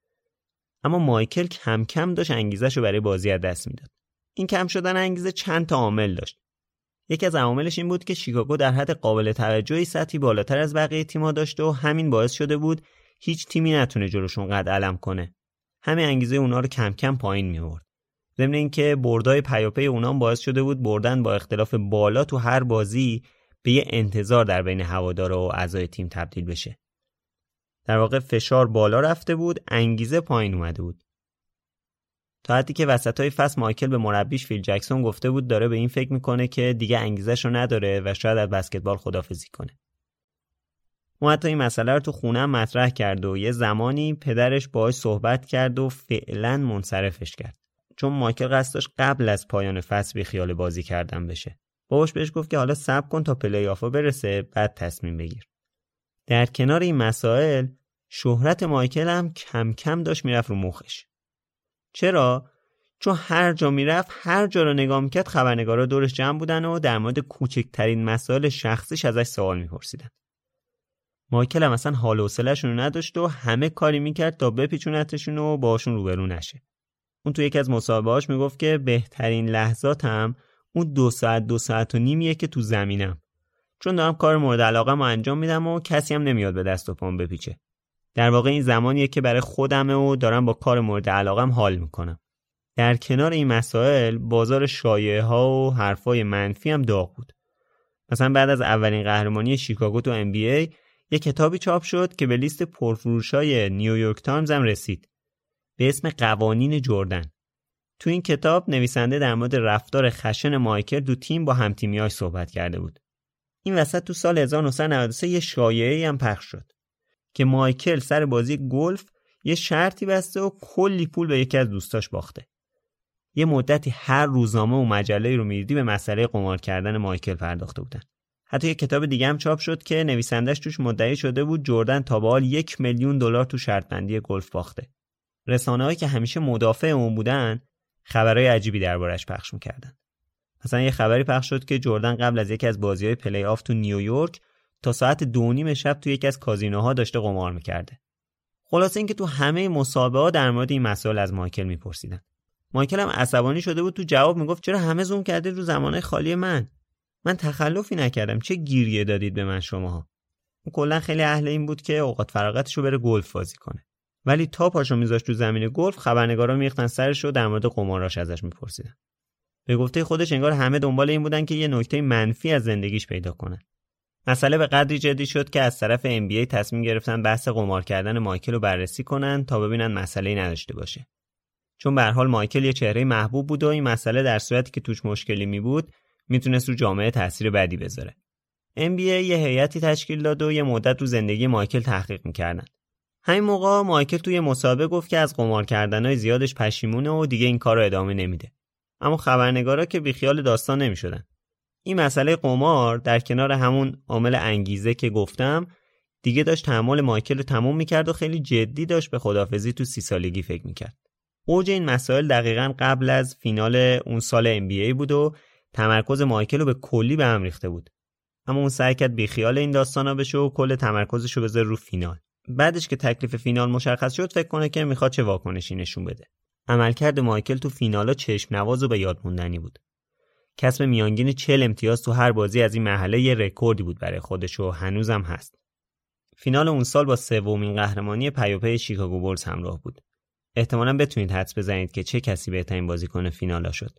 Speaker 1: اما مایکل کم کم داشت انگیزش رو برای بازی از دست می‌داد. این کم شدن انگیزه چند تا عامل داشت. یکی از عواملش این بود که شیکاگو در حد قابل توجهی سطحی بالاتر از بقیه تیم‌ها داشته و همین باعث شده بود هیچ تیمی نتونه جلوشون قد علم کنه. همه انگیزه اونا رو کم کم پایین میورد. ضمن اینکه بردای پیاپی اونا باعث شده بود بردن با اختلاف بالا تو هر بازی به یه انتظار در بین هوادار و اعضای تیم تبدیل بشه. در واقع فشار بالا رفته بود، انگیزه پایین اومده بود. تا که وسط های فصل مایکل به مربیش فیل جکسون گفته بود داره به این فکر می‌کنه که دیگه انگیزش رو نداره و شاید از بسکتبال خدافزی کنه. اون حتی این مسئله رو تو خونه مطرح کرد و یه زمانی پدرش باهاش صحبت کرد و فعلا منصرفش کرد. چون مایکل قصد داشت قبل از پایان فصل بی خیال بازی کردن بشه. باباش بهش گفت که حالا صبر کن تا پلی آفا برسه بعد تصمیم بگیر. در کنار این مسائل شهرت مایکل هم کم کم داشت می‌رفت رو مخش. چرا؟ چون هر جا می‌رفت هر جا رو نگاه می‌کرد خبرنگارا دورش جمع بودن و در مورد کوچکترین مسائل شخصیش ازش سوال میپرسیدن. مایکل هم اصلا حال و نداشت و همه کاری می‌کرد تا بپیچونتشون و باشون روبرو نشه. اون تو یکی از مصاحبه‌هاش می‌گفت که بهترین لحظاتم اون دو ساعت دو ساعت و نیمیه که تو زمینم چون دارم کار مورد علاقه ما انجام میدم و کسی هم نمیاد به دست و پام بپیچه در واقع این زمانیه که برای خودمه و دارم با کار مورد علاقم حال می‌کنم. در کنار این مسائل بازار شایعه ها و حرفای منفی هم داغ بود. مثلا بعد از اولین قهرمانی شیکاگو تو NBA یه کتابی چاپ شد که به لیست پرفروشای نیویورک تایمز هم رسید. به اسم قوانین جردن. تو این کتاب نویسنده در مورد رفتار خشن مایکل تو تیم با همتیمیاش صحبت کرده بود. این وسط تو سال 1993 یه شایعه هم پخش شد. که مایکل سر بازی گلف یه شرطی بسته و کلی پول به یکی از دوستاش باخته. یه مدتی هر روزنامه و مجله رو می‌دیدی به مسئله قمار کردن مایکل پرداخته بودن. حتی یه کتاب دیگه هم چاپ شد که نویسندش توش مدعی شده بود جردن تا به حال یک میلیون دلار تو شرط بندی گلف باخته. رسانه‌هایی که همیشه مدافع اون بودن خبرهای عجیبی دربارش پخش می‌کردن. مثلا یه خبری پخش شد که جردن قبل از یکی از بازی های پلی‌آف تو نیویورک تا ساعت دو نیم شب تو یکی از کازینوها داشته قمار می‌کرده. خلاصه اینکه تو همه مسابقه ها در مورد این مسائل از مایکل میپرسیدن. مایکل هم عصبانی شده بود تو جواب می‌گفت چرا همه زوم کردید رو زمانه خالی من؟ من تخلفی نکردم. چه گیریه دادید به من شماها؟ اون کلا خیلی اهل این بود که اوقات فراغتش رو بره گلف بازی کنه. ولی تا پاشو میذاشت تو زمین گلف خبرنگارا میختن سرش رو در مورد قماراش ازش میپرسیدن. به گفته خودش انگار همه دنبال این بودن که یه نکته منفی از زندگیش پیدا کنن. مسئله به قدری جدی شد که از طرف NBA تصمیم گرفتن بحث قمار کردن مایکل رو بررسی کنن تا ببینن مسئله نداشته باشه چون به حال مایکل یه چهره محبوب بود و این مسئله در صورتی که توش مشکلی می بود می‌تونست رو جامعه تاثیر بدی بذاره NBA یه هیئتی تشکیل داد و یه مدت رو زندگی مایکل تحقیق می‌کردن همین موقع مایکل توی مسابقه گفت که از قمار کردنهای زیادش پشیمونه و دیگه این کار رو ادامه نمیده. اما خبرنگارا که بیخیال داستان نمی‌شدن. این مسئله قمار در کنار همون عامل انگیزه که گفتم دیگه داشت تحمل مایکل رو تموم می‌کرد و خیلی جدی داشت به خدافزی تو سی سالگی فکر می‌کرد. اوج این مسائل دقیقا قبل از فینال اون سال NBA بود و تمرکز مایکل رو به کلی به هم ریخته بود. اما اون سعی کرد بیخیال این داستانا بشه و کل تمرکزش رو بذاره رو فینال. بعدش که تکلیف فینال مشخص شد فکر کنه که می‌خواد چه واکنشی نشون بده عملکرد مایکل تو فینالا چشم نواز و به یاد موندنی بود کسب میانگین 40 امتیاز تو هر بازی از این مرحله یه رکوردی بود برای خودش و هنوزم هست. فینال اون سال با سومین قهرمانی پیاپی شیکاگو بولز همراه بود. احتمالا بتونید حدس بزنید که چه کسی بهترین بازیکن فینالا شد.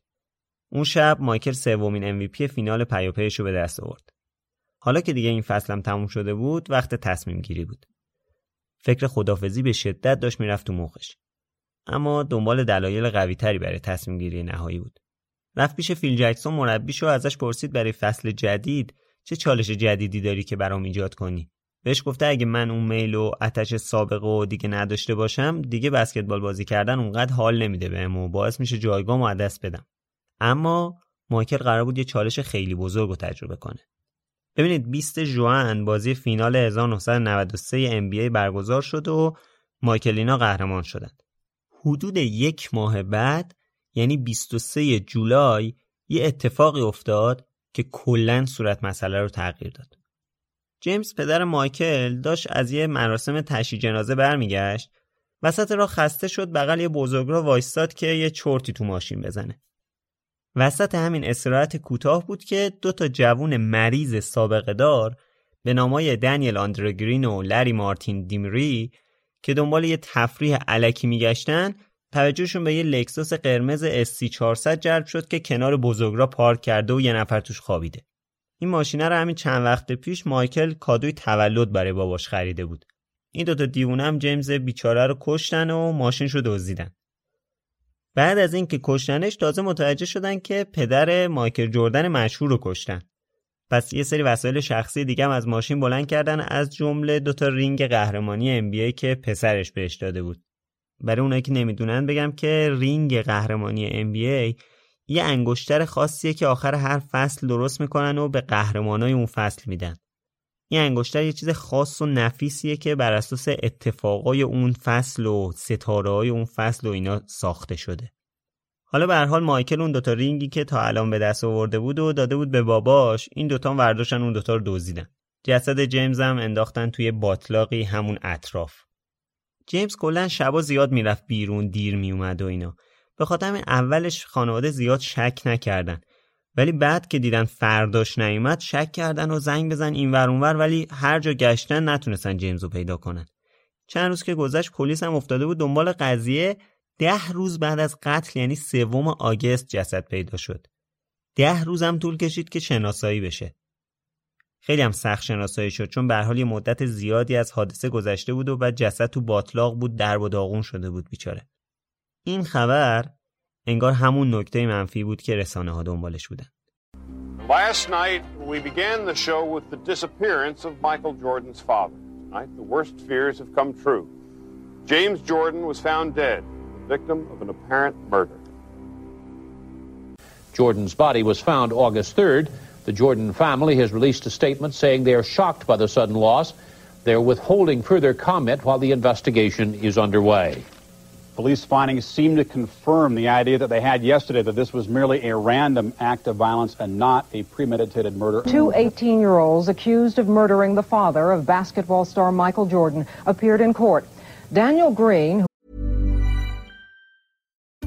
Speaker 1: اون شب مایکل سومین MVP فینال پیاپیش رو به دست آورد. حالا که دیگه این فصلم تموم شده بود وقت تصمیم گیری بود. فکر خدافظی به شدت داشت می‌رفت تو مخش. اما دنبال دلایل قوی تری برای تصمیم گیری نهایی بود. رفت پیش فیل جکسون مربیش و ازش پرسید برای فصل جدید چه چالش جدیدی داری که برام ایجاد کنی؟ بهش گفته اگه من اون میل و اتش سابقه و دیگه نداشته باشم دیگه بسکتبال بازی کردن اونقدر حال نمیده بهم و باعث میشه جایگاه دست بدم. اما مایکل قرار بود یه چالش خیلی بزرگ رو تجربه کنه. ببینید 20 جوان بازی فینال 1993 NBA برگزار شد و مایکلینا قهرمان شدند. حدود یک ماه بعد یعنی 23 جولای یه اتفاقی افتاد که کلا صورت مسئله رو تغییر داد. جیمز پدر مایکل داشت از یه مراسم تشییع جنازه برمیگشت وسط را خسته شد بغل یه بزرگرا وایستاد که یه چرتی تو ماشین بزنه. وسط همین استراحت کوتاه بود که دو تا جوون مریض سابقه دار به نامای دنیل آندرگرین و لری مارتین دیمری که دنبال یه تفریح علکی میگشتن توجهشون به یه لکسوس قرمز سی 400 جلب شد که کنار بزرگرا پارک کرده و یه نفر توش خوابیده. این ماشینه رو همین چند وقت پیش مایکل کادوی تولد برای باباش خریده بود. این دوتا دیوونه هم جیمز بیچاره رو کشتن و ماشینش رو دزدیدن. بعد از اینکه کشتنش تازه متوجه شدن که پدر مایکل جردن مشهور رو کشتن. پس یه سری وسایل شخصی دیگه هم از ماشین بلند کردن از جمله دوتا رینگ قهرمانی NBA که پسرش بهش داده بود. برای اونایی که نمی‌دونن بگم که رینگ قهرمانی NBA یه انگشتر خاصیه که آخر هر فصل درست می‌کنن و به قهرمانای اون فصل میدن. این انگشتر یه چیز خاص و نفیسیه که بر اساس اتفاقای اون فصل و ستاره های اون فصل و اینا ساخته شده. حالا به حال مایکل اون دوتا رینگی که تا الان به دست آورده بود و داده بود به باباش این دوتا ورداشتن اون دوتا رو دزدیدن. جسد جیمز هم انداختن توی باطلاقی همون اطراف. جیمز کلا شبا زیاد می‌رفت بیرون دیر میومد و اینا. به خاطر اولش خانواده زیاد شک نکردن. ولی بعد که دیدن فرداش نیومد شک کردن و زنگ بزن این ور اونور ولی هر جا گشتن نتونستن جیمز رو پیدا کنن. چند روز که گذشت پلیس هم افتاده بود دنبال قضیه. ده روز بعد از قتل یعنی سوم آگست جسد پیدا شد. ده روز هم طول کشید که شناسایی بشه. خیلی هم سخت شناسایی شد چون به حال یه مدت زیادی از حادثه گذشته بود و بعد جسد تو باطلاق بود درب و داغون شده بود بیچاره این خبر انگار همون نکته منفی بود که رسانه ها دنبالش بودن.
Speaker 11: Last night we began the show with the disappearance of Michael Jordan's father. Tonight the worst fears have come true. James Jordan was found dead, victim of an apparent murder.
Speaker 12: Jordan's body was found August 3rd. The Jordan family has released a statement saying they are shocked by the sudden loss. They're withholding further comment while the investigation is underway.
Speaker 13: Police findings seem to confirm the idea that they had yesterday that this was merely a random act of violence and not a premeditated murder.
Speaker 14: Two 18 year olds accused of murdering the father of basketball star Michael Jordan appeared in court. Daniel Green.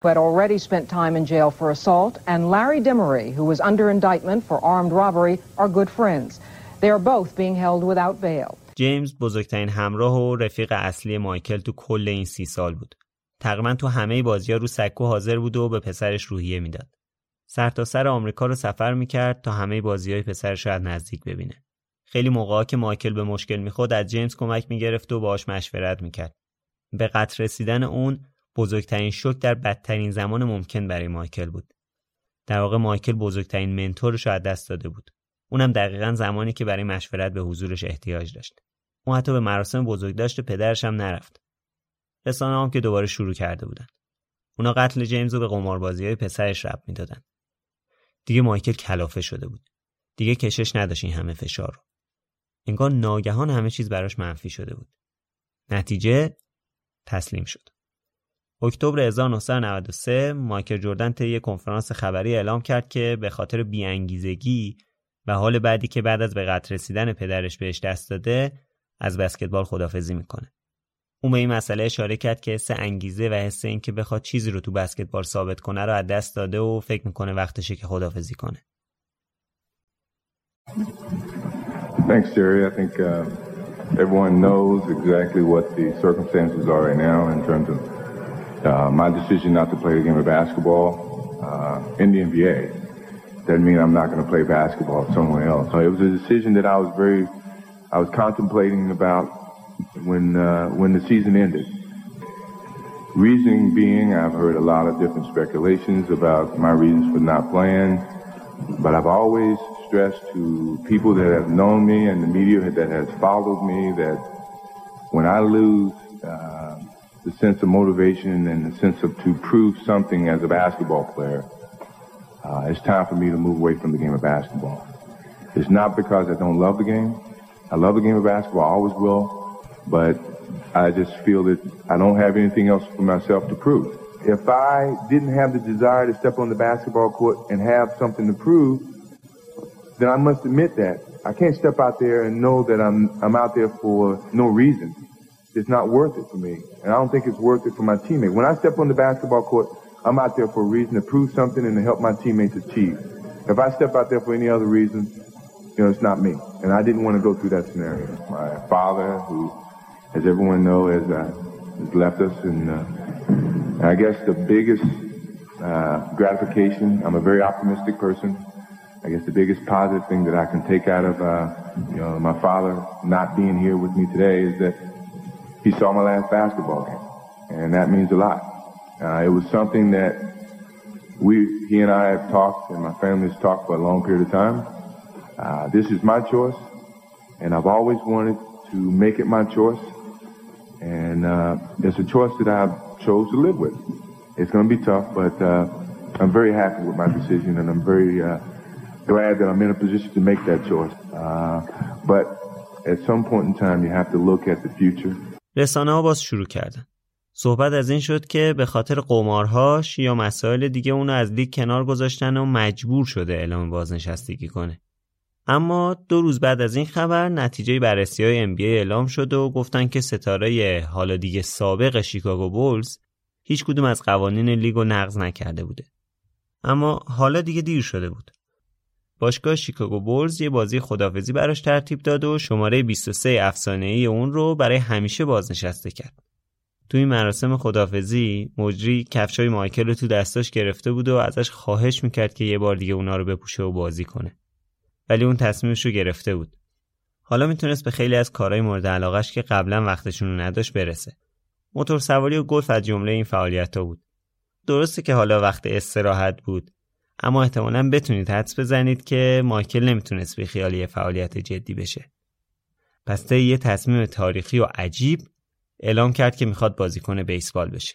Speaker 14: Who had already spent time in jail for assault, and Larry Dimery, who was under indictment for armed robbery, are good friends. They are both being held without bail.
Speaker 1: جیمز بزرگترین همراه و رفیق اصلی مایکل تو کل این سی سال بود. تقریبا تو همه بازی ها رو سکو حاضر بود و به پسرش روحیه می‌داد. سرتاسر سر آمریکا رو سفر می‌کرد تا همه بازی های پسرش رو از نزدیک ببینه. خیلی موقعا که مایکل به مشکل می‌خورد از جیمز کمک می‌گرفت و باهاش مشورت می‌کرد. به قتل رسیدن اون بزرگترین شوک در بدترین زمان ممکن برای مایکل بود. در واقع مایکل بزرگترین منتورش رو از دست داده بود. اونم دقیقا زمانی که برای مشورت به حضورش احتیاج داشت. اون حتی به مراسم بزرگداشت پدرش هم نرفت. رسانه هم که دوباره شروع کرده بودن. اونا قتل جیمز رو به قماربازی های پسرش رب می‌دادن. دیگه مایکل کلافه شده بود. دیگه کشش نداشت این همه فشار رو. انگار ناگهان همه چیز براش منفی شده بود. نتیجه تسلیم شد. اکتبر 1993 مایکل جردن طی کنفرانس خبری اعلام کرد که به خاطر بیانگیزگی و حال بعدی که بعد از به قتل رسیدن پدرش بهش دست داده از بسکتبال خدافزی می‌کنه. اون به این مسئله اشاره کرد که حس انگیزه و حس اینکه بخواد چیزی رو تو بسکتبال ثابت کنه رو از دست داده و فکر می‌کنه وقتشه که خدافزی کنه.
Speaker 2: Thanks, Jerry. I think uh, everyone knows exactly what the circumstances are right now in terms of uh, my decision not to play the game of basketball uh, in the NBA. Doesn't mean I'm not going to play basketball somewhere else. So it was a decision that I was very, I was contemplating about when uh, when the season ended. Reasoning being, I've heard a lot of different speculations about my reasons for not playing, but I've always stressed to people that have known me and the media that has followed me that when I lose uh, the sense of motivation and the sense of to prove something as a basketball player, uh, it's time for me to move away from the game of basketball. It's not because I don't love the game. I love the game of basketball, I always will, but I just feel that I don't have anything else for myself to prove. If I didn't have the desire to step on the basketball court and have something to prove, then I must admit that I can't step out there and know that I'm I'm out there for no reason. It's not worth it for me, and I don't think it's worth it for my teammate. When I step on the basketball court, I'm out there for a reason to prove something and to help my teammates achieve. If I step out there for any other reason, you know, it's not me, and I didn't want to go through that scenario. My father, who, as everyone knows, has, uh, has left us, and uh, I guess the biggest uh, gratification. I'm a very optimistic person. I guess the biggest positive thing that I can take out of uh, you know my father not being here with me today is that he saw my last basketball game, and that means a lot. Uh, it was something that we, he and I have talked, and my family has talked for a long period of time. Uh, this is my choice, and I've always wanted to make it my choice, and uh, it's a choice that I've chose to live with. It's going to be tough, but uh, I'm very happy with my decision, and I'm very uh, glad that I'm in a position to make that choice. Uh, but at some point in time, you have to look at the future.
Speaker 1: رسانه ها باز شروع کردن. صحبت از این شد که به خاطر قمارهاش یا مسائل دیگه اونو از لیگ کنار گذاشتن و مجبور شده اعلام بازنشستگی کنه. اما دو روز بعد از این خبر نتیجه بررسی های NBA اعلام شد و گفتن که ستاره حالا دیگه سابق شیکاگو بولز هیچ کدوم از قوانین لیگ رو نقض نکرده بوده. اما حالا دیگه دیر شده بود. باشگاه شیکاگو بولز یه بازی خدافزی براش ترتیب داد و شماره 23 افسانه‌ای اون رو برای همیشه بازنشسته کرد. تو این مراسم خدافزی مجری کفشای مایکل رو تو دستاش گرفته بود و ازش خواهش می‌کرد که یه بار دیگه اونا رو بپوشه و بازی کنه. ولی اون تصمیمش رو گرفته بود. حالا می‌تونست به خیلی از کارهای مورد علاقش که قبلا وقتشون رو نداشت برسه. موتور سواری و گلف از جمله این فعالیت ها بود. درسته که حالا وقت استراحت بود اما احتمالا بتونید حدس بزنید که مایکل نمی‌تونست به خیالی فعالیت جدی بشه. پس طی یه تصمیم تاریخی و عجیب اعلام کرد که می‌خواد بازیکن بیسبال بشه.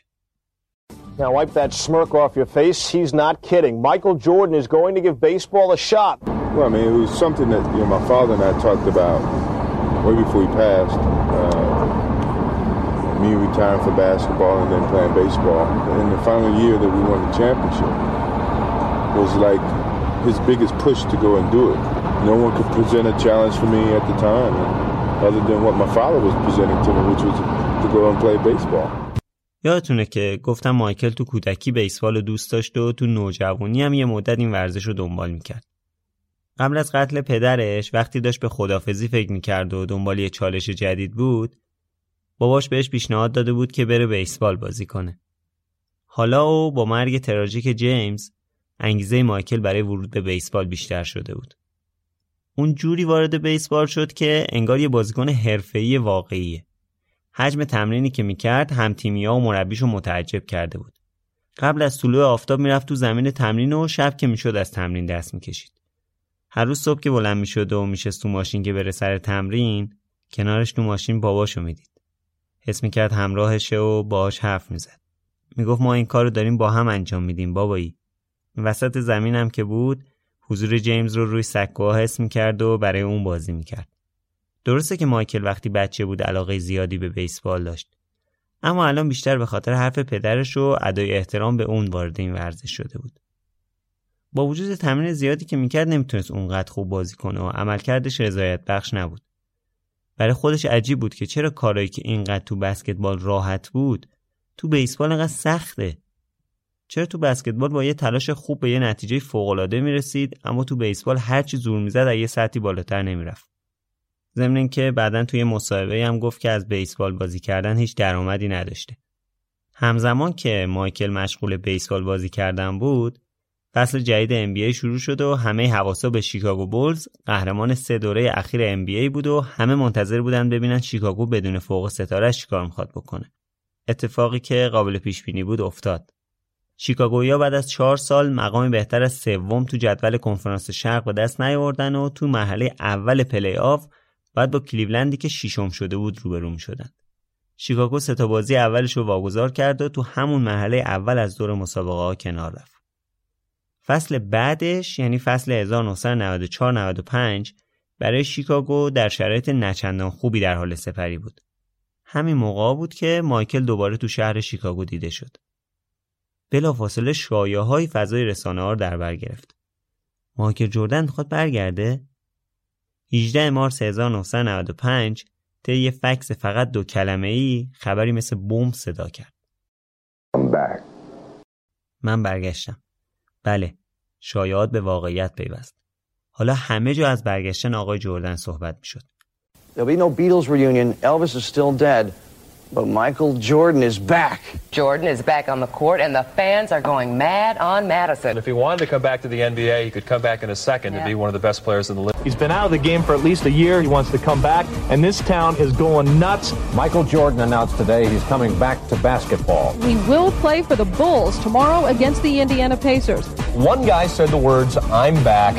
Speaker 5: Now wipe that smirk off your face. He's not kidding. Michael Jordan is going to give baseball a shot.
Speaker 2: Well, I mean, it was something that you know my father and I talked about way before he passed. Uh, me retiring for basketball and then playing baseball. In the final year that we won the championship was like his biggest push to go and do it. No one could present a challenge for me at the time, other than what my father was presenting to me, which was to go and play baseball.
Speaker 1: یادتونه که گفتم مایکل تو کودکی بیسبال دوست داشت و تو نوجوانی هم یه مدت این ورزش رو دنبال می‌کرد. قبل از قتل پدرش وقتی داشت به خدافزی فکر می‌کرد و دنبال یه چالش جدید بود باباش بهش پیشنهاد داده بود که بره بیسبال بازی کنه. حالا و با مرگ تراژیک جیمز انگیزه مایکل برای ورود به بیسبال بیشتر شده بود. اون جوری وارد بیسبال شد که انگار یه بازیکن حرفه‌ای واقعیه. حجم تمرینی که می‌کرد هم تیمیا و مربیشو متعجب کرده بود. قبل از طلوع آفتاب می‌رفت تو زمین تمرین و شب که می‌شد از تمرین دست می‌کشید. هر روز صبح که بلند می‌شد و میشست تو ماشین که بره سر تمرین کنارش تو ماشین باباشو می‌دید. حس می‌کرد همراهشه و باهاش حرف می‌زد. می‌گفت ما این کارو داریم با هم انجام میدیم بابایی. وسط زمینم که بود حضور جیمز رو روی سکوها حس می‌کرد و برای اون بازی می‌کرد. درسته که مایکل وقتی بچه بود علاقه زیادی به بیسبال داشت. اما الان بیشتر به خاطر حرف پدرش و ادای احترام به اون وارد این ورزش شده بود. با وجود تمرین زیادی که می‌کرد نمی‌تونست اونقدر خوب بازی کنه و عملکردش رضایت بخش نبود. برای خودش عجیب بود که چرا کارایی که اینقدر تو بسکتبال راحت بود تو بیسبال اینقدر سخته. چرا تو بسکتبال با یه تلاش خوب به یه نتیجه فوق‌العاده می‌رسید اما تو بیسبال هر چی زور می‌زد از یه سطحی بالاتر نمی‌رفت. ضمن که بعدا توی مصاحبه هم گفت که از بیسبال بازی کردن هیچ درآمدی نداشته. همزمان که مایکل مشغول بیسبال بازی کردن بود، فصل جدید NBA شروع شد و همه حواسا به شیکاگو بولز قهرمان سه دوره اخیر NBA بود و همه منتظر بودن ببینن شیکاگو بدون فوق ستاره چیکار می‌خواد بکنه. اتفاقی که قابل پیش بینی بود افتاد. شیکاگویا بعد از چهار سال مقام بهتر از سوم تو جدول کنفرانس شرق به دست نیاوردن و تو مرحله اول پلی آف باید با کلیولندی که شیشم شده بود روبرو شدن. شیکاگو سه بازی اولش رو واگذار کرد و تو همون مرحله اول از دور مسابقه ها کنار رفت. فصل بعدش یعنی فصل 1994-95 برای شیکاگو در شرایط نچندان خوبی در حال سپری بود. همین موقع بود که مایکل دوباره تو شهر شیکاگو دیده شد. بلافاصله شایعه های فضای رسانه ها در بر گرفت. مایکل جردن می‌خواد برگرده؟ 18 مارس 1995 طی یه فکس فقط دو کلمه ای خبری مثل بمب صدا کرد. من برگشتم. بله، شایعات به واقعیت پیوست. حالا همه جا از برگشتن آقای جردن صحبت می‌شد.
Speaker 15: There'll be no Beatles reunion. Elvis is still dead. But Michael Jordan is back.
Speaker 16: Jordan is back on the court, and the fans are going mad on Madison.
Speaker 17: If he wanted to come back to the NBA, he could come back in a second
Speaker 16: Yeah.
Speaker 17: and be one of the best players in the league.
Speaker 8: He's been out of the game for at least a year. He wants to come back, and this town is going nuts.
Speaker 12: Michael Jordan announced today he's coming back to basketball.
Speaker 14: He will play for the Bulls tomorrow against the Indiana Pacers.
Speaker 17: One guy said the words, I'm back,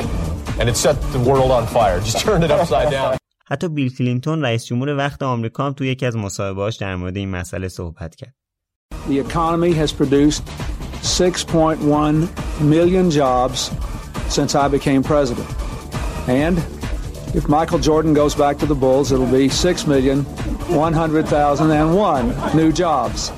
Speaker 17: and it set the world on fire. Just turned it upside down. [LAUGHS]
Speaker 1: حتی بیل کلینتون رئیس جمهور وقت آمریکا هم تو یکی از مصاحبه‌هاش در مورد این مسئله صحبت کرد.
Speaker 18: The economy has produced 6.1 million jobs since I became president. And if Michael Jordan goes back to the Bulls, it'll be 6,100,001 new jobs.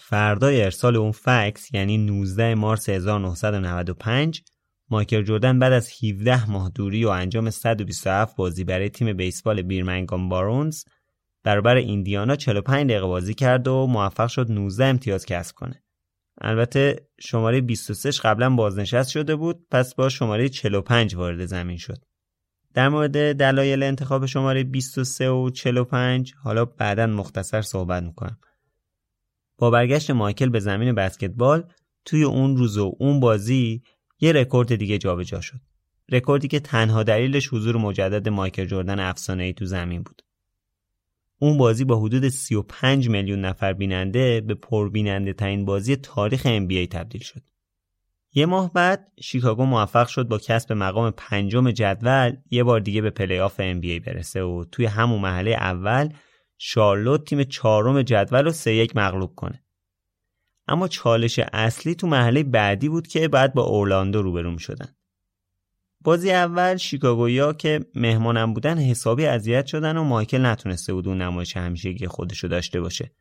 Speaker 1: فردای ارسال اون فکس یعنی 19 مارس 1995 مایکل جردن بعد از 17 ماه دوری و انجام 127 بازی برای تیم بیسبال بیرمنگام بارونز برابر ایندیانا 45 دقیقه بازی کرد و موفق شد 19 امتیاز کسب کنه. البته شماره 23 قبلا بازنشست شده بود پس با شماره 45 وارد زمین شد. در مورد دلایل انتخاب شماره 23 و 45 حالا بعدا مختصر صحبت می‌کنم. با برگشت مایکل به زمین بسکتبال توی اون روز و اون بازی یه رکورد دیگه جابجا شد. رکوردی که تنها دلیلش حضور مجدد مایکل جردن افسانه‌ای تو زمین بود. اون بازی با حدود 35 میلیون نفر بیننده به پربیننده ترین بازی تاریخ NBA تبدیل شد. یه ماه بعد شیکاگو موفق شد با کسب مقام پنجم جدول یه بار دیگه به پلی آف NBA برسه و توی همون مرحله اول شارلوت تیم چهارم جدول رو سه یک مغلوب کنه. اما چالش اصلی تو محله بعدی بود که بعد با اورلاندو روبرو شدن. بازی اول شیکاگویا که مهمانم بودن حسابی اذیت شدن و مایکل نتونسته بود اون نمایش همیشگی خودشو داشته باشه.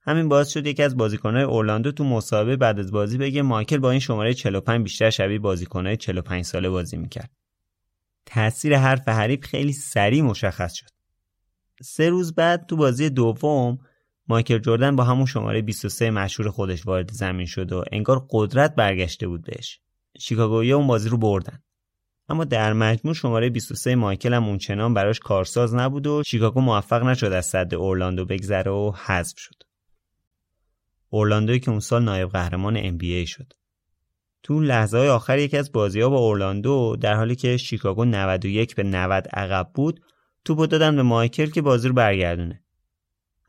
Speaker 1: همین باعث شد یکی از بازیکنهای اورلاندو تو مسابقه بعد از بازی بگه مایکل با این شماره 45 بیشتر شبیه بازیکنهای 45 ساله بازی می‌کرد. تأثیر حرف حریف خیلی سریع مشخص شد. سه روز بعد تو بازی دوم مایکل جردن با همون شماره 23 مشهور خودش وارد زمین شد و انگار قدرت برگشته بود بهش. شیکاگویا اون بازی رو بردن. اما در مجموع شماره 23 مایکل هم اونچنان براش کارساز نبود و شیکاگو موفق نشد از صد اورلاندو بگذره و حذف شد. اورلاندوی که اون سال نایب قهرمان NBA شد. تو لحظه های آخر یکی از بازی ها با اورلاندو در حالی که شیکاگو 91 به 90 عقب بود توپو دادن به مایکل که بازی رو برگردونه.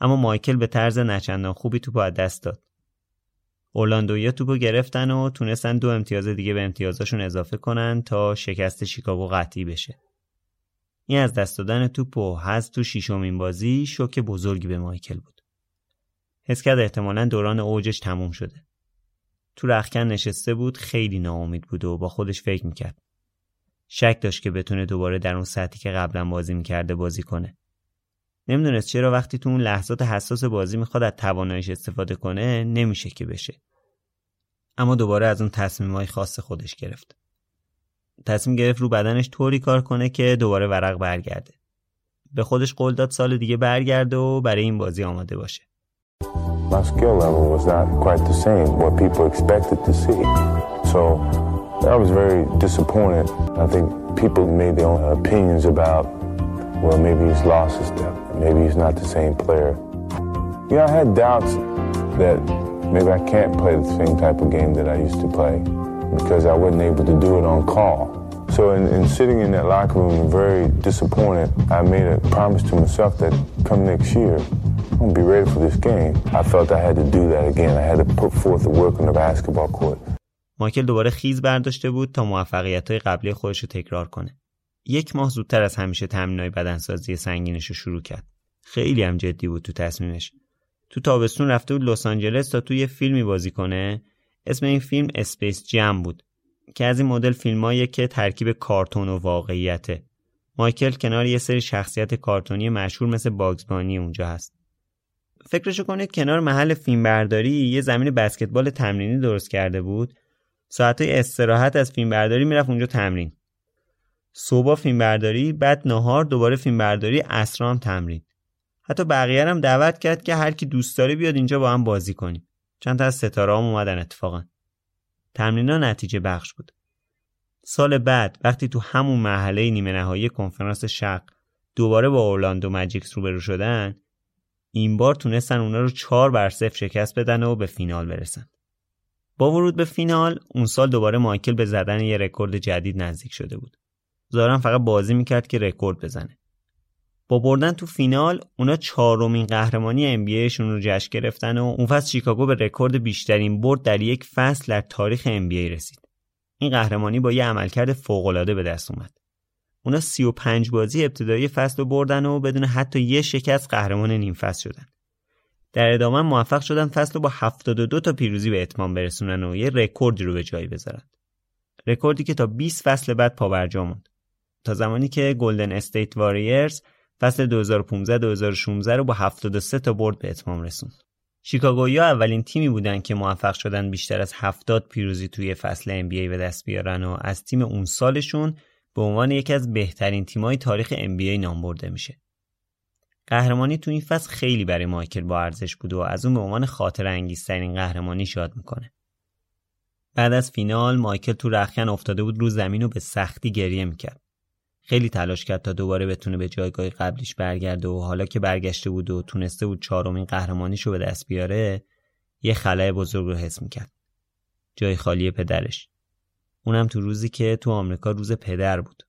Speaker 1: اما مایکل به طرز نچندان خوبی توپو از دست داد. اورلاندویا توپو گرفتن و تونستن دو امتیاز دیگه به امتیازاشون اضافه کنن تا شکست شیکاگو قطعی بشه. این از دست دادن توپ و حذف تو شیشمین بازی شوک بزرگی به مایکل بود. حس کرد احتمالا دوران اوجش تموم شده. تو رخکن نشسته بود خیلی ناامید بود و با خودش فکر می‌کرد. شک داشت که بتونه دوباره در اون سطحی که قبلا بازی می‌کرده بازی کنه. نمی‌دونست چرا وقتی تو اون لحظات حساس بازی می‌خواد از تواناییش استفاده کنه نمیشه که بشه. اما دوباره از اون تصمیمای خاص خودش گرفت. تصمیم گرفت رو بدنش طوری کار کنه که دوباره ورق برگرده. به خودش قول داد سال دیگه برگرده و برای این بازی آماده باشه.
Speaker 2: Well, maybe he's lost his step. Maybe he's not the same player. You know, I had doubts that maybe I can't play the same type of game that I used to play because I wasn't able to do it on call. So in, in sitting in that locker room very disappointed, I made a promise to myself that come next year, I'm going to be ready for this game. I felt I had to do that again. I had to put forth the work on the basketball court.
Speaker 1: مایکل دوباره خیز برداشته بود تا موفقیت های قبلی خودش رو تکرار کنه. یک ماه زودتر از همیشه تمرینای بدنسازی سنگینش رو شروع کرد. خیلی هم جدی بود تو تصمیمش. تو تابستون رفته بود لس آنجلس تا توی فیلمی بازی کنه. اسم این فیلم Space Jam بود که از این مدل فیلمایی که ترکیب کارتون و واقعیته. مایکل کنار یه سری شخصیت کارتونی مشهور مثل باگز بانی اونجا هست. فکرشو کنید کنار محل فیلمبرداری یه زمین بسکتبال تمرینی درست کرده بود ساعتهای استراحت از فیلمبرداری می‌رفت اونجا تمرین صبح فیلمبرداری بعد نهار دوباره فیلمبرداری اسرام تمرین حتی بقیه هم دعوت کرد که هر کی دوست داره بیاد اینجا با هم بازی کنیم چند تا از ستاره هم اومدن اتفاقا تمرینا نتیجه بخش بود سال بعد وقتی تو همون مرحله نیمه نهایی کنفرانس شق دوباره با اورلاندو ماجیکس روبرو شدن این بار تونستن اونا رو چهار بر صفر شکست بدن و به فینال برسن. با ورود به فینال اون سال دوباره مایکل به زدن یه رکورد جدید نزدیک شده بود. ظاهرا فقط بازی می‌کرد که رکورد بزنه. با بردن تو فینال اونا چهارمین قهرمانی ام رو جشن گرفتن و اون فصل شیکاگو به رکورد بیشترین برد در یک فصل در تاریخ ام رسید. این قهرمانی با یه عملکرد فوق‌العاده به دست اومد. اونا 35 بازی ابتدایی فصل رو بردن و بدون حتی یه شکست قهرمان نیم فصل شدن. در ادامه موفق شدن فصل رو با 72 تا پیروزی به اتمام برسونن و یه رکوردی رو به جایی بذارن. رکوردی که تا 20 فصل بعد پابرجا موند. تا زمانی که گلدن استیت واریرز فصل 2015-2016 رو با 73 تا برد به اتمام رسوند. شیکاگویا اولین تیمی بودن که موفق شدن بیشتر از 70 پیروزی توی فصل NBA به دست بیارن و از تیم اون سالشون به عنوان یکی از بهترین تیمای تاریخ NBA نام برده میشه. قهرمانی تو این فصل خیلی برای مایکل با ارزش بود و از اون به عنوان خاطر انگیزترین قهرمانی شاد می‌کنه. بعد از فینال مایکل تو رخکن افتاده بود رو زمین و به سختی گریه می‌کرد. خیلی تلاش کرد تا دوباره بتونه به جایگاه قبلیش برگرده و حالا که برگشته بود و تونسته بود چهارمین قهرمانیشو به دست بیاره یه خلای بزرگ رو حس می‌کرد. جای خالی پدرش. اونم تو روزی که تو آمریکا روز پدر بود.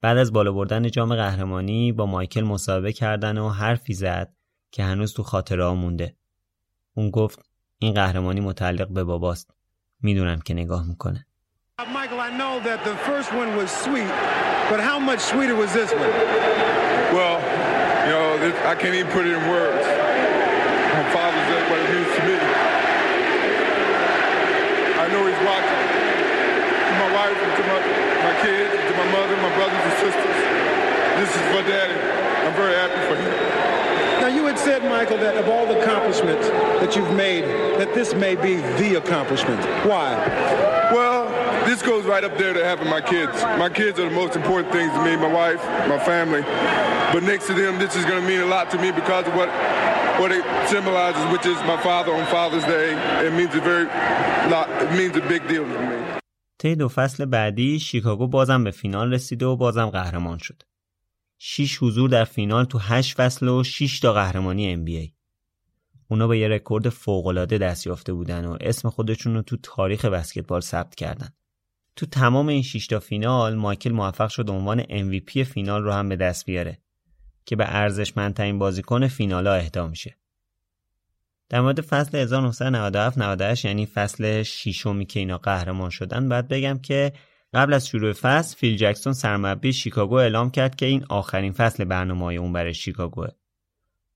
Speaker 1: بعد از بالا بردن جام قهرمانی با مایکل مصاحبه کردن و حرفی زد که هنوز تو خاطره مونده. اون گفت این قهرمانی متعلق به باباست. می‌دونم که نگاه می‌کنه.
Speaker 19: Uh, Michael, I know that the first one was sweet, but how much sweeter was this one?
Speaker 2: Well, you know, I can't even put it in words. My Father's Day, what it means to me. I know he's watching. my wife and to my, my kids, to my mother, my brothers and sisters. This is for daddy. I'm very happy for him.
Speaker 19: Now, you had said, Michael, that of all the accomplishments that you've made, that this may be the accomplishment. Why?
Speaker 2: Well, this goes right up there to having my kids. My kids are the most important things to me, my wife, my family. But next to them, this is going to mean a lot to me because of what what it symbolizes, which is my father on Father's Day. It means a very lot, it means a big deal to me.
Speaker 1: طی دو فصل بعدی شیکاگو بازم به فینال رسید و بازم قهرمان شد. 6 حضور در فینال تو 8 فصل و 6 تا قهرمانی NBA. اونا با یه رکورد فوق‌العاده دست یافته بودن و اسم خودشون رو تو تاریخ بسکتبال ثبت کردن. تو تمام این 6 تا فینال مایکل موفق شد عنوان MVP فینال رو هم به دست بیاره که به ارزشمندترین بازیکن فینالا اهدا میشه. در مورد فصل 1997-98 یعنی فصل شیشمی که اینا قهرمان شدن بعد بگم که قبل از شروع فصل فیل جکسون سرمربی شیکاگو اعلام کرد که این آخرین فصل برنامه اون برای شیکاگوه.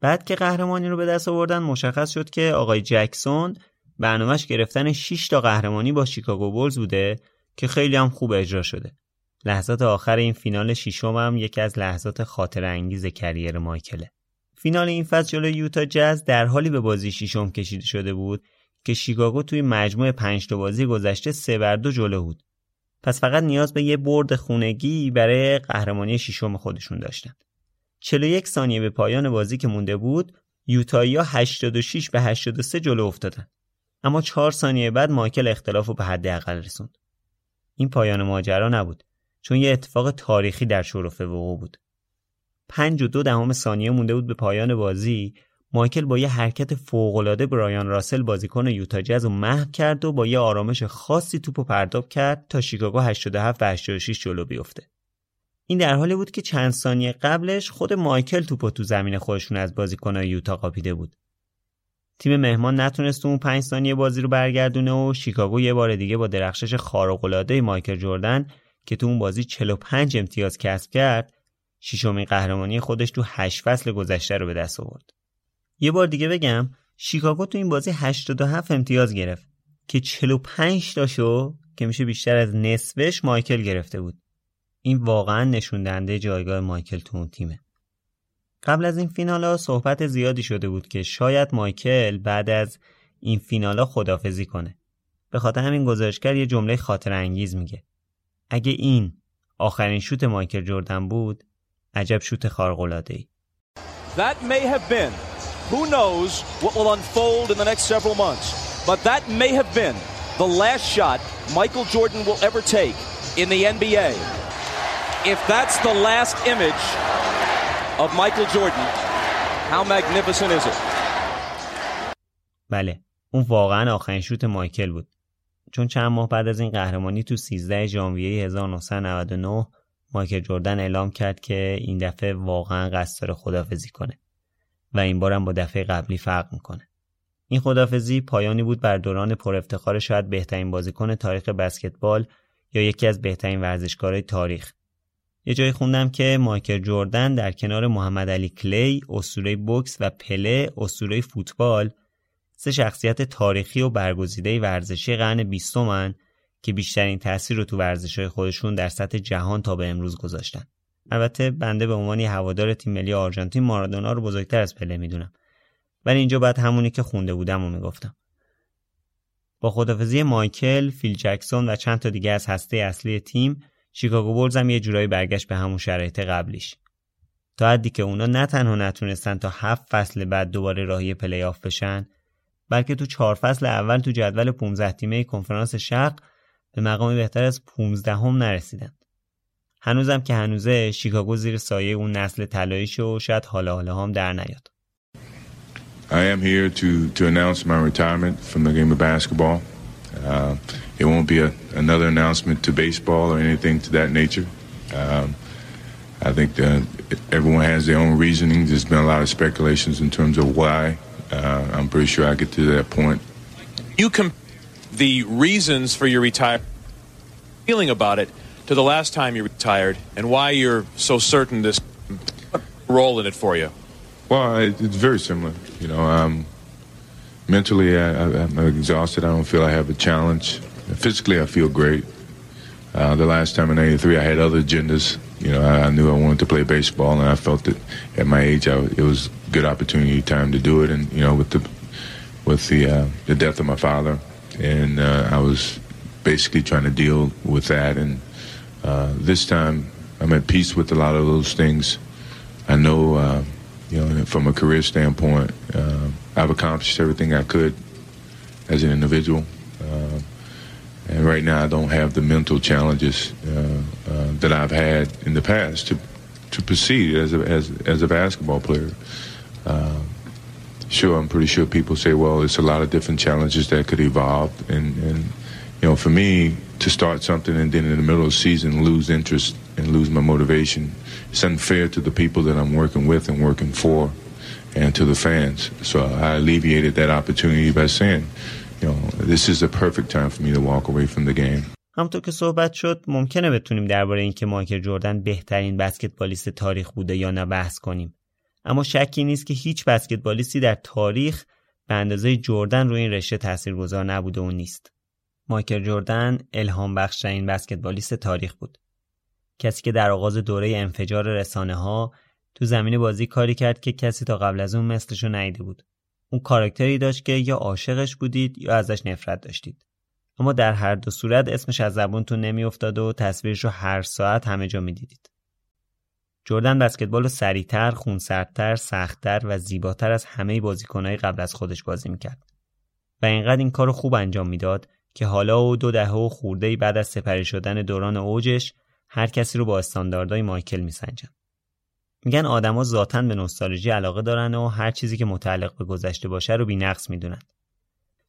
Speaker 1: بعد که قهرمانی رو به دست آوردن مشخص شد که آقای جکسون برنامهش گرفتن 6 تا قهرمانی با شیکاگو بولز بوده که خیلی هم خوب اجرا شده. لحظات آخر این فینال ششم هم یکی از لحظات خاطر انگیز کریر مایکله. فینال این فصل جلوی یوتا جز در حالی به بازی ششم کشیده شده بود که شیکاگو توی مجموع پنج تا بازی گذشته سه بر دو جلو بود. پس فقط نیاز به یه برد خونگی برای قهرمانی ششم خودشون داشتن. 41 ثانیه به پایان بازی که مونده بود، یوتایا 86 به 83 جلو افتادن. اما 4 ثانیه بعد مایکل اختلاف رو به حد اقل رسوند. این پایان ماجرا نبود چون یه اتفاق تاریخی در شرف وقوع بود. 5 و دو دهم ثانیه مونده بود به پایان بازی مایکل با یه حرکت فوقالعاده برایان راسل بازیکن یوتا جز رو محو کرد و با یه آرامش خاصی توپ و پرتاب کرد تا شیکاگو 87 و 86 جلو بیفته. این در حالی بود که چند ثانیه قبلش خود مایکل توپ تو زمین خودشون از بازیکنای یوتا قاپیده بود. تیم مهمان نتونست اون 5 ثانیه بازی رو برگردونه و شیکاگو یه بار دیگه با درخشش خارق‌العاده مایکل جردن که تو اون بازی 45 امتیاز کسب کرد، ششمین قهرمانی خودش تو 8 فصل گذشته رو به دست آورد. یه بار دیگه بگم شیکاگو تو این بازی 87 امتیاز گرفت که 45 تاشو که میشه بیشتر از نصفش مایکل گرفته بود. این واقعا نشون دهنده جایگاه مایکل تو اون تیمه. قبل از این فینالا صحبت زیادی شده بود که شاید مایکل بعد از این فینالا خدافزی کنه. به خاطر همین گزارشگر یه جمله خاطر انگیز میگه. اگه این آخرین شوت مایکل جوردن بود، عجب شوت خارق‌العاده‌ای.
Speaker 8: That may have been. Who knows what will unfold in the next several months. But that may have been the last shot Michael Jordan will ever take in the NBA. If that's the last image of Michael Jordan, how magnificent is it?
Speaker 1: بله. اون واقعا آخرین شوت مایکل بود. چون چند ماه بعد از این قهرمانی تو 13 ژانویه 1999 مایکل جردن اعلام کرد که این دفعه واقعا قصد داره خدافزی کنه و این بارم با دفعه قبلی فرق می‌کنه. این خدافزی پایانی بود بر دوران پر افتخار شاید بهترین بازیکن تاریخ بسکتبال یا یکی از بهترین ورزشکارهای تاریخ. یه جایی خوندم که مایکل جردن در کنار محمد علی کلی اسطوره بوکس و پله اسطوره فوتبال سه شخصیت تاریخی و برگزیده ورزشی قرن بیستمن که بیشترین تاثیر رو تو ورزشهای خودشون در سطح جهان تا به امروز گذاشتن. البته بنده به عنوان هوادار تیم ملی آرژانتین مارادونا رو بزرگتر از پله می‌دونم. ولی اینجا باید همونی که خونده بودم رو می‌گفتم. با خدافزی مایکل، فیل جکسون و چند تا دیگه از هسته اصلی تیم، شیکاگو بولز هم یه جورایی برگشت به همون شرایط قبلیش. تا حدی که اونا نه تنها نتونستن تا هفت فصل بعد دوباره راهی پلی آف بشن، بلکه تو چهار فصل اول تو جدول 15 تیمه کنفرانس شرق به مقامی بهتر از 15 هم نرسیدن. هنوزم که هنوزه شیکاگو زیر سایه اون نسل طلاییش و شاید حالا حالا هم در نیاد.
Speaker 2: I am here to, to announce my retirement from the game of basketball. Uh, it won't be a, another announcement to baseball or anything to that nature. Um, I think that everyone has their own reasoning. There's been a lot of speculations in terms of why. Uh, I'm pretty sure I get to that point.
Speaker 20: You compare the reasons for your retirement, feeling about it, to the last time you retired, and why you're so certain this role in it for you.
Speaker 2: Well, it's very similar. You know, um, mentally I, I'm exhausted. I don't feel I have a challenge. Physically, I feel great. Uh, the last time in '83, I had other agendas. You know, I, I, knew I wanted to play baseball, and I felt that at my age, I, it was good opportunity, time to do it. And you know, with the with the uh, the death of my father, and uh, I was basically trying to deal with that. And uh, this time, I'm at peace with a lot of those things. I know, uh, you know, from a career standpoint, uh, I've accomplished everything I could as an individual. And right now, I don't have the mental challenges uh, uh, that I've had in the past to to proceed as a as as a basketball player. Uh, sure, I'm pretty sure people say, well, it's a lot of different challenges that could evolve, and and you know, for me to start something and then in the middle of the season lose interest and lose my motivation, it's unfair to the people that I'm working with and working for, and to the fans. So I alleviated that opportunity by saying. You know, this is a perfect time for me to walk away from the game.
Speaker 1: همطور که صحبت شد ممکنه بتونیم درباره اینکه مایکل جردن بهترین بسکتبالیست تاریخ بوده یا نه بحث کنیم اما شکی نیست که هیچ بسکتبالیستی در تاریخ به اندازه جردن روی این رشته تاثیرگذار نبوده و نیست مایکل جردن الهام بخشترین بسکتبالیست تاریخ بود کسی که در آغاز دوره انفجار رسانه ها تو زمین بازی کاری کرد که کسی تا قبل از اون مثلشو نیده بود. اون کاراکتری داشت که یا عاشقش بودید یا ازش نفرت داشتید. اما در هر دو صورت اسمش از زبونتون نمیافتاد و تصویرش رو هر ساعت همه جا می‌دیدید. جردن بسکتبال رو سریعتر، خونسردتر، سختتر و زیباتر از همه بازیکنهای قبل از خودش بازی می‌کرد. و اینقدر این کار خوب انجام می‌داد که حالا و دو دهه و خورده بعد از سپری شدن دوران اوجش هر کسی رو با استانداردهای مایکل میسنجن. میگن آدما ذاتا به نوستالژی علاقه دارن و هر چیزی که متعلق به گذشته باشه رو بینقص می‌دونن.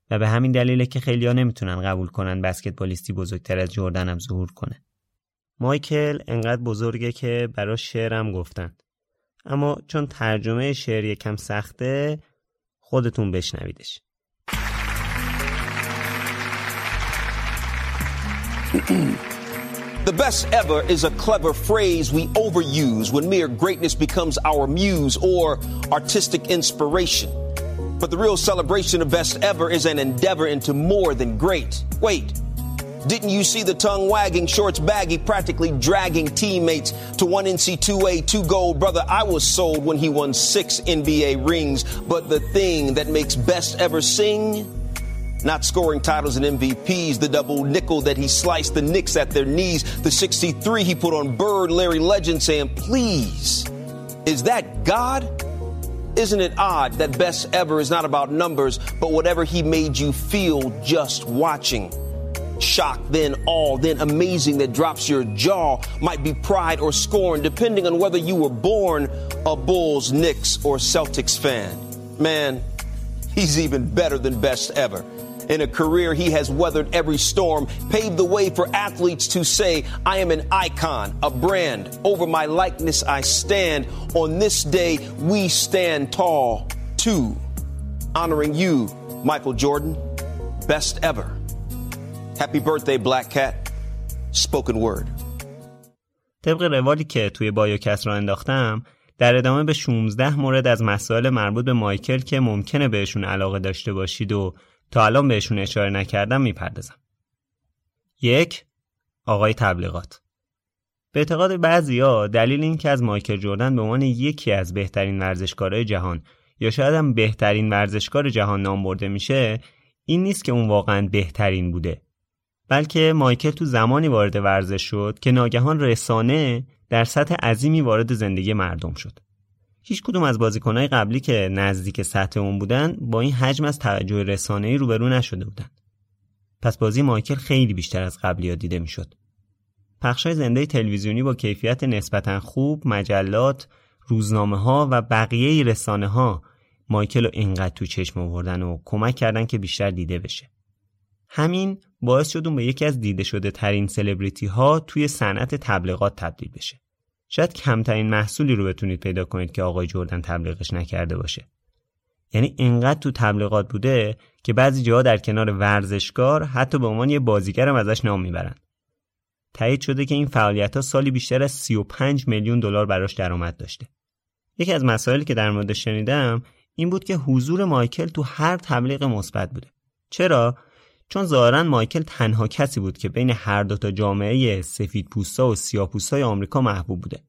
Speaker 1: و به همین دلیله که خیلیا نمی‌تونن قبول کنن بسکتبالیستی بزرگتر از جردن هم ظهور کنه. مایکل انقدر بزرگه که برا شعرم گفتن. اما چون ترجمه شعر یکم سخته خودتون بشنویدش. [CLEARS THROAT]
Speaker 21: The best ever is a clever phrase we overuse when mere greatness becomes our muse or artistic inspiration. But the real celebration of best ever is an endeavor into more than great. Wait, didn't you see the tongue wagging, shorts baggy, practically dragging teammates to one NC2A, two gold? Brother, I was sold when he won six NBA rings. But the thing that makes best ever sing, not scoring titles and MVPs, the double nickel that he sliced the Knicks at their knees, the 63 he put on Bird, Larry Legend saying, please, is that God? Isn't it odd that best ever is not about numbers, but whatever he made you feel just watching? Shock, then awe, then amazing that drops your jaw might be pride or scorn, depending on whether you were born a Bulls, Knicks, or Celtics fan. Man, he's even better than best ever. In a career, he has weathered every storm, paved the way for athletes to say, I am an icon, a brand. Over my likeness I stand. On this day, we stand tall, too. Honoring you, Michael Jordan, best ever. Happy birthday, Black Cat. Spoken word.
Speaker 1: طبق روالی که توی بایوکست را انداختم در ادامه به 16 مورد از مسائل مربوط به مایکل که ممکنه بهشون علاقه داشته باشید و تا الان بهشون اشاره نکردم می‌پردازم. یک آقای تبلیغات به اعتقاد بعضیا دلیل این که از مایکل جردن به عنوان یکی از بهترین ورزشکارهای جهان یا شاید هم بهترین ورزشکار جهان نام برده میشه این نیست که اون واقعا بهترین بوده بلکه مایکل تو زمانی وارد ورزش شد که ناگهان رسانه در سطح عظیمی وارد زندگی مردم شد هیچ کدوم از بازیکنهای قبلی که نزدیک سطح اون بودن با این حجم از توجه رسانه‌ای روبرو نشده بودن. پس بازی مایکل خیلی بیشتر از قبلی ها دیده می‌شد. پخشای زنده تلویزیونی با کیفیت نسبتا خوب، مجلات، روزنامه ها و بقیه رسانه ها مایکل رو اینقدر تو چشم آوردن و کمک کردن که بیشتر دیده بشه. همین باعث شد اون به یکی از دیده شده ترین سلبریتی ها توی صنعت تبلیغات تبدیل بشه. شاید کمترین محصولی رو بتونید پیدا کنید که آقای جردن تبلیغش نکرده باشه. یعنی اینقدر تو تبلیغات بوده که بعضی جاها در کنار ورزشکار حتی به عنوان یه بازیگرم ازش نام می‌برن. تایید شده که این فعالیت ها سالی بیشتر از 35 میلیون دلار براش درآمد داشته. یکی از مسائلی که در موردش شنیدم این بود که حضور مایکل تو هر تبلیغ مثبت بوده. چرا؟ چون ظاهرا مایکل تنها کسی بود که بین هر دو تا جامعه سفید پوستا و سیاه پوستای آمریکا محبوب بوده.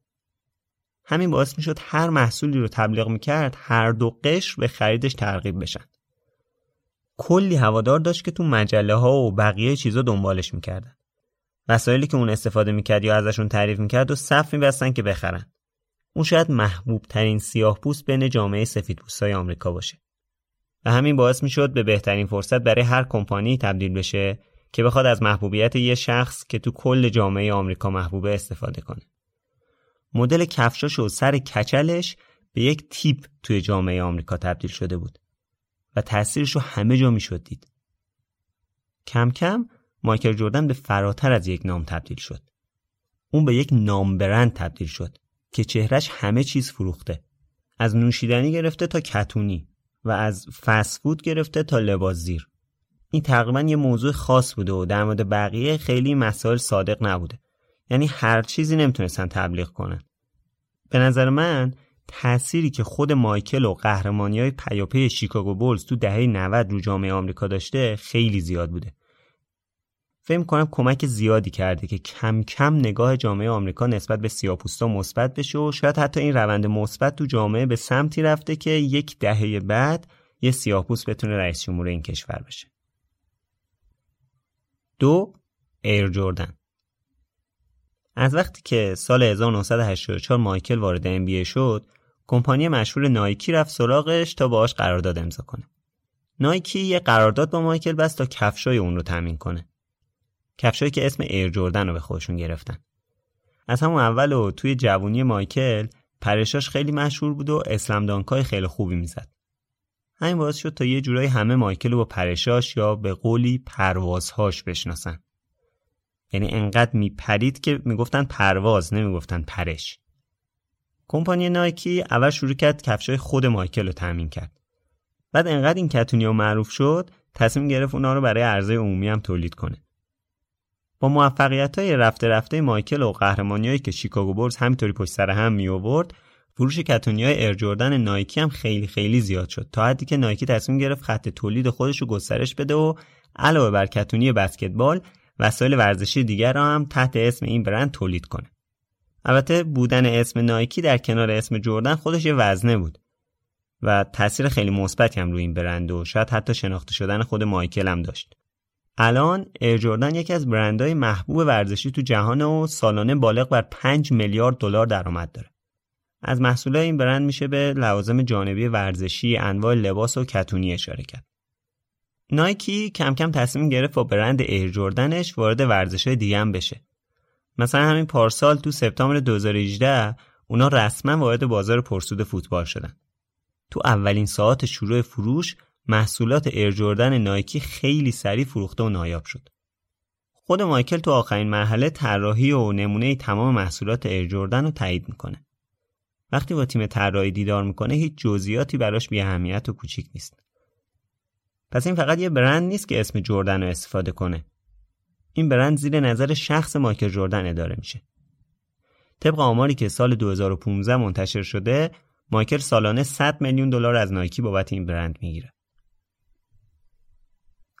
Speaker 1: همین باعث می‌شد هر محصولی رو تبلیغ می‌کرد هر دو قشر به خریدش ترغیب بشن. کلی هوادار داشت که تو مجله ها و بقیه چیزا دنبالش می‌کردن. وسایلی که اون استفاده می‌کرد یا ازشون تعریف می‌کرد و صف میبستن که بخرن. اون شاید محبوب ترین سیاه پوست بین جامعه سفید پوستای آمریکا باشه. و همین باعث می‌شد به بهترین فرصت برای هر کمپانی تبدیل بشه که بخواد از محبوبیت یه شخص که تو کل جامعه آمریکا محبوبه استفاده کنه. مدل کفشاش و سر کچلش به یک تیپ توی جامعه آمریکا تبدیل شده بود و تاثیرش رو همه جا می‌شد دید. کم کم مایکل جردن به فراتر از یک نام تبدیل شد. اون به یک نام برند تبدیل شد که چهرش همه چیز فروخته. از نوشیدنی گرفته تا کتونی و از فسفود گرفته تا لباس زیر. این تقریبا یه موضوع خاص بوده و در مورد بقیه خیلی مسائل صادق نبوده. یعنی هر چیزی نمی‌تونستن تبلیغ کنن. به نظر من تأثیری که خود مایکل و قهرمانی های پیاپی شیکاگو بولز تو دهه 90 رو جامعه آمریکا داشته خیلی زیاد بوده. فکر کنم کمک زیادی کرده که کم کم نگاه جامعه آمریکا نسبت به سیاپوستا مثبت بشه و شاید حتی این روند مثبت تو جامعه به سمتی رفته که یک دهه بعد یه سیاپوس بتونه رئیس جمهور این کشور بشه. دو ایر جوردن از وقتی که سال 1984 مایکل وارد NBA شد کمپانی مشهور نایکی رفت سراغش تا باهاش قرارداد امضا کنه. نایکی یه قرارداد با مایکل بست تا کفشای اون رو تامین کنه. کفشایی که اسم ایر جردن رو به خودشون گرفتن. از همون اول و توی جوونی مایکل پرشاش خیلی مشهور بود و slam dunk ای خیلی خوبی می‌زد. همین باعث شد تا یه جورایی همه مایکل رو با پرشاش یا به قولی پروازهاش بشناسن. یعنی انقدر میپرید که می‌گفتن پرواز نمی‌گفتن پرش. کمپانی نایکی اول شروع کرد کفشای خود مایکل رو تامین کرد. بعد انقدر این کتونیا معروف شد تصمیم گرفت اونا رو برای عرضه عمومی هم تولید کنه. با موفقیت های رفته رفته مایکل و قهرمانیایی که شیکاگو بورز همینطوری پشت سر هم می آورد فروش کتونی های ارجوردن نایکی هم خیلی خیلی زیاد شد تا حدی که نایکی تصمیم گرفت خط تولید خودش رو گسترش بده و علاوه بر کتونی بسکتبال وسایل ورزشی دیگر را هم تحت اسم این برند تولید کنه. البته بودن اسم نایکی در کنار اسم جردن خودش یه وزنه بود و تاثیر خیلی مثبتی هم روی این برند و شاید حتی شناخته شدن خود مایکل هم داشت. الان ایر جردن یکی از برندهای محبوب ورزشی تو جهان و سالانه بالغ بر 5 میلیارد دلار درآمد داره. از محصولات این برند میشه به لوازم جانبی ورزشی، انواع لباس و کتونی اشاره کرد. نایکی کم کم تصمیم گرفت با برند ایر جردنش وارد ورزش دیگه هم بشه. مثلا همین پارسال تو سپتامبر 2018 اونا رسما وارد بازار پرسود فوتبال شدن. تو اولین ساعت شروع فروش محصولات جردن نایکی خیلی سریع فروخته و نایاب شد. خود مایکل تو آخرین مرحله طراحی و نمونه تمام محصولات جردن رو تایید می‌کنه. وقتی با تیم طراحی دیدار می‌کنه هیچ جزئیاتی براش بی اهمیت و کوچیک نیست. پس این فقط یه برند نیست که اسم جردن رو استفاده کنه. این برند زیر نظر شخص مایکل جردن اداره میشه. طبق آماری که سال 2015 منتشر شده، مایکل سالانه 100 میلیون دلار از نایکی بابت این برند می‌گیره.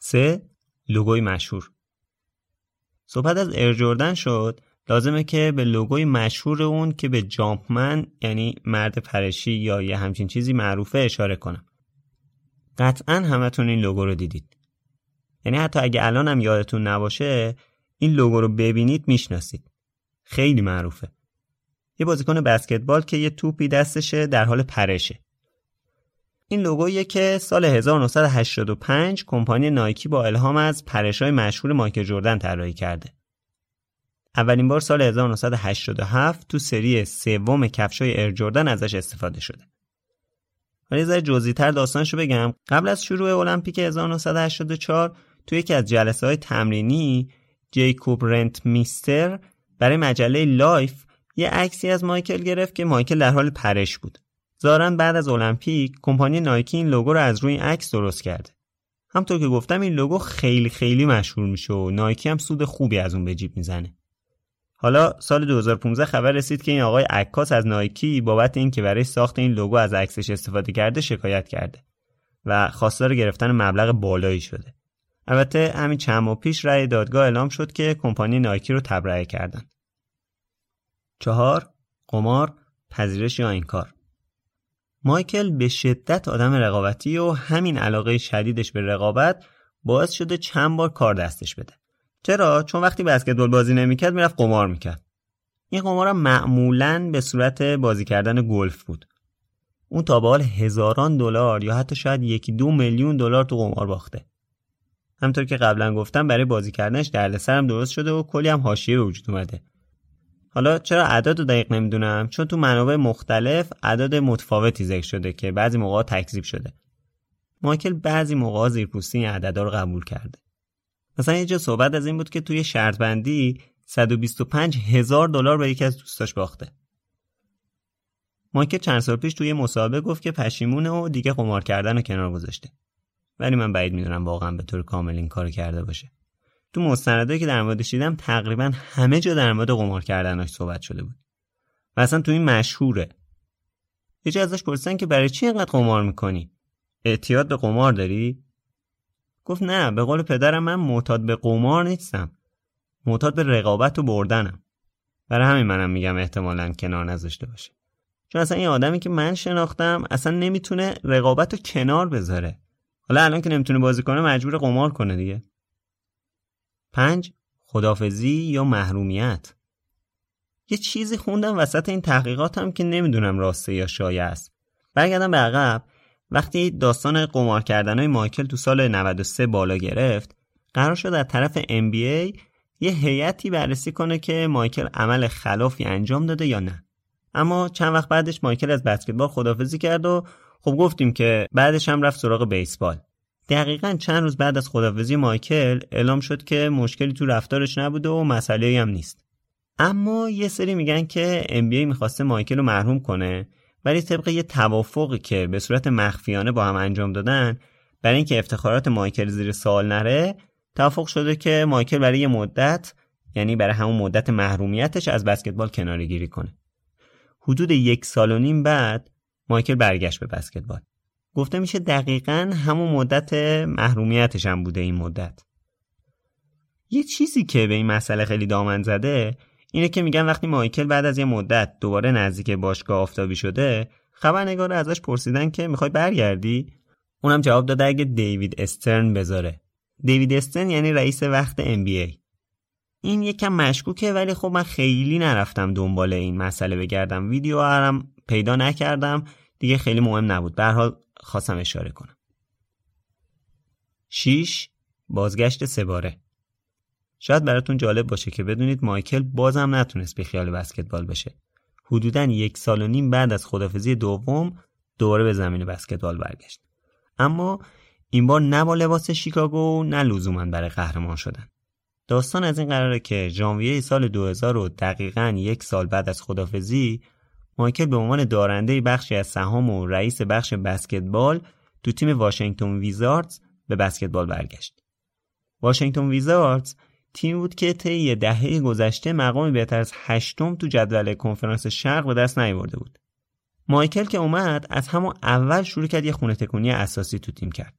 Speaker 1: 3. لوگوی مشهور. صحبت از ایر جردن شد لازمه که به لوگوی مشهور اون که به جامپمن یعنی مرد پرشی یا یه همچین چیزی معروفه اشاره کنم. قطعا همتون این لوگو رو دیدید. یعنی حتی اگه الان هم یادتون نباشه این لوگو رو ببینید می‌شناسید. خیلی معروفه. یه بازیکن بسکتبال که یه توپی دستشه در حال پرشه. این لوگویی که سال 1985 کمپانی نایکی با الهام از پرشای مشهور مایکل جردن طراحی کرده. اولین بار سال 1987 تو سری سوم کفشای ایر جردن ازش استفاده شده. حالا یه ذره جزئی‌تر داستانشو بگم قبل از شروع المپیک 1984 تو یکی از جلسه های تمرینی جیکوب رنت میستر برای مجله لایف یه عکسی از مایکل گرفت که مایکل در حال پرش بود. ظاهرا بعد از المپیک کمپانی نایکی این لوگو رو از روی عکس درست کرده. همونطور که گفتم این لوگو خیلی خیلی مشهور میشه و نایکی هم سود خوبی از اون به جیب می‌زنه. حالا سال 2015 خبر رسید که این آقای عکاس از نایکی بابت اینکه برای ساخت این لوگو از عکسش استفاده کرده شکایت کرده و خواستار گرفتن مبلغ بالایی شده. البته همین چند ماه پیش رأی دادگاه اعلام شد که کمپانی نایکی رو تبرئه کردن. چهار قمار پذیرش یا انکار مایکل به شدت آدم رقابتی و همین علاقه شدیدش به رقابت باعث شده چند بار کار دستش بده. چرا؟ چون وقتی بسکتبال بازی نمی‌کرد می‌رفت قمار می‌کرد. این قمار هم معمولا به صورت بازی کردن گلف بود. اون تا به حال هزاران دلار یا حتی شاید یکی دو میلیون دلار تو قمار باخته. همطور که قبلا گفتم برای بازی کردنش دردسرم درست شده و کلی هم حاشیه به وجود اومده. حالا چرا اعداد رو دقیق نمی‌دونم؟ چون تو منابع مختلف اعداد متفاوتی ذکر شده که بعضی موقع تکذیب شده. مایکل بعضی موقع زیرپوستی این عددا رو قبول کرده. مثلا یه جا صحبت از این بود که توی شرط بندی 125 هزار دلار به یکی از دوستاش باخته. مایکل چند سال پیش توی مسابقه گفت که پشیمونه و دیگه قمار کردن رو کنار گذاشته. ولی من بعید می‌دونم واقعا به طور کامل این کار کرده باشه. تو مستندایی که در موردش دیدم تقریبا همه جا در مورد قمار کردنش صحبت شده بود. و اصلا تو این مشهوره. یه جا ازش پرسیدن که برای چی اینقدر قمار می‌کنی؟ اعتیاد به قمار داری؟ گفت نه به قول پدرم من معتاد به قمار نیستم. معتاد به رقابت و بردنم. برای همین منم میگم احتمالا کنار نذاشته باشه. چون اصلا این آدمی که من شناختم اصلا نمی‌تونه رقابت رو کنار بذاره. حالا الان که نمی‌تونه بازی کنه مجبور قمار کنه دیگه. پنج خدافزی یا محرومیت. یه چیزی خوندم وسط این تحقیقاتم که نمی‌دونم راسته یا شایع است. برگردم به عقب. وقتی داستان قمار کردن های مایکل تو سال 93 بالا گرفت قرار شد از طرف NBA یه هیئتی بررسی کنه که مایکل عمل خلافی انجام داده یا نه. اما چند وقت بعدش مایکل از بسکتبال خدافزی کرد و خب گفتیم که بعدش هم رفت سراغ بیسبال. دقیقا چند روز بعد از خدافزی مایکل اعلام شد که مشکلی تو رفتارش نبوده و مسئله هم نیست. اما یه سری میگن که NBA می‌خواسته مایکل رو محروم کنه ولی طبق یه توافقی که به صورت مخفیانه با هم انجام دادن برای اینکه افتخارات مایکل زیر سوال نره توافق شده که مایکل برای یه مدت یعنی برای همون مدت محرومیتش از بسکتبال کناری گیری کنه. حدود یک سال و نیم بعد مایکل برگشت به بسکتبال. گفته میشه دقیقا همون مدت محرومیتش هم بوده این مدت. یه چیزی که به این مسئله خیلی دامن زده اینه که میگن وقتی مایکل بعد از یه مدت دوباره نزدیک باشگاه آفتابی شده خبرنگار ازش پرسیدن که می‌خوای برگردی؟ اونم جواب داده اگه دیوید استرن بذاره. دیوید استرن یعنی رئیس وقت NBA این یکم مشکوکه ولی خب من خیلی نرفتم دنبال این مسئله بگردم. ویدیو هرم پیدا نکردم. دیگه خیلی مهم نبود. به حال خواستم اشاره کنم. 6 بازگشت سه شاید براتون جالب باشه که بدونید مایکل بازم نتونست بیخیال بسکتبال بشه. حدودا یک سال و نیم بعد از خدافزی دوم دوباره به زمین بسکتبال برگشت. اما این بار نه با لباس شیکاگو نه لزوما برای قهرمان شدن. داستان از این قراره که ژانویه سال 2000 و دقیقا یک سال بعد از خدافزی مایکل به عنوان دارنده بخشی از سهام و رئیس بخش بسکتبال تو تیم واشنگتن ویزاردز به بسکتبال برگشت. واشنگتن ویزاردز تیم بود که طی دهه گذشته مقامی بهتر از هشتم تو جدول کنفرانس شرق به دست نیاورده بود. مایکل که اومد از همون اول شروع کرد یه خونه تکونی اساسی تو تیم کرد.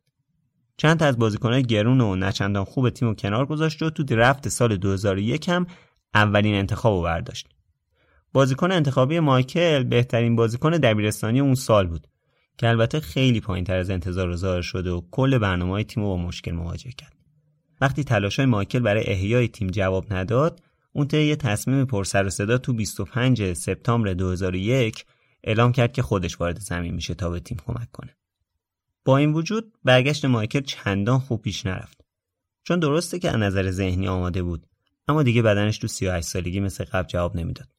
Speaker 1: چند تا از بازیکنهای گرون و نچندان خوب تیم و کنار گذاشت و تو درفت سال 2001 هم اولین انتخاب برداشت. بازیکن انتخابی مایکل بهترین بازیکن دبیرستانی اون سال بود که البته خیلی پایین تر از انتظار ظاهر شده و کل برنامه های تیم رو با مشکل مواجه کرد. وقتی تلاش های مایکل برای احیای تیم جواب نداد، اون طی یه تصمیم پرسر و صدا تو 25 سپتامبر 2001 اعلام کرد که خودش وارد زمین میشه تا به تیم کمک کنه. با این وجود برگشت مایکل چندان خوب پیش نرفت. چون درسته که از نظر ذهنی آماده بود، اما دیگه بدنش تو 38 سالگی مثل قبل جواب نمی‌داد.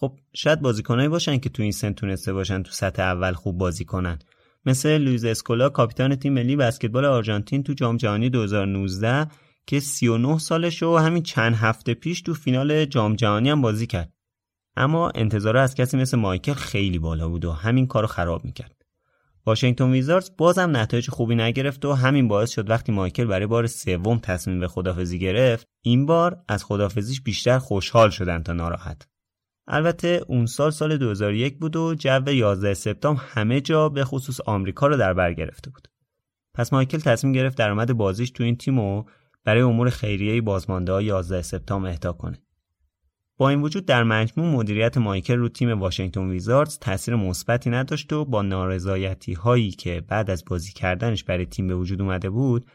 Speaker 1: خب شاید بازیکنایی باشن که تو این سن تونسته باشن تو سطح اول خوب بازی کنن. مثل لوییس اسکولا کاپیتان تیم ملی بسکتبال آرژانتین تو جام جهانی 2019 که 39 سالشه و همین چند هفته پیش تو فینال جام جهانی هم بازی کرد. اما انتظار از کسی مثل مایکل خیلی بالا بود و همین کارو خراب می‌کرد. واشنگتن ویزاردز بازم نتایج خوبی نگرفت و همین باعث شد وقتی مایکل برای بار سوم تصمیم به خدافزی گرفت این بار از خدافزیش بیشتر خوشحال شدن تا ناراحت. البته اون سال سال 2001 بود و جو 11 سپتامبر همه جا به خصوص آمریکا رو در بر گرفته بود. پس مایکل تصمیم گرفت درآمد بازیش تو این تیم رو برای امور خیریه بازمانده 11 سپتامبر اهدا کنه. با این وجود در مجموع مدیریت مایکل رو تیم واشنگتن ویزاردز تاثیر مثبتی نداشت و با نارضایتی هایی که بعد از بازی کردنش برای تیم به وجود اومده بود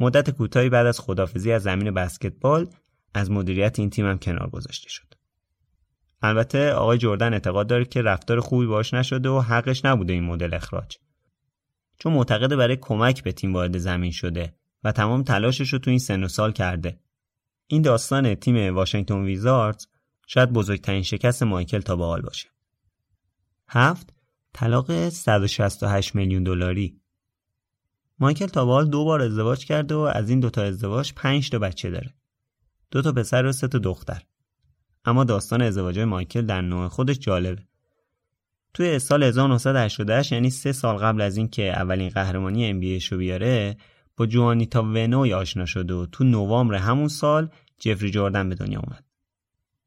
Speaker 1: مدت کوتاهی بعد از خدافزی از زمین بسکتبال از مدیریت این تیم هم کنار گذاشته شد. البته آقای جردن اعتقاد داره که رفتار خوبی باش نشده و حقش نبوده این مدل اخراج. چون معتقد برای کمک به تیم وارد زمین شده و تمام تلاشش رو تو این سن و سال کرده. این داستان تیم واشنگتن ویزاردز شاید بزرگترین شکست مایکل تا به حال باشه. هفت طلاق 168 میلیون دلاری. مایکل تا به حال دو بار ازدواج کرده و از این دوتا ازدواج پنج تا بچه داره. دو تا پسر و سه تا دختر. اما داستان ازدواج مایکل در نوع خودش جالبه. توی سال 1988 یعنی سه سال قبل از اینکه اولین قهرمانی NBA شو بیاره با جوانیتا ونوی آشنا شد و تو نوامبر همون سال جفری جردن به دنیا اومد.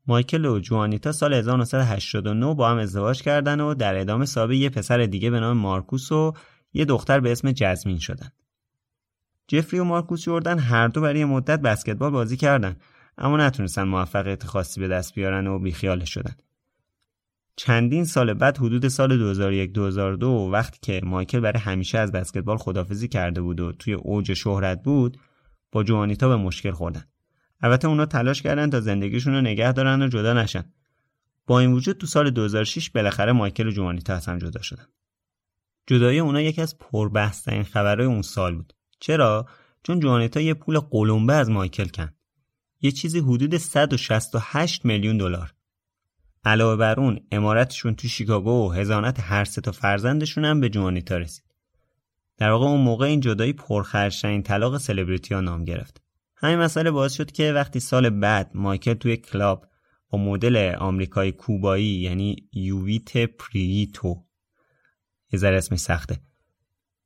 Speaker 1: مایکل و جوانیتا سال 1989 با هم ازدواج کردن و در ادامه صاحب یه پسر دیگه به نام مارکوس و یه دختر به اسم جزمین شدن. جفری و مارکوس جردن هر دو برای مدت بسکتبال بازی کردن اما نتونستن موفقیت خاصی به دست بیارن و بیخیالش شدن. چندین سال بعد حدود سال 2001-2002 وقتی که مایکل برای همیشه از بسکتبال خدافزی کرده بود و توی اوج شهرت بود با جوانیتا به مشکل خوردن. البته اونا تلاش کردن تا زندگیشون رو نگه دارن و جدا نشن. با این وجود تو سال 2006 بالاخره مایکل و جوانیتا از هم جدا شدن. جدایی اونا یکی از پربحث‌ترین خبرهای اون سال بود. چرا؟ چون جوانیتا یه پول قلمبه از مایکل کند یه چیزی حدود 168 میلیون دلار. علاوه بر اون امارتشون تو شیکاگو و حضانت هر سه تا فرزندشون هم به جوانیتا رسید. در واقع اون موقع این جدایی پرخرج‌ترین طلاق سلبریتی ها نام گرفت. همین مسئله باعث شد که وقتی سال بعد مایکل توی club با مدل آمریکایی کوبایی یعنی یویت پریتو یه ذره اسمش سخته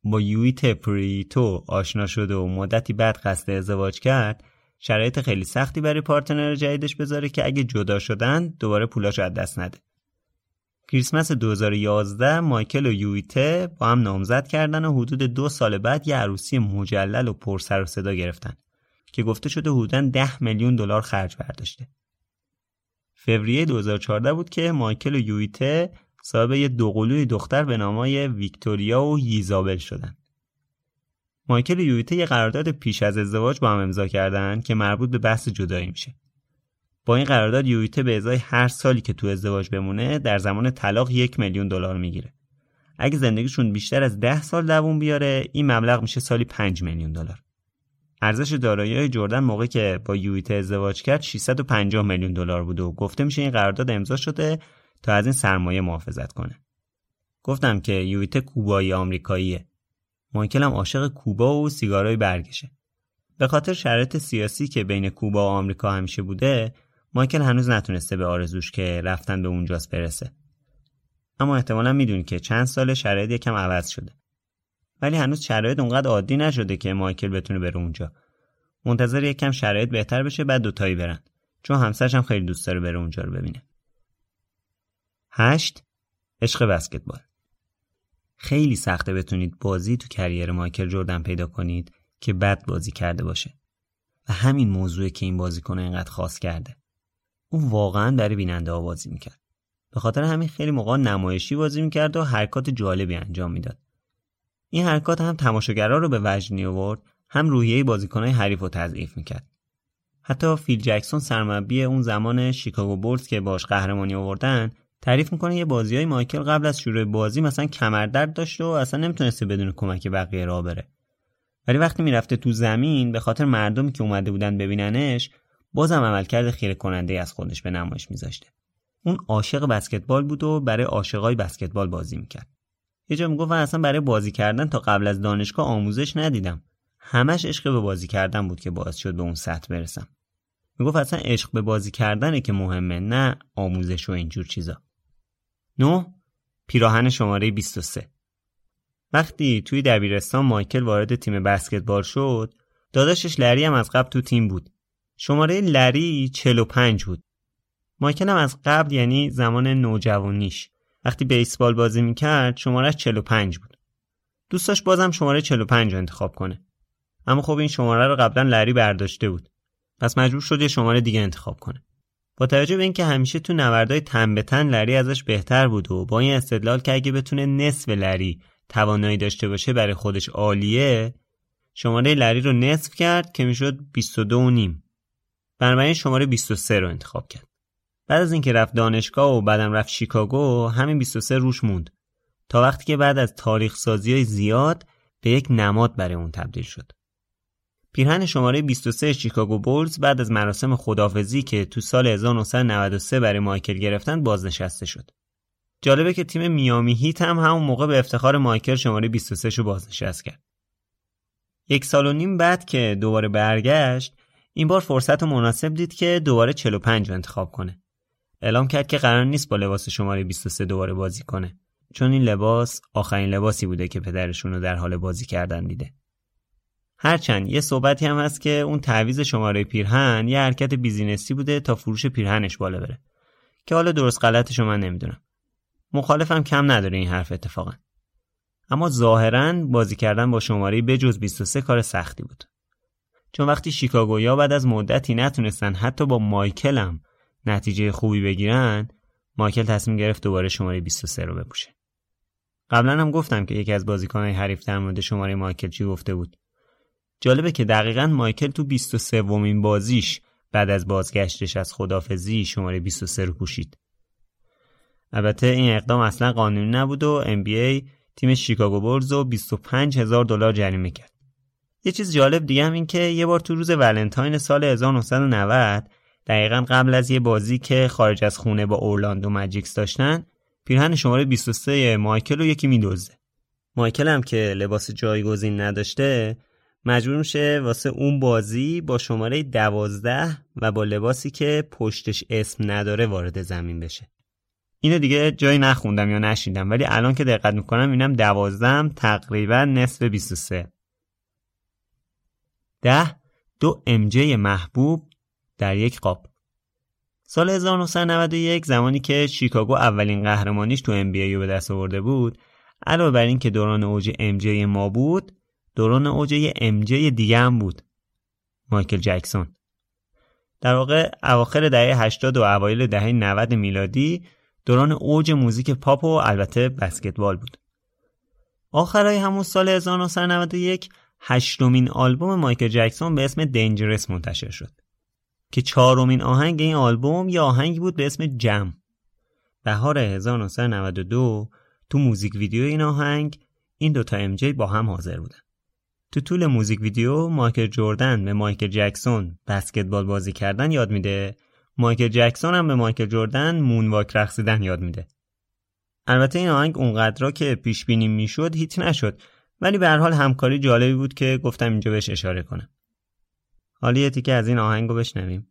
Speaker 1: با یویت پریتو آشنا شده و مدتی بعد قصد ازدواج کرد شرایط خیلی سختی برای پارتنر جدیدش بذاره که اگه جدا شدن دوباره پولاش از دست نده کریسمس 2011 مایکل و یویته با هم نامزد کردن و حدود دو سال بعد یه عروسی مجلل و پر سر و صدا گرفتن که گفته شده حدوداً 10 میلیون دلار خرج برداشته. فوریه 2014 بود که مایکل و یویته صاحب یه دوقلوی دختر به نامای ویکتوریا و ییزابل شدن. مایکل و یویته یه قرارداد پیش از ازدواج با هم امضا کردن که مربوط به بحث جدایی میشه. با این قرارداد یویته به ازای هر سالی که تو ازدواج بمونه در زمان طلاق یک میلیون دلار می‌گیره. اگه زندگیشون بیشتر از ده سال دووم بیاره این مبلغ میشه سالی 5 میلیون دلار. ارزش دارایی جردن موقعی که با یویته ازدواج کرد 650 میلیون دلار بود و گفته میشه این قرارداد امضا شده تا از این سرمایه محافظت کنه. گفتم که یویته کوبایی آمریکاییه. مایکل هم عاشق کوبا و سیگارای برگشه. به خاطر شرایط سیاسی که بین کوبا و آمریکا همیشه بوده، مایکل هنوز نتونسته به آرزوش که رفتن به اونجاست برسه. اما احتمالا می‌دونی که چند سال شرایط یکم عوض شده. ولی هنوز شرایط اونقدر عادی نشده که مایکل بتونه بره اونجا. منتظر یکم شرایط بهتر بشه بعد دوتایی برن. چون همسرش هم خیلی دوست داره بره اونجا رو ببینه. هشت عشق بسکتبال خیلی سخته بتونید بازی تو کریر مایکل جردن پیدا کنید که بد بازی کرده باشه. و همین موضوعی که این بازیکن اینقدر خاص کرده. اون واقعا برای بیننده ها بازی می‌کرد. به خاطر همین خیلی موقع نمایشی بازی می‌کرد و حرکات جالبی انجام می‌داد. این حرکات هم تماشاگرها رو به وجد می آورد هم روحیه بازیکنهای حریف رو تضعیف می‌کرد. حتی فیل جکسون سرمربی اون زمان شیکاگو بولز که باش قهرمانی آوردن تعریف می‌کنه یه بازی های مایکل قبل از شروع بازی مثلا کمردرد داشت و اصلا نمی‌تونسته بدون کمک بقیه راه بره. ولی وقتی می‌رفته تو زمین به خاطر مردمی که اومده بودن ببیننش بازم عملکرد خیره کننده از خودش به نمایش میذاشته. اون عاشق بسکتبال بود و برای عاشقای بسکتبال بازی می‌کرد. یه جا می‌گفت اصلا برای بازی کردن تا قبل از دانشگاه آموزش ندیدم. همش عشق به بازی کردن بود که باعث شد به اون سطح برسم. می‌گفت اصلا عشق به بازی کردنه که مهمه نه آموزش و اینجور چیزا. 9. پیراهن شماره 23 وقتی توی دبیرستان مایکل وارد تیم بسکتبال شد داداشش لری هم از قبل تو تیم بود. شماره لری 45 بود. مایکل هم از قبل یعنی زمان نوجوانیش. وقتی بیسبال بازی می‌کرد شمارهش 45 بود. دوستاش بازم شماره 45 رو انتخاب کنه. اما خب این شماره رو قبلا لری برداشته بود. پس مجبور شد یه شماره دیگه انتخاب کنه. با توجه به اینکه همیشه تو نوردای تن به تن لری ازش بهتر بود و با این استدلال که اگه بتونه نصف لری توانایی داشته باشه برای خودش عالیه شماره لری رو نصف کرد که می‌شد 22 و نیم. بنابراین شماره 23 رو انتخاب کرد. بعد از اینکه رفت دانشگاه و بعدم رفت شیکاگو همین 23 روش موند. تا وقتی که بعد از تاریخ سازی های زیاد به یک نماد برای اون تبدیل شد. پیرهن شماره 23 شیکاگو بولز بعد از مراسم خدافزی که تو سال 1993 برای مایکل گرفتن بازنشسته شد. جالبه که تیم میامی هیت هم همون موقع به افتخار مایکل شماره 23 شو بازنشست کرد. یک سال و نیم بعد که دوباره برگشت این بار فرصت مناسب دید که دوباره 45 رو انتخاب کنه. اعلام کرد که قرار نیست با لباس شماره 23 دوباره بازی کنه چون این لباس آخرین لباسی بوده که پدرشون رو در حال بازی کردن دیده. هرچند یه صحبتی هم هست که اون تعویز شماره پیرهن یه حرکت بیزینسی بوده تا فروش پیرهنش بالا بره. که حالا درست غلطش من نمی‌دونم. مخالفم کم نداره این حرف اتفاقا. اما ظاهرا بازی کردن با شماره بجز 23 کار سختی بود. چون وقتی شیکاگویا بعد از مدتی نتونستن حتی با مایکل هم نتیجه خوبی بگیرن مایکل تصمیم گرفت دوباره شماره 23 رو بپوشه. قبلا هم گفتم که یکی از بازیکنهای حریف در مورد شماره مایکل چی گفته بود. جالبه که دقیقا مایکل تو 23 ومین بازیش بعد از بازگشتش از خدافزی شماره 23 رو پوشید البته این اقدام اصلا قانونی نبود و NBA تیم شیکاگو بولز رو 25 هزار دلار جریمه کرد. یه چیز جالب دیگه هم این که یه بار تو روز ولنتاین سال 1990 دقیقا قبل از یه بازی که خارج از خونه با اورلاندو ماجیکس داشتن پیرهن شماره 23 مایکل رو یکی میدوزه مایکل هم که لباس جایگزین نداشته مجبور میشه واسه اون بازی با شماره 12 و با لباسی که پشتش اسم نداره وارد زمین بشه. اینو دیگه جایی نخوندم یا نشیدم ولی الان که دقت می‌کنم اینم دوازدهم تقریبا نصف 23 ده دو امجه محبوب در یک قاب. سال 1991 زمانی که شیکاگو اولین قهرمانیش تو NBA رو به دست آورده بود علاوه بر این که دوران اوج امجه ما بود دوران اوج امجه دیگه هم بود. مایکل جکسون. در واقع اواخر دهه 80 و اوایل دهه 90 میلادی دوران اوج موزیک پاپ و البته بسکتبال بود. آخرای همون سال 1991 هشتمین آلبوم مایکل جکسون به اسم دنجرس منتشر شد. که چهارمین آهنگ این آلبوم یه آهنگی بود به اسم جم. بهار 1992 تو موزیک ویدیو این آهنگ این دوتا جی با هم حاضر بودن. تو طول موزیک ویدیو مایکل جردن به مایکل جکسون بسکتبال بازی کردن یاد میده. مایکل جکسون هم به مایکل جردن مونواک رقصیدن یاد میده. البته این آهنگ اونقدر که پیش بینی می‌شد هیچ نشد ولی به هر حال همکاری جالبی بود که گفتم اینجا بهش اشاره کنم. حالا یه تیکه از این آهنگو بشنویم.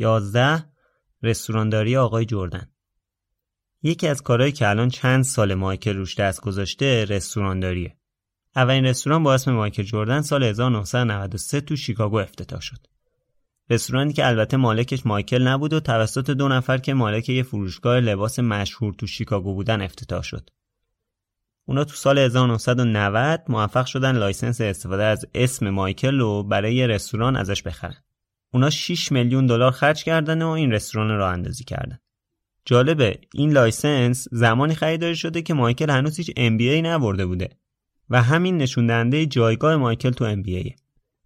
Speaker 1: یازده رستورانداری آقای جردن یکی از کارهایی که الان چند ساله مایکل روش دست گذاشته رستورانداریه. اولین رستوران با اسم مایکل جردن سال 1993 تو شیکاگو افتتاح شد. رستورانی که البته مالکش مایکل نبود و توسط دو نفر که مالک یه فروشگاه لباس مشهور تو شیکاگو بودن افتتاح شد. اونا تو سال 1990 موفق شدن license استفاده از اسم مایکل رو برای رستوران ازش بخرن. اونا 6 میلیون دلار خرج کردن و این رستوران رو اندازی کردن. جالبه این license زمانی خریداری شده که مایکل هنوز هیچ NBA ای نبرده بوده و همین نشون دهنده جایگاه مایکل تو NBAـه.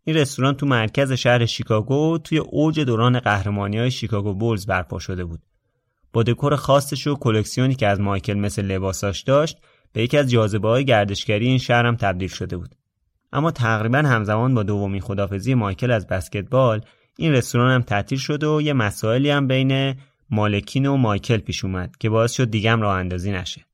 Speaker 1: این رستوران تو مرکز شهر شیکاگو توی اوج دوران قهرمانی های شیکاگو بولز برپا شده بود. با دکور خاصش و کلکسیونی که از مایکل مثل لباساش داشت به یکی از جاذبه های گردشگری این شهر هم تبدیل شده بود. اما تقریبا همزمان با دومین خدافزی مایکل از بسکتبال این رستوران هم تعطیل شد و یه مسائلی هم بین مالکین و مایکل پیش اومد که باعث شد دیگه هم راه اندازی نشه.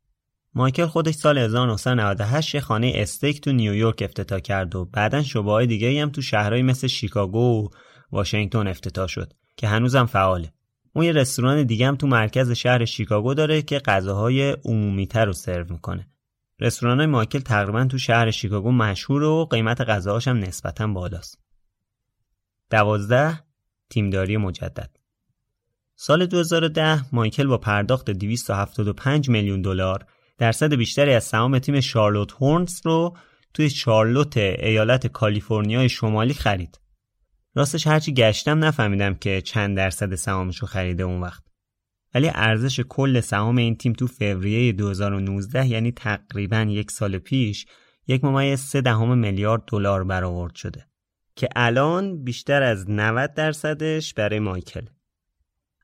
Speaker 1: مایکل خودش سال 1998 یه خانه استیک تو نیویورک افتتاح کرد و بعدا شعبه های دیگه هم تو شهرهایی مثل شیکاگو و واشنگتن افتتاح شد که هنوزم فعاله. اون یه رستوران دیگه هم تو مرکز شهر شیکاگو داره که غذاهای عمومیتر رو سرو می‌کنه. رستوران های مایکل تقریبا تو شهر شیکاگو مشهور و قیمت غذاهاش هم نسبتا بالاست. دوازده تیمداری مجدد سال 2010 مایکل با پرداخت 275 میلیون دلار درصد بیشتری از سهام تیم شارلوت هورنز رو توی شارلوت ایالت کالیفرنیای شمالی خرید. راستش هرچی گشتم نفهمیدم که چند درصد سهامش رو خریده اون وقت. ولی ارزش کل سهام این تیم تو فوریه 2019 یعنی تقریبا یک سال پیش یک ممیز سه دهم میلیارد دلار برآورد شده که الان بیشتر از 90 درصدش برای مایکل.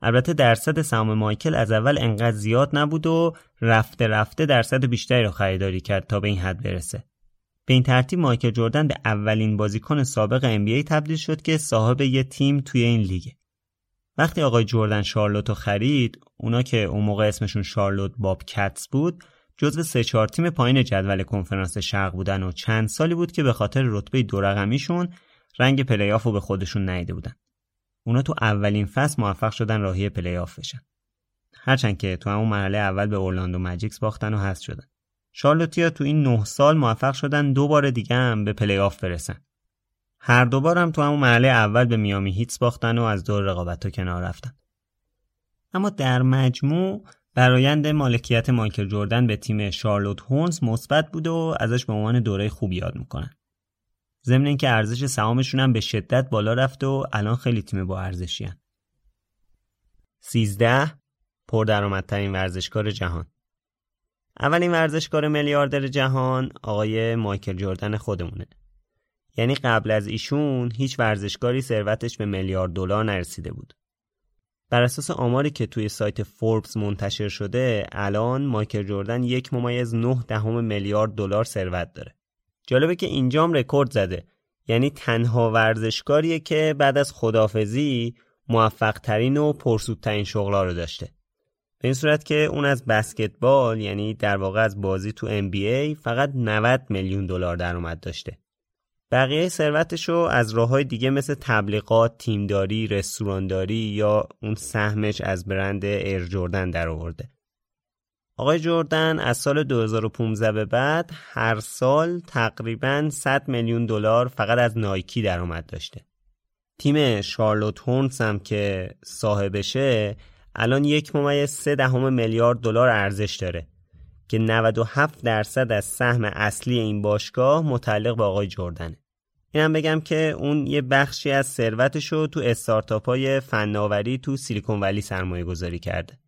Speaker 1: البته درصد سهام مایکل از اول انقدر زیاد نبود و رفته رفته درصد بیشتری رو خریداری کرد تا به این حد برسه. به این ترتیب مایکل جردن به اولین بازیکن سابق NBA تبدیل شد که صاحب یه تیم توی این لیگه. وقتی آقای جردن شارلوتو خرید، اونا که اون موقع اسمشون شارلوت باب کتس بود، جزو سه چهار تیم پایین جدول کنفرانس شرق بودن و چند سالی بود که به خاطر رتبه دو رقمیشون رنگ پلی‌آف رو به خودشون ندیده بودن. اونا تو اولین فصل موفق شدن راهی پلی آف بشن. هرچند که تو همون مرحله اول به اورلاندو ماجیکس باختن و حذف شدن. شارلوتیا تو این نه سال موفق شدن دو بار دیگه هم به پلی آف برسن. هر دوبار هم تو همون مرحله اول به میامی هیتس باختن و از دور رقابت کنار رفتن. اما در مجموع برایند مالکیت مایکل جردن به تیم شارلوت هونز مثبت بود و ازش به عنوان دوره خوب یاد می‌کنن. ضمن اینکه ارزش سهامشون هم به شدت بالا رفته و الان خیلی تیم با ارزشی هن. 13 پردرآمدترین ورزشکار جهان. اولین ورزشکار میلیاردر جهان آقای مایکل جردن خودمونه. یعنی قبل از ایشون هیچ ورزشکاری ثروتش به میلیارد دلار نرسیده بود. بر اساس آماری که توی سایت فوربس منتشر شده الان مایکل جردن یک ممیز نه دهم میلیارد دلار ثروت داره. جالبه که اینجام رکورد زده. یعنی تنها ورزشکاریه که بعد از خدافزی موفق ترین و پرسودترین شغلا رو داشته. به این صورت که اون از بسکتبال یعنی در واقع از بازی تو NBA فقط 90 میلیون دلار درآمد داشته. بقیه ثروتش رو از راه های دیگه مثل تبلیغات، تیمداری، رستورانداری یا اون سهمش از برند ایر جردن در آورده. آقای جردن از سال 2015 به بعد هر سال تقریبا 100 میلیون دلار فقط از نایکی درآمد داشته. تیم شارلوت هونز هم که صاحبشه الان یک ممیز سه دهم میلیارد دلار ارزش داره که 97 درصد از سهم اصلی این باشگاه متعلق به آقای جردنه. اینم بگم که اون یه بخشی از ثروتش رو تو استارتاپ های فناوری تو Silicon Valley سرمایه گذاری کرده.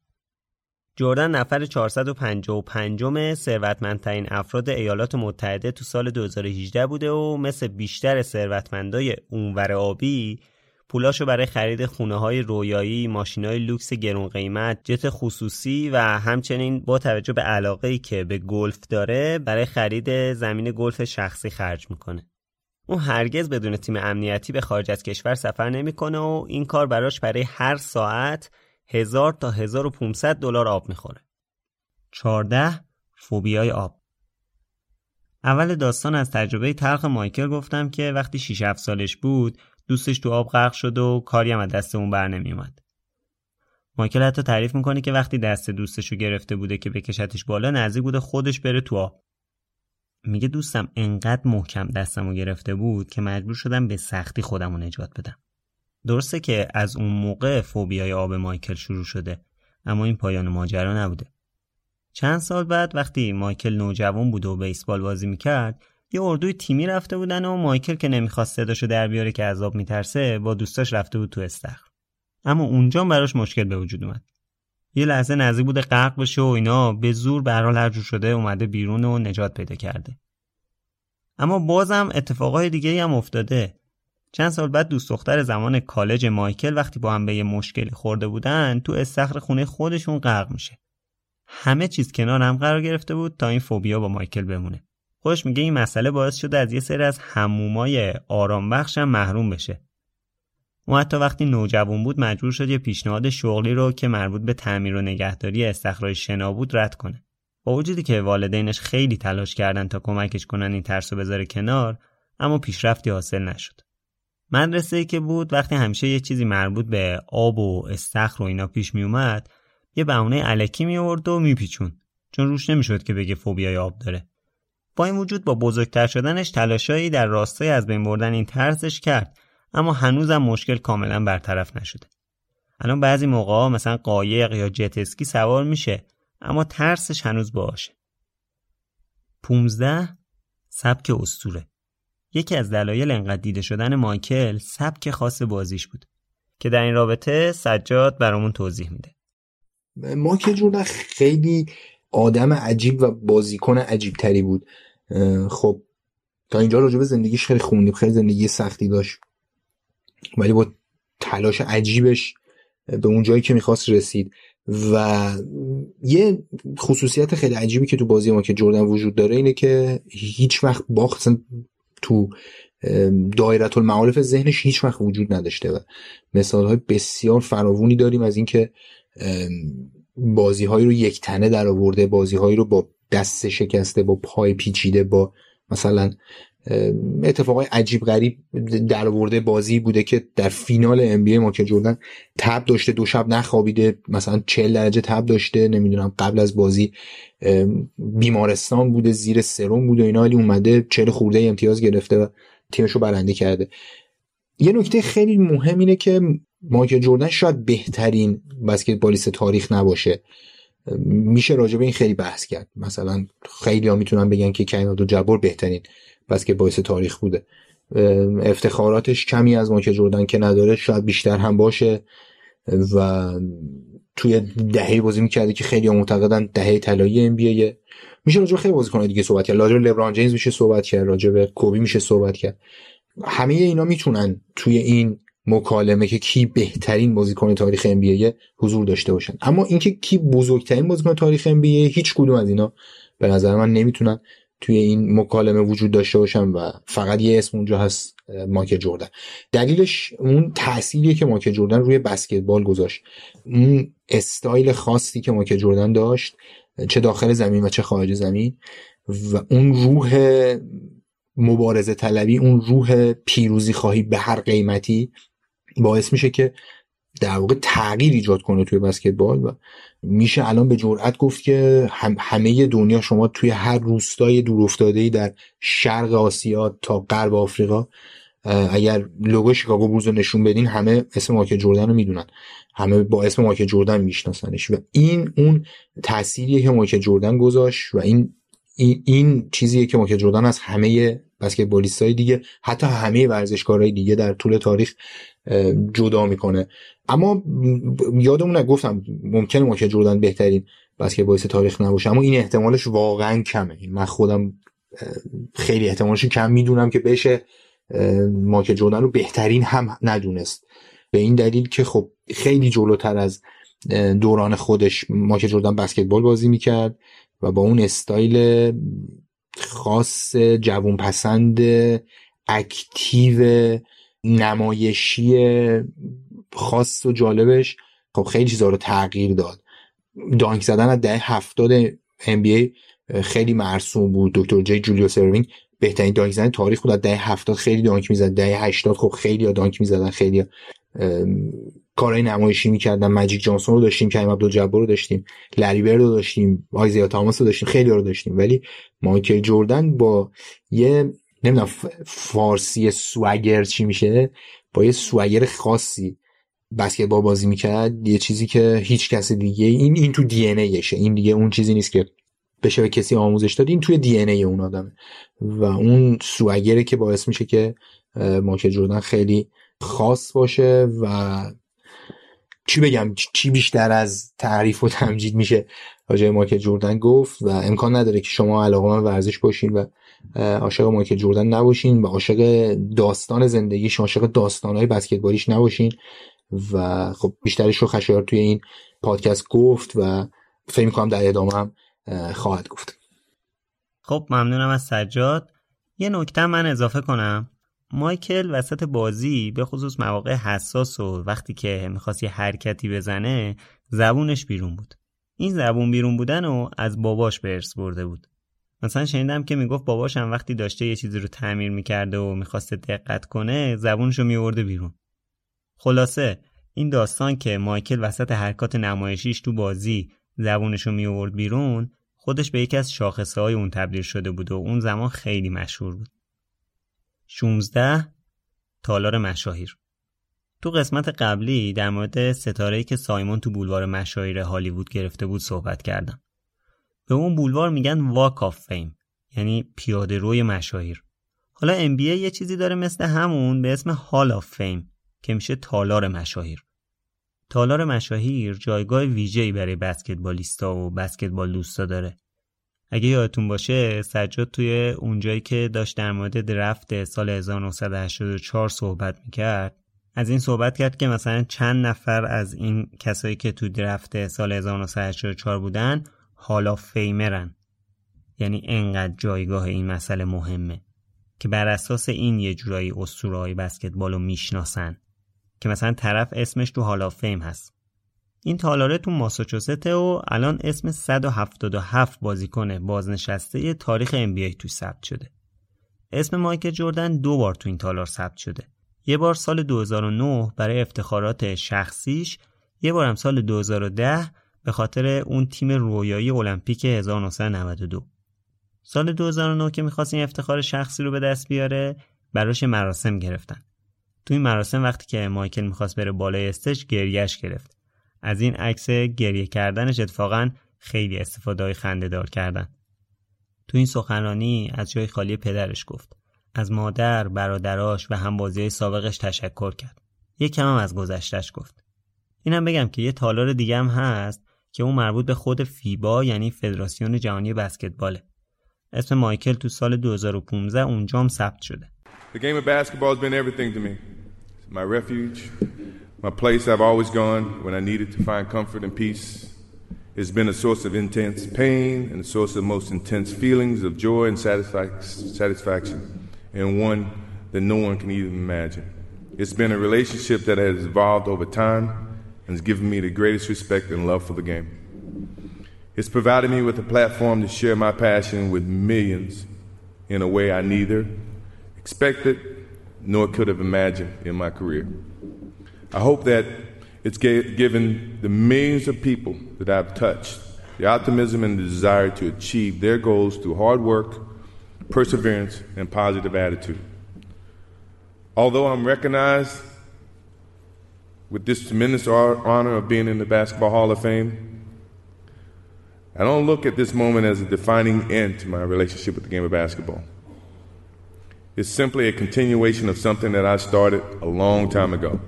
Speaker 1: جردن نفر 455 ثروتمندترین افراد ایالات متحده تو سال 2018 بوده و مثل بیشتر ثروتمندای اونور آبی پولاشو برای خرید خونه های رویایی، ماشین های لوکس گرون قیمت، جت خصوصی و همچنین با توجه به علاقه‌ای که به گلف داره برای خرید زمین گلف شخصی خرج می‌کنه. اون هرگز بدون تیم امنیتی به خارج از کشور سفر نمی‌کنه و این کار براش برای هر ساعت هزار تا 1500 دلار آب می‌خوره. 14 فوبیای آب اول داستان از تجربه تلخ مایکل گفتم که وقتی 6 7 سالش بود دوستش تو آب غرق شد و کاری هم از دست اون بر نمیومد. مایکل حتی تعریف می‌کنه که وقتی دست دوستش رو گرفته بوده که بکشتش بالا نزدیک بوده خودش بره تو آب. میگه دوستم انقدر محکم دستم رو گرفته بود که مجبور شدم به سختی خودم رو نجات بدم. درسته که از اون موقع فوبیای آب مایکل شروع شده اما این پایان ماجرا نبوده. چند سال بعد وقتی مایکل نوجوان بود و بیسبال بازی می‌کرد یه اردوی تیمی رفته بودن و مایکل که نمی‌خواست صداشو در بیاره که عذاب میترسه با دوستاش رفته بود تو استخر. اما اونجا براش مشکل به وجود اومد. یه لحظه نزدیک بوده غرق بشه و اینا به زور به هر حال شده اومده بیرون و نجات پیدا کرده. اما بازم اتفاقای دیگه هم افتاده. چند سال بعد دوست دختر زمان کالج مایکل وقتی با هم به یه مشکلی خورده بودن تو استخر خونه خودشون غرق میشه. همه چیز کنار هم قرار گرفته بود تا این فوبیا با مایکل بمونه. خودش میگه این مسئله باعث شده از یه سری از همومای آرام بخش هم محروم بشه. او حتی وقتی نوجوان بود مجبور شد یه پیشنهاد شغلی رو که مربوط به تعمیر و نگهداری استخرهای شنا بود رد کنه. با وجودی که والدینش خیلی تلاش کردن تا کمکش کنن این ترس رو بذاره کنار اما پیشرفتی حاصل نشد. مدرسه ای که بود وقتی همیشه یه چیزی مربوط به آب و استخر و اینا پیش می اومد یه بهونه علکی می آورد و میپیچون. چون روش نمی‌شد که بگه فوبیای آب داره. با این وجود با بزرگتر شدنش تلاشایی در راستای از بین بردن این ترسش کرد اما هنوزم مشکل کاملا برطرف نشده. الان بعضی موقع مثلا قایق یا جت اسکی سوار میشه اما ترسش هنوز باشه 15 سبک استوره یکی از دلایل انقدر دیده شدن مایکل سبک خاص بازیش بود که در این رابطه سجاد برامون توضیح میده.
Speaker 4: مایکل جوردن خیلی آدم عجیب و بازیکن عجیب تری بود خب تا اینجا راجع به زندگیش خیلی خوندیم خیلی زندگی سختی داشت. ولی با تلاش عجیبش به اون جایی که می‌خواست رسید و یه خصوصیت خیلی عجیبی که تو بازی ما که جردن وجود داره اینه که هیچ وقت باخت تو دایره المعارف ذهنش هیچ وقت وجود نداشته و مثال های بسیار فراوونی داریم از اینکه بازی هایی رو یک تنه در آورده بازی هایی رو با دست شکسته با پای پیچیده با مثلا اتفاقای عجیب غریب در ورده بازی بوده که در فینال ام بی ما که جردن تب داشته دو شب نخوابیده مثلا 40 درجه تب داشته نمی‌دونم قبل از بازی بیمارستان بوده زیر سرم بوده اینا ولی اومده 40 خورده امتیاز گرفته و تیمش رو برنده کرده. یه نکته خیلی مهم اینه که مایکل جردن شاید بهترین بسکتبالیست تاریخ نباشه. میشه راجع به این خیلی بحث کرد. مثلا خیلی ها می‌تونن بگن که کریم عبدالجبار جبار بهترین که باعث تاریخ بوده. افتخاراتش کمی از مایکل جردن که نداره شاید بیشتر هم باشه. و توی دهه بازی می‌کرده که خیلی معتقدن دهه طلایی ام بی میشه راجع خیلی بازیکن دیگه صحبت کرد. راجع لبران جیمز میشه صحبت کرد. راجع به کوبی میشه صحبت کرد. همه اینا می‌تونن توی این مکالمه که کی بهترین بازیکن تاریخ ام حضور داشته باشن. اما اینکه کی بزرگترین بازیکن تاریخ ام هیچ کدوم از اینا به نظر من نمی‌تونن توی این مکالمه وجود داشته باشن و فقط یه اسم اونجا هست مایکل جردن دلیلش اون تأثیریه که مایکل جردن روی بسکتبال گذاشت. اون استایل خاصی که مایکل جردن داشت چه داخل زمین و چه خارج زمین و اون روح مبارزه طلبی اون روح پیروزی خواهی به هر قیمتی باعث میشه که در واقع تغییر ایجاد کنه توی بسکتبال و میشه الان به جرئت گفت که همه دنیا شما توی هر روستای دورافتاده در شرق آسیا تا غرب آفریقا اگر لوگو شیکاگو بولز رو نشون بدین همه اسم مایکل جردن رو می‌دونن. همه با اسم مایکل جردن میشناسنش و این اون تأثیریه که مایکل جردن گذاشت و این این, این چیزیه که مایکل جردن از همه بسکتبالیستای دیگه حتی همه ورزشکارهای دیگه در طول تاریخ جدا می‌کنه. اما یادمون گفتم ممکنه ما که جردن بهترین باعث تاریخ نباشه اما این احتمالش واقعا کمه. من خودم خیلی احتمالش کم می‌دونم که بشه مایکل جردن رو بهترین هم ندونست. به این دلیل که خب خیلی جلوتر از دوران خودش مایکل جردن بسکتبال بازی می‌کرد و با اون استایل خاص جوون پسند اکتیو نمایشی خاص و جالبش خب خیلی چیزا رو تغییر داد. dunk زدن از دهه هفتاد ای خیلی مرسوم بود. دکتر جی جولیوس اروینگ بهترین dunk زدن تاریخ بود. از دهه هفتاد خیلی dunk می‌زد. دهه هشتاد خب خیلی dunk می‌زدن. خیلی کارهای نمایشی می‌کردن. مجیک جانسون رو داشتیم کریم عبدالجبار رو داشتیم لری برد رو داشتیم آیزیا تاماس رو داشتیم خیلی رو داشتیم. ولی مایکل جردن با یه نمی‌دونم فارسی سوگر چی میشه؟ با یه سوگر خاصی بسکتبال بازی می‌کرد یه چیزی که هیچ کس دیگه این این تو دی ان این دیگه اون چیزی نیست که بشه به کسی آموزش داد. این توی دی ان ای اون آدمه. و اون سوگره که باعث میشه که مایکل جردن خیلی خاص باشه و
Speaker 22: چی بگم چی بیشتر از تعریف و تمجید میشه راجع مایکل جردن گفت و امکان نداره که شما علاقه من ورزش باشین و عاشق مایکل جردن نباشین و عاشق داستان زندگیش عاشق داستانهای بسکتبالیش نباشین. و خب بیشترش رو خشایار توی این پادکست گفت و فکر می‌کنم در ادامه هم خواهد گفت.
Speaker 1: خب ممنونم از سجاد. یه نکته من اضافه کنم. مایکل وسط بازی به خصوص مواقع حساس و وقتی که می‌خواست یه حرکتی بزنه زبونش بیرون بود. این زبون بیرون بودن و از باباش به ارث برده بود. مثلا شنیدم که می‌گفت باباش هم وقتی داشته یه چیزی رو تعمیر می‌کرده و می‌خواسته دقت کنه زبونش رو میورده بیرون. خلاصه این داستان که مایکل وسط حرکات نمایشیش تو بازی زبونش رو میورد بیرون خودش به یکی از شاخصه های اون تبدیل شده بود و اون زمان خیلی مشهور بود. 16 تالار مشاهیر. تو قسمت قبلی در مورد ستاره‌ای که سایمون تو بولوار مشاهیر هالیوود گرفته بود صحبت کردم. به اون بولوار میگن Walk of Fame یعنی پیاده روی مشاهیر. حالا NBA یه چیزی داره مثل همون به اسم Hall of Fame که میشه تالار مشاهیر. تالار مشاهیر جایگاه ویژه‌ای برای بسکتبالیستا و بسکتبال دوستا داره. اگه یادتون باشه سجاد توی اونجایی که داشت در مورد درفت سال 1984 صحبت می‌کرد از این صحبت کرد که مثلا چند نفر از این کسایی که تو درفت سال 1984 بودن حالا فیمرن یعنی انقدر جایگاه این مسئله مهمه که بر اساس این یه جورایی اسطوره‌های بسکتبال رو می‌شناسن که مثلا طرف اسمش تو حالا فیم هست این تالاره تو ماساچوست و الان اسم 177 بازیکن بازنشسته تاریخ NBA تو ثبت شده. اسم مایکل جردن دو بار تو این تالار ثبت شده. یه بار سال 2009 برای افتخارات شخصیش، یه بارم سال 2010 به خاطر اون تیم رویایی المپیک 1992. سال 2009 که می‌خواست این افتخار شخصی رو به دست بیاره، براش مراسم گرفتن. تو این مراسم وقتی که مایکل می‌خواست بره بالای استش گریش گرفت. از این عکس گریه کردنش اتفاقا خیلی استفاده های خنده دار کردن. تو این سخنرانی از جای خالی پدرش گفت. از مادر، برادراش و همبازی سابقش تشکر کرد. یک کم هم از گذشتش گفت. اینم بگم که یه تالار دیگه هم هست که اون مربوط به خود فیبا یعنی فدراسیون جهانی بسکتباله. اسم مایکل تو سال 2015 اونجام ثبت شده.
Speaker 2: The game of basketball has been everything to me. My refuge, my place I've always gone when I needed to find comfort and peace. It's been a source of intense pain and a source of most intense feelings of joy and satisfaction, and one that no one can even imagine. It's been a relationship that has evolved over time and has given me the greatest respect and love for the game. It's provided me with a platform to share my passion with millions in a way I neither expected nor could have imagined in my career. I hope that it's given the millions of people that I've touched the optimism and the desire to achieve their goals through hard work, perseverance, and positive attitude. Although I'm recognized with this tremendous honor of being in the Basketball Hall of Fame, I don't look at this moment as a defining end to my relationship with the game of basketball. It's simply a continuation of something that I started a long time ago.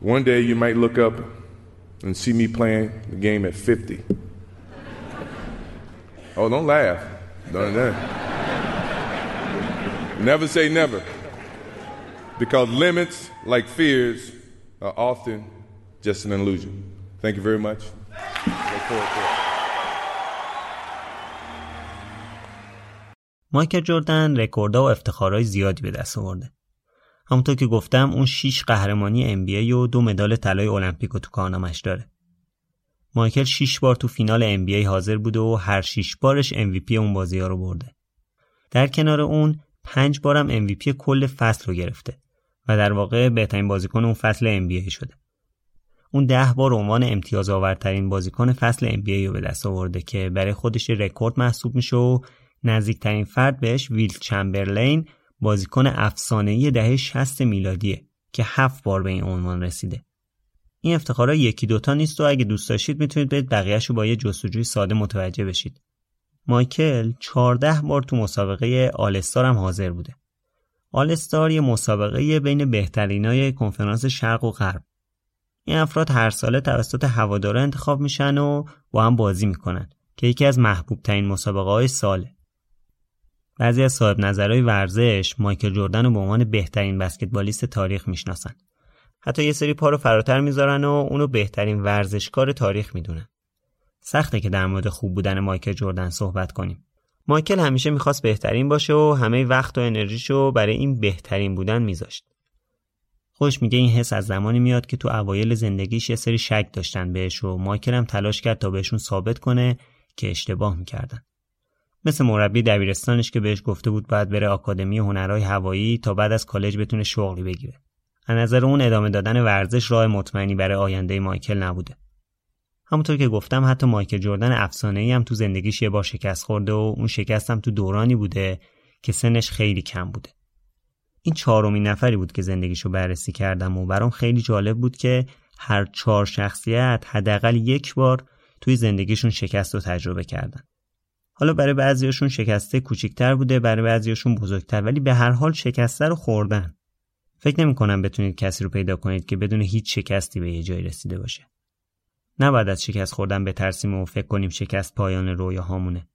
Speaker 2: One day you might look up and see me playing the game at 50. Oh, don't laugh. Don't, don't. Never say never. Because limits, like fears, are often just an illusion. Thank you very much.
Speaker 1: مایکل جردن رکوردها و افتخارهای زیادی به دست آورده. همونطور که گفتم اون 6 قهرمانی NBA و دو مدال طلای المپیک تو کارنامش داره. مایکل 6 بار تو فینال NBA حاضر بوده و هر 6 بارش MVP اون بازی ها رو برده. در کنار اون 5 بارم MVP کل فصل رو گرفته و در واقع بهترین بازیکن اون فصل NBA شده. اون ده بار عنوان امتیاز آورترین بازیکن فصل NBA رو به دست آورده که برای خودش رکورد محسوب میشه و نزدیکترین فرد بهش ویل چمبرلین بازیکن افسانه‌ای دهه 60 میلادیه که هفت بار به این عنوان رسیده. این افتخارا یکی دوتا نیست و اگه دوست داشتید می‌تونید برید بقیهش رو با یه جستجوی ساده متوجه بشید. مایکل 14 بار تو مسابقه آلستار هم حاضر بوده. آلستار یه مسابقه بین بهترینای کنفرانس شرق و غرب. این افراد هر ساله توسط هوادارا انتخاب میشن و با هم بازی می‌کنن که یکی از محبوب ترین مسابقه های ساله. بعضی از صاحب نظرهای ورزش مایکل جردن رو به عنوان بهترین بسکتبالیست تاریخ می‌شناسن. حتی یه سری پا رو فراتر می‌ذارن و اونو بهترین ورزشکار تاریخ می‌دونن. سخته که در مورد خوب بودن مایکل جردن صحبت کنیم. مایکل همیشه می‌خواست بهترین باشه و همه وقت و انرژیشو برای این بهترین بودن میذاشت. خوش میگه این حس از زمانی میاد که تو اوایل زندگیش یه سری شک داشتن بهش و مایکل هم تلاش کرد تا بهشون ثابت کنه که اشتباه می‌کردن. مثل مربی دبیرستانش که بهش گفته بود باید بره آکادمی هنرهای هوایی تا بعد از کالج بتونه شغلی بگیره. از نظر اون ادامه دادن ورزش راه مطمئنی برای آینده مایکل نبوده. همونطور که گفتم حتی مایکل جردن افسانه ای هم تو زندگیش یه بار شکست خورده و اون شکست هم تو دورانی بوده که سنش خیلی کم بوده. این چهارمین نفری بود که زندگیشو بررسی کردم و برام خیلی جالب بود که هر چهار شخصیت حداقل یک بار توی زندگیشون شکست رو تجربه کردن. حالا برای بعضیاشون شکسته کوچیکتر بوده برای بعضیاشون بزرگتر ولی به هر حال شکسته رو خوردن. فکر نمی کنم بتونید کسی رو پیدا کنید که بدون هیچ شکستی به یه جایی رسیده باشه. نباید از شکست خوردن بترسیم و فکر کنیم شکست پایان رویاهامونه.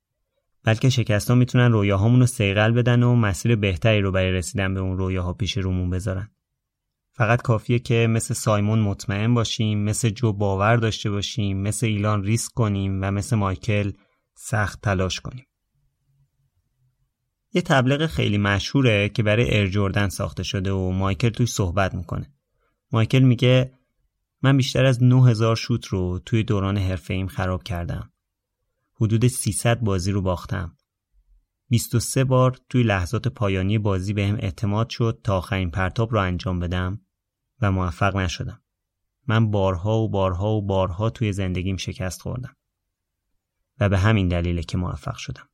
Speaker 1: بلکه شکست ها می‌تونن رویاهامون رو سیقل بدن و مسیر بهتری رو برای رسیدن به اون رویاها پیش رومون بذارن. فقط کافیه که مثل سایمون مطمئن باشیم، مثل جو باور داشته باشیم، مثل ایلان ریسک کنیم و مثل مایکل سخت تلاش کنیم. یه تبلیغ خیلی مشهوره که برای ارجوردن ساخته شده و مایکل توی صحبت می‌کنه. مایکل میگه من بیشتر از 9000 شوت رو توی دوران حرفه خراب کردم. حدود 300 بازی رو باختم. 23 بار توی لحظات پایانی بازی بهم به اعتماد شد تا آخرین پرتاب رو انجام بدم و موفق نشدم. من بارها و بارها و بارها توی زندگیم شکست خوردم. و به همین دلیله که موفق شدم.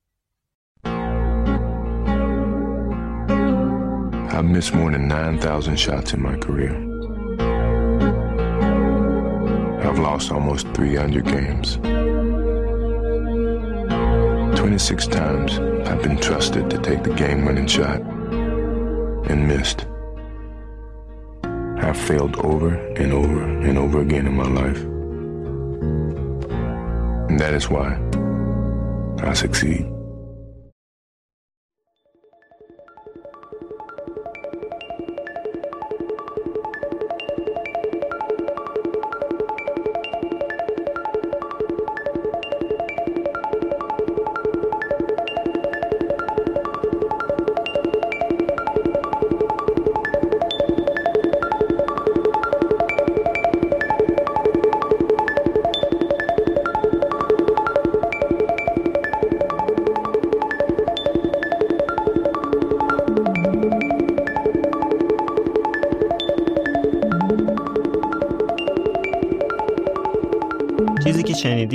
Speaker 2: I've missed more than 9,000 shots in my career. I've lost almost 300 games. 26 times I've been trusted to take the game winning shot and missed. I've failed over and over and over again in my life. And that is why I succeed.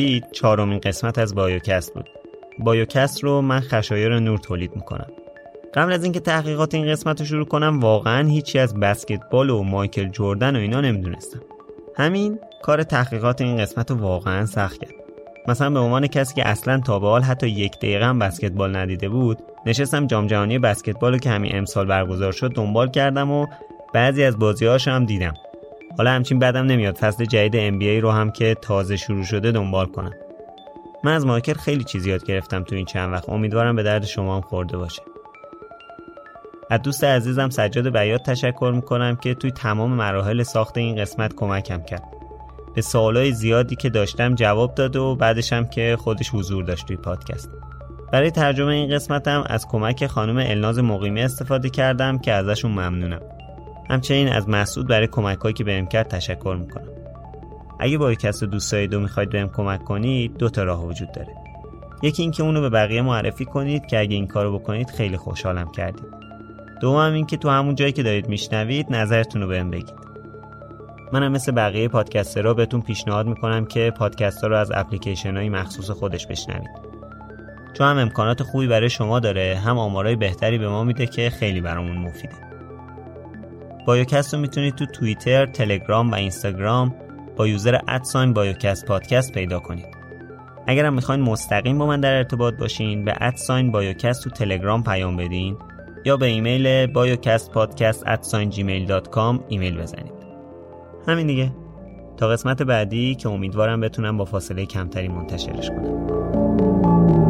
Speaker 1: شنیدید چهارمین قسمت از بایوکست بود. بایوکست رو من خشایر نور تولید می‌کنم. قبل از اینکه تحقیقات این قسمت رو شروع کنم واقعا هیچی از بسکتبال و مایکل جردن و اینا نمی‌دونستم. همین کار تحقیقات این قسمت رو واقعا سخت کرد. مثلا به عنوان کسی که اصلا تا به حال حتی یک دقیقه هم بسکتبال ندیده بود نشستم جام جهانی بسکتبال رو که همین امسال برگزار شد دنبال کردم و بعضی از بازیهاش هم دیدم. حالا همچین بدم نمیاد. فصل جدید NBA رو هم که تازه شروع شده دنبال کنم. من از مایکل خیلی چیز یاد گرفتم تو این چند وقت. امیدوارم به درد شما هم خورده باشه. از دوست عزیزم سجاد بیات تشکر می‌کنم که توی تمام مراحل ساخت این قسمت کمکم کرد. به سوالای زیادی که داشتم جواب داد و بعدش هم که خودش حضور داشت توی پادکست. برای ترجمه این قسمتم از کمک خانم الناز مقیمی استفاده کردم که ازشون ممنونم. همچنین از مسعود برای کمک که بهم کرد تشکر می‌کنم. اگه با کس دوست دارید و می‌خواید بهم کمک کنید دو تا راه وجود داره. یکی اینکه اونو به بقیه معرفی کنید که اگه این کارو بکنید خیلی خوشحالم کردید دوم اینکه تو همون جایی که دارید میشنوید نظرتون رو بهم بگید. منم مثل بقیه پادکسترها بهتون پیشنهاد می‌کنم که پادکست رو از اپلیکیشن های مخصوص خودش بشنوید. چون هم امکانات خوبی برای شما داره هم آمارای بهتری به ما میده که خیلی برامون مفیده. بایوکست رو می‌تونید تو توییتر، تلگرام و اینستاگرام با یوزر at sign بایوکست پادکست پیدا کنید. اگر هم می‌خواین مستقیم با من در ارتباط باشین به at sign بایوکست تو تلگرام پیام بدین یا به ایمیل پادکست ایمیل بزنید. همین دیگه. تا قسمت بعدی که امیدوارم بتونم با فاصله کمتری منتشرش کنم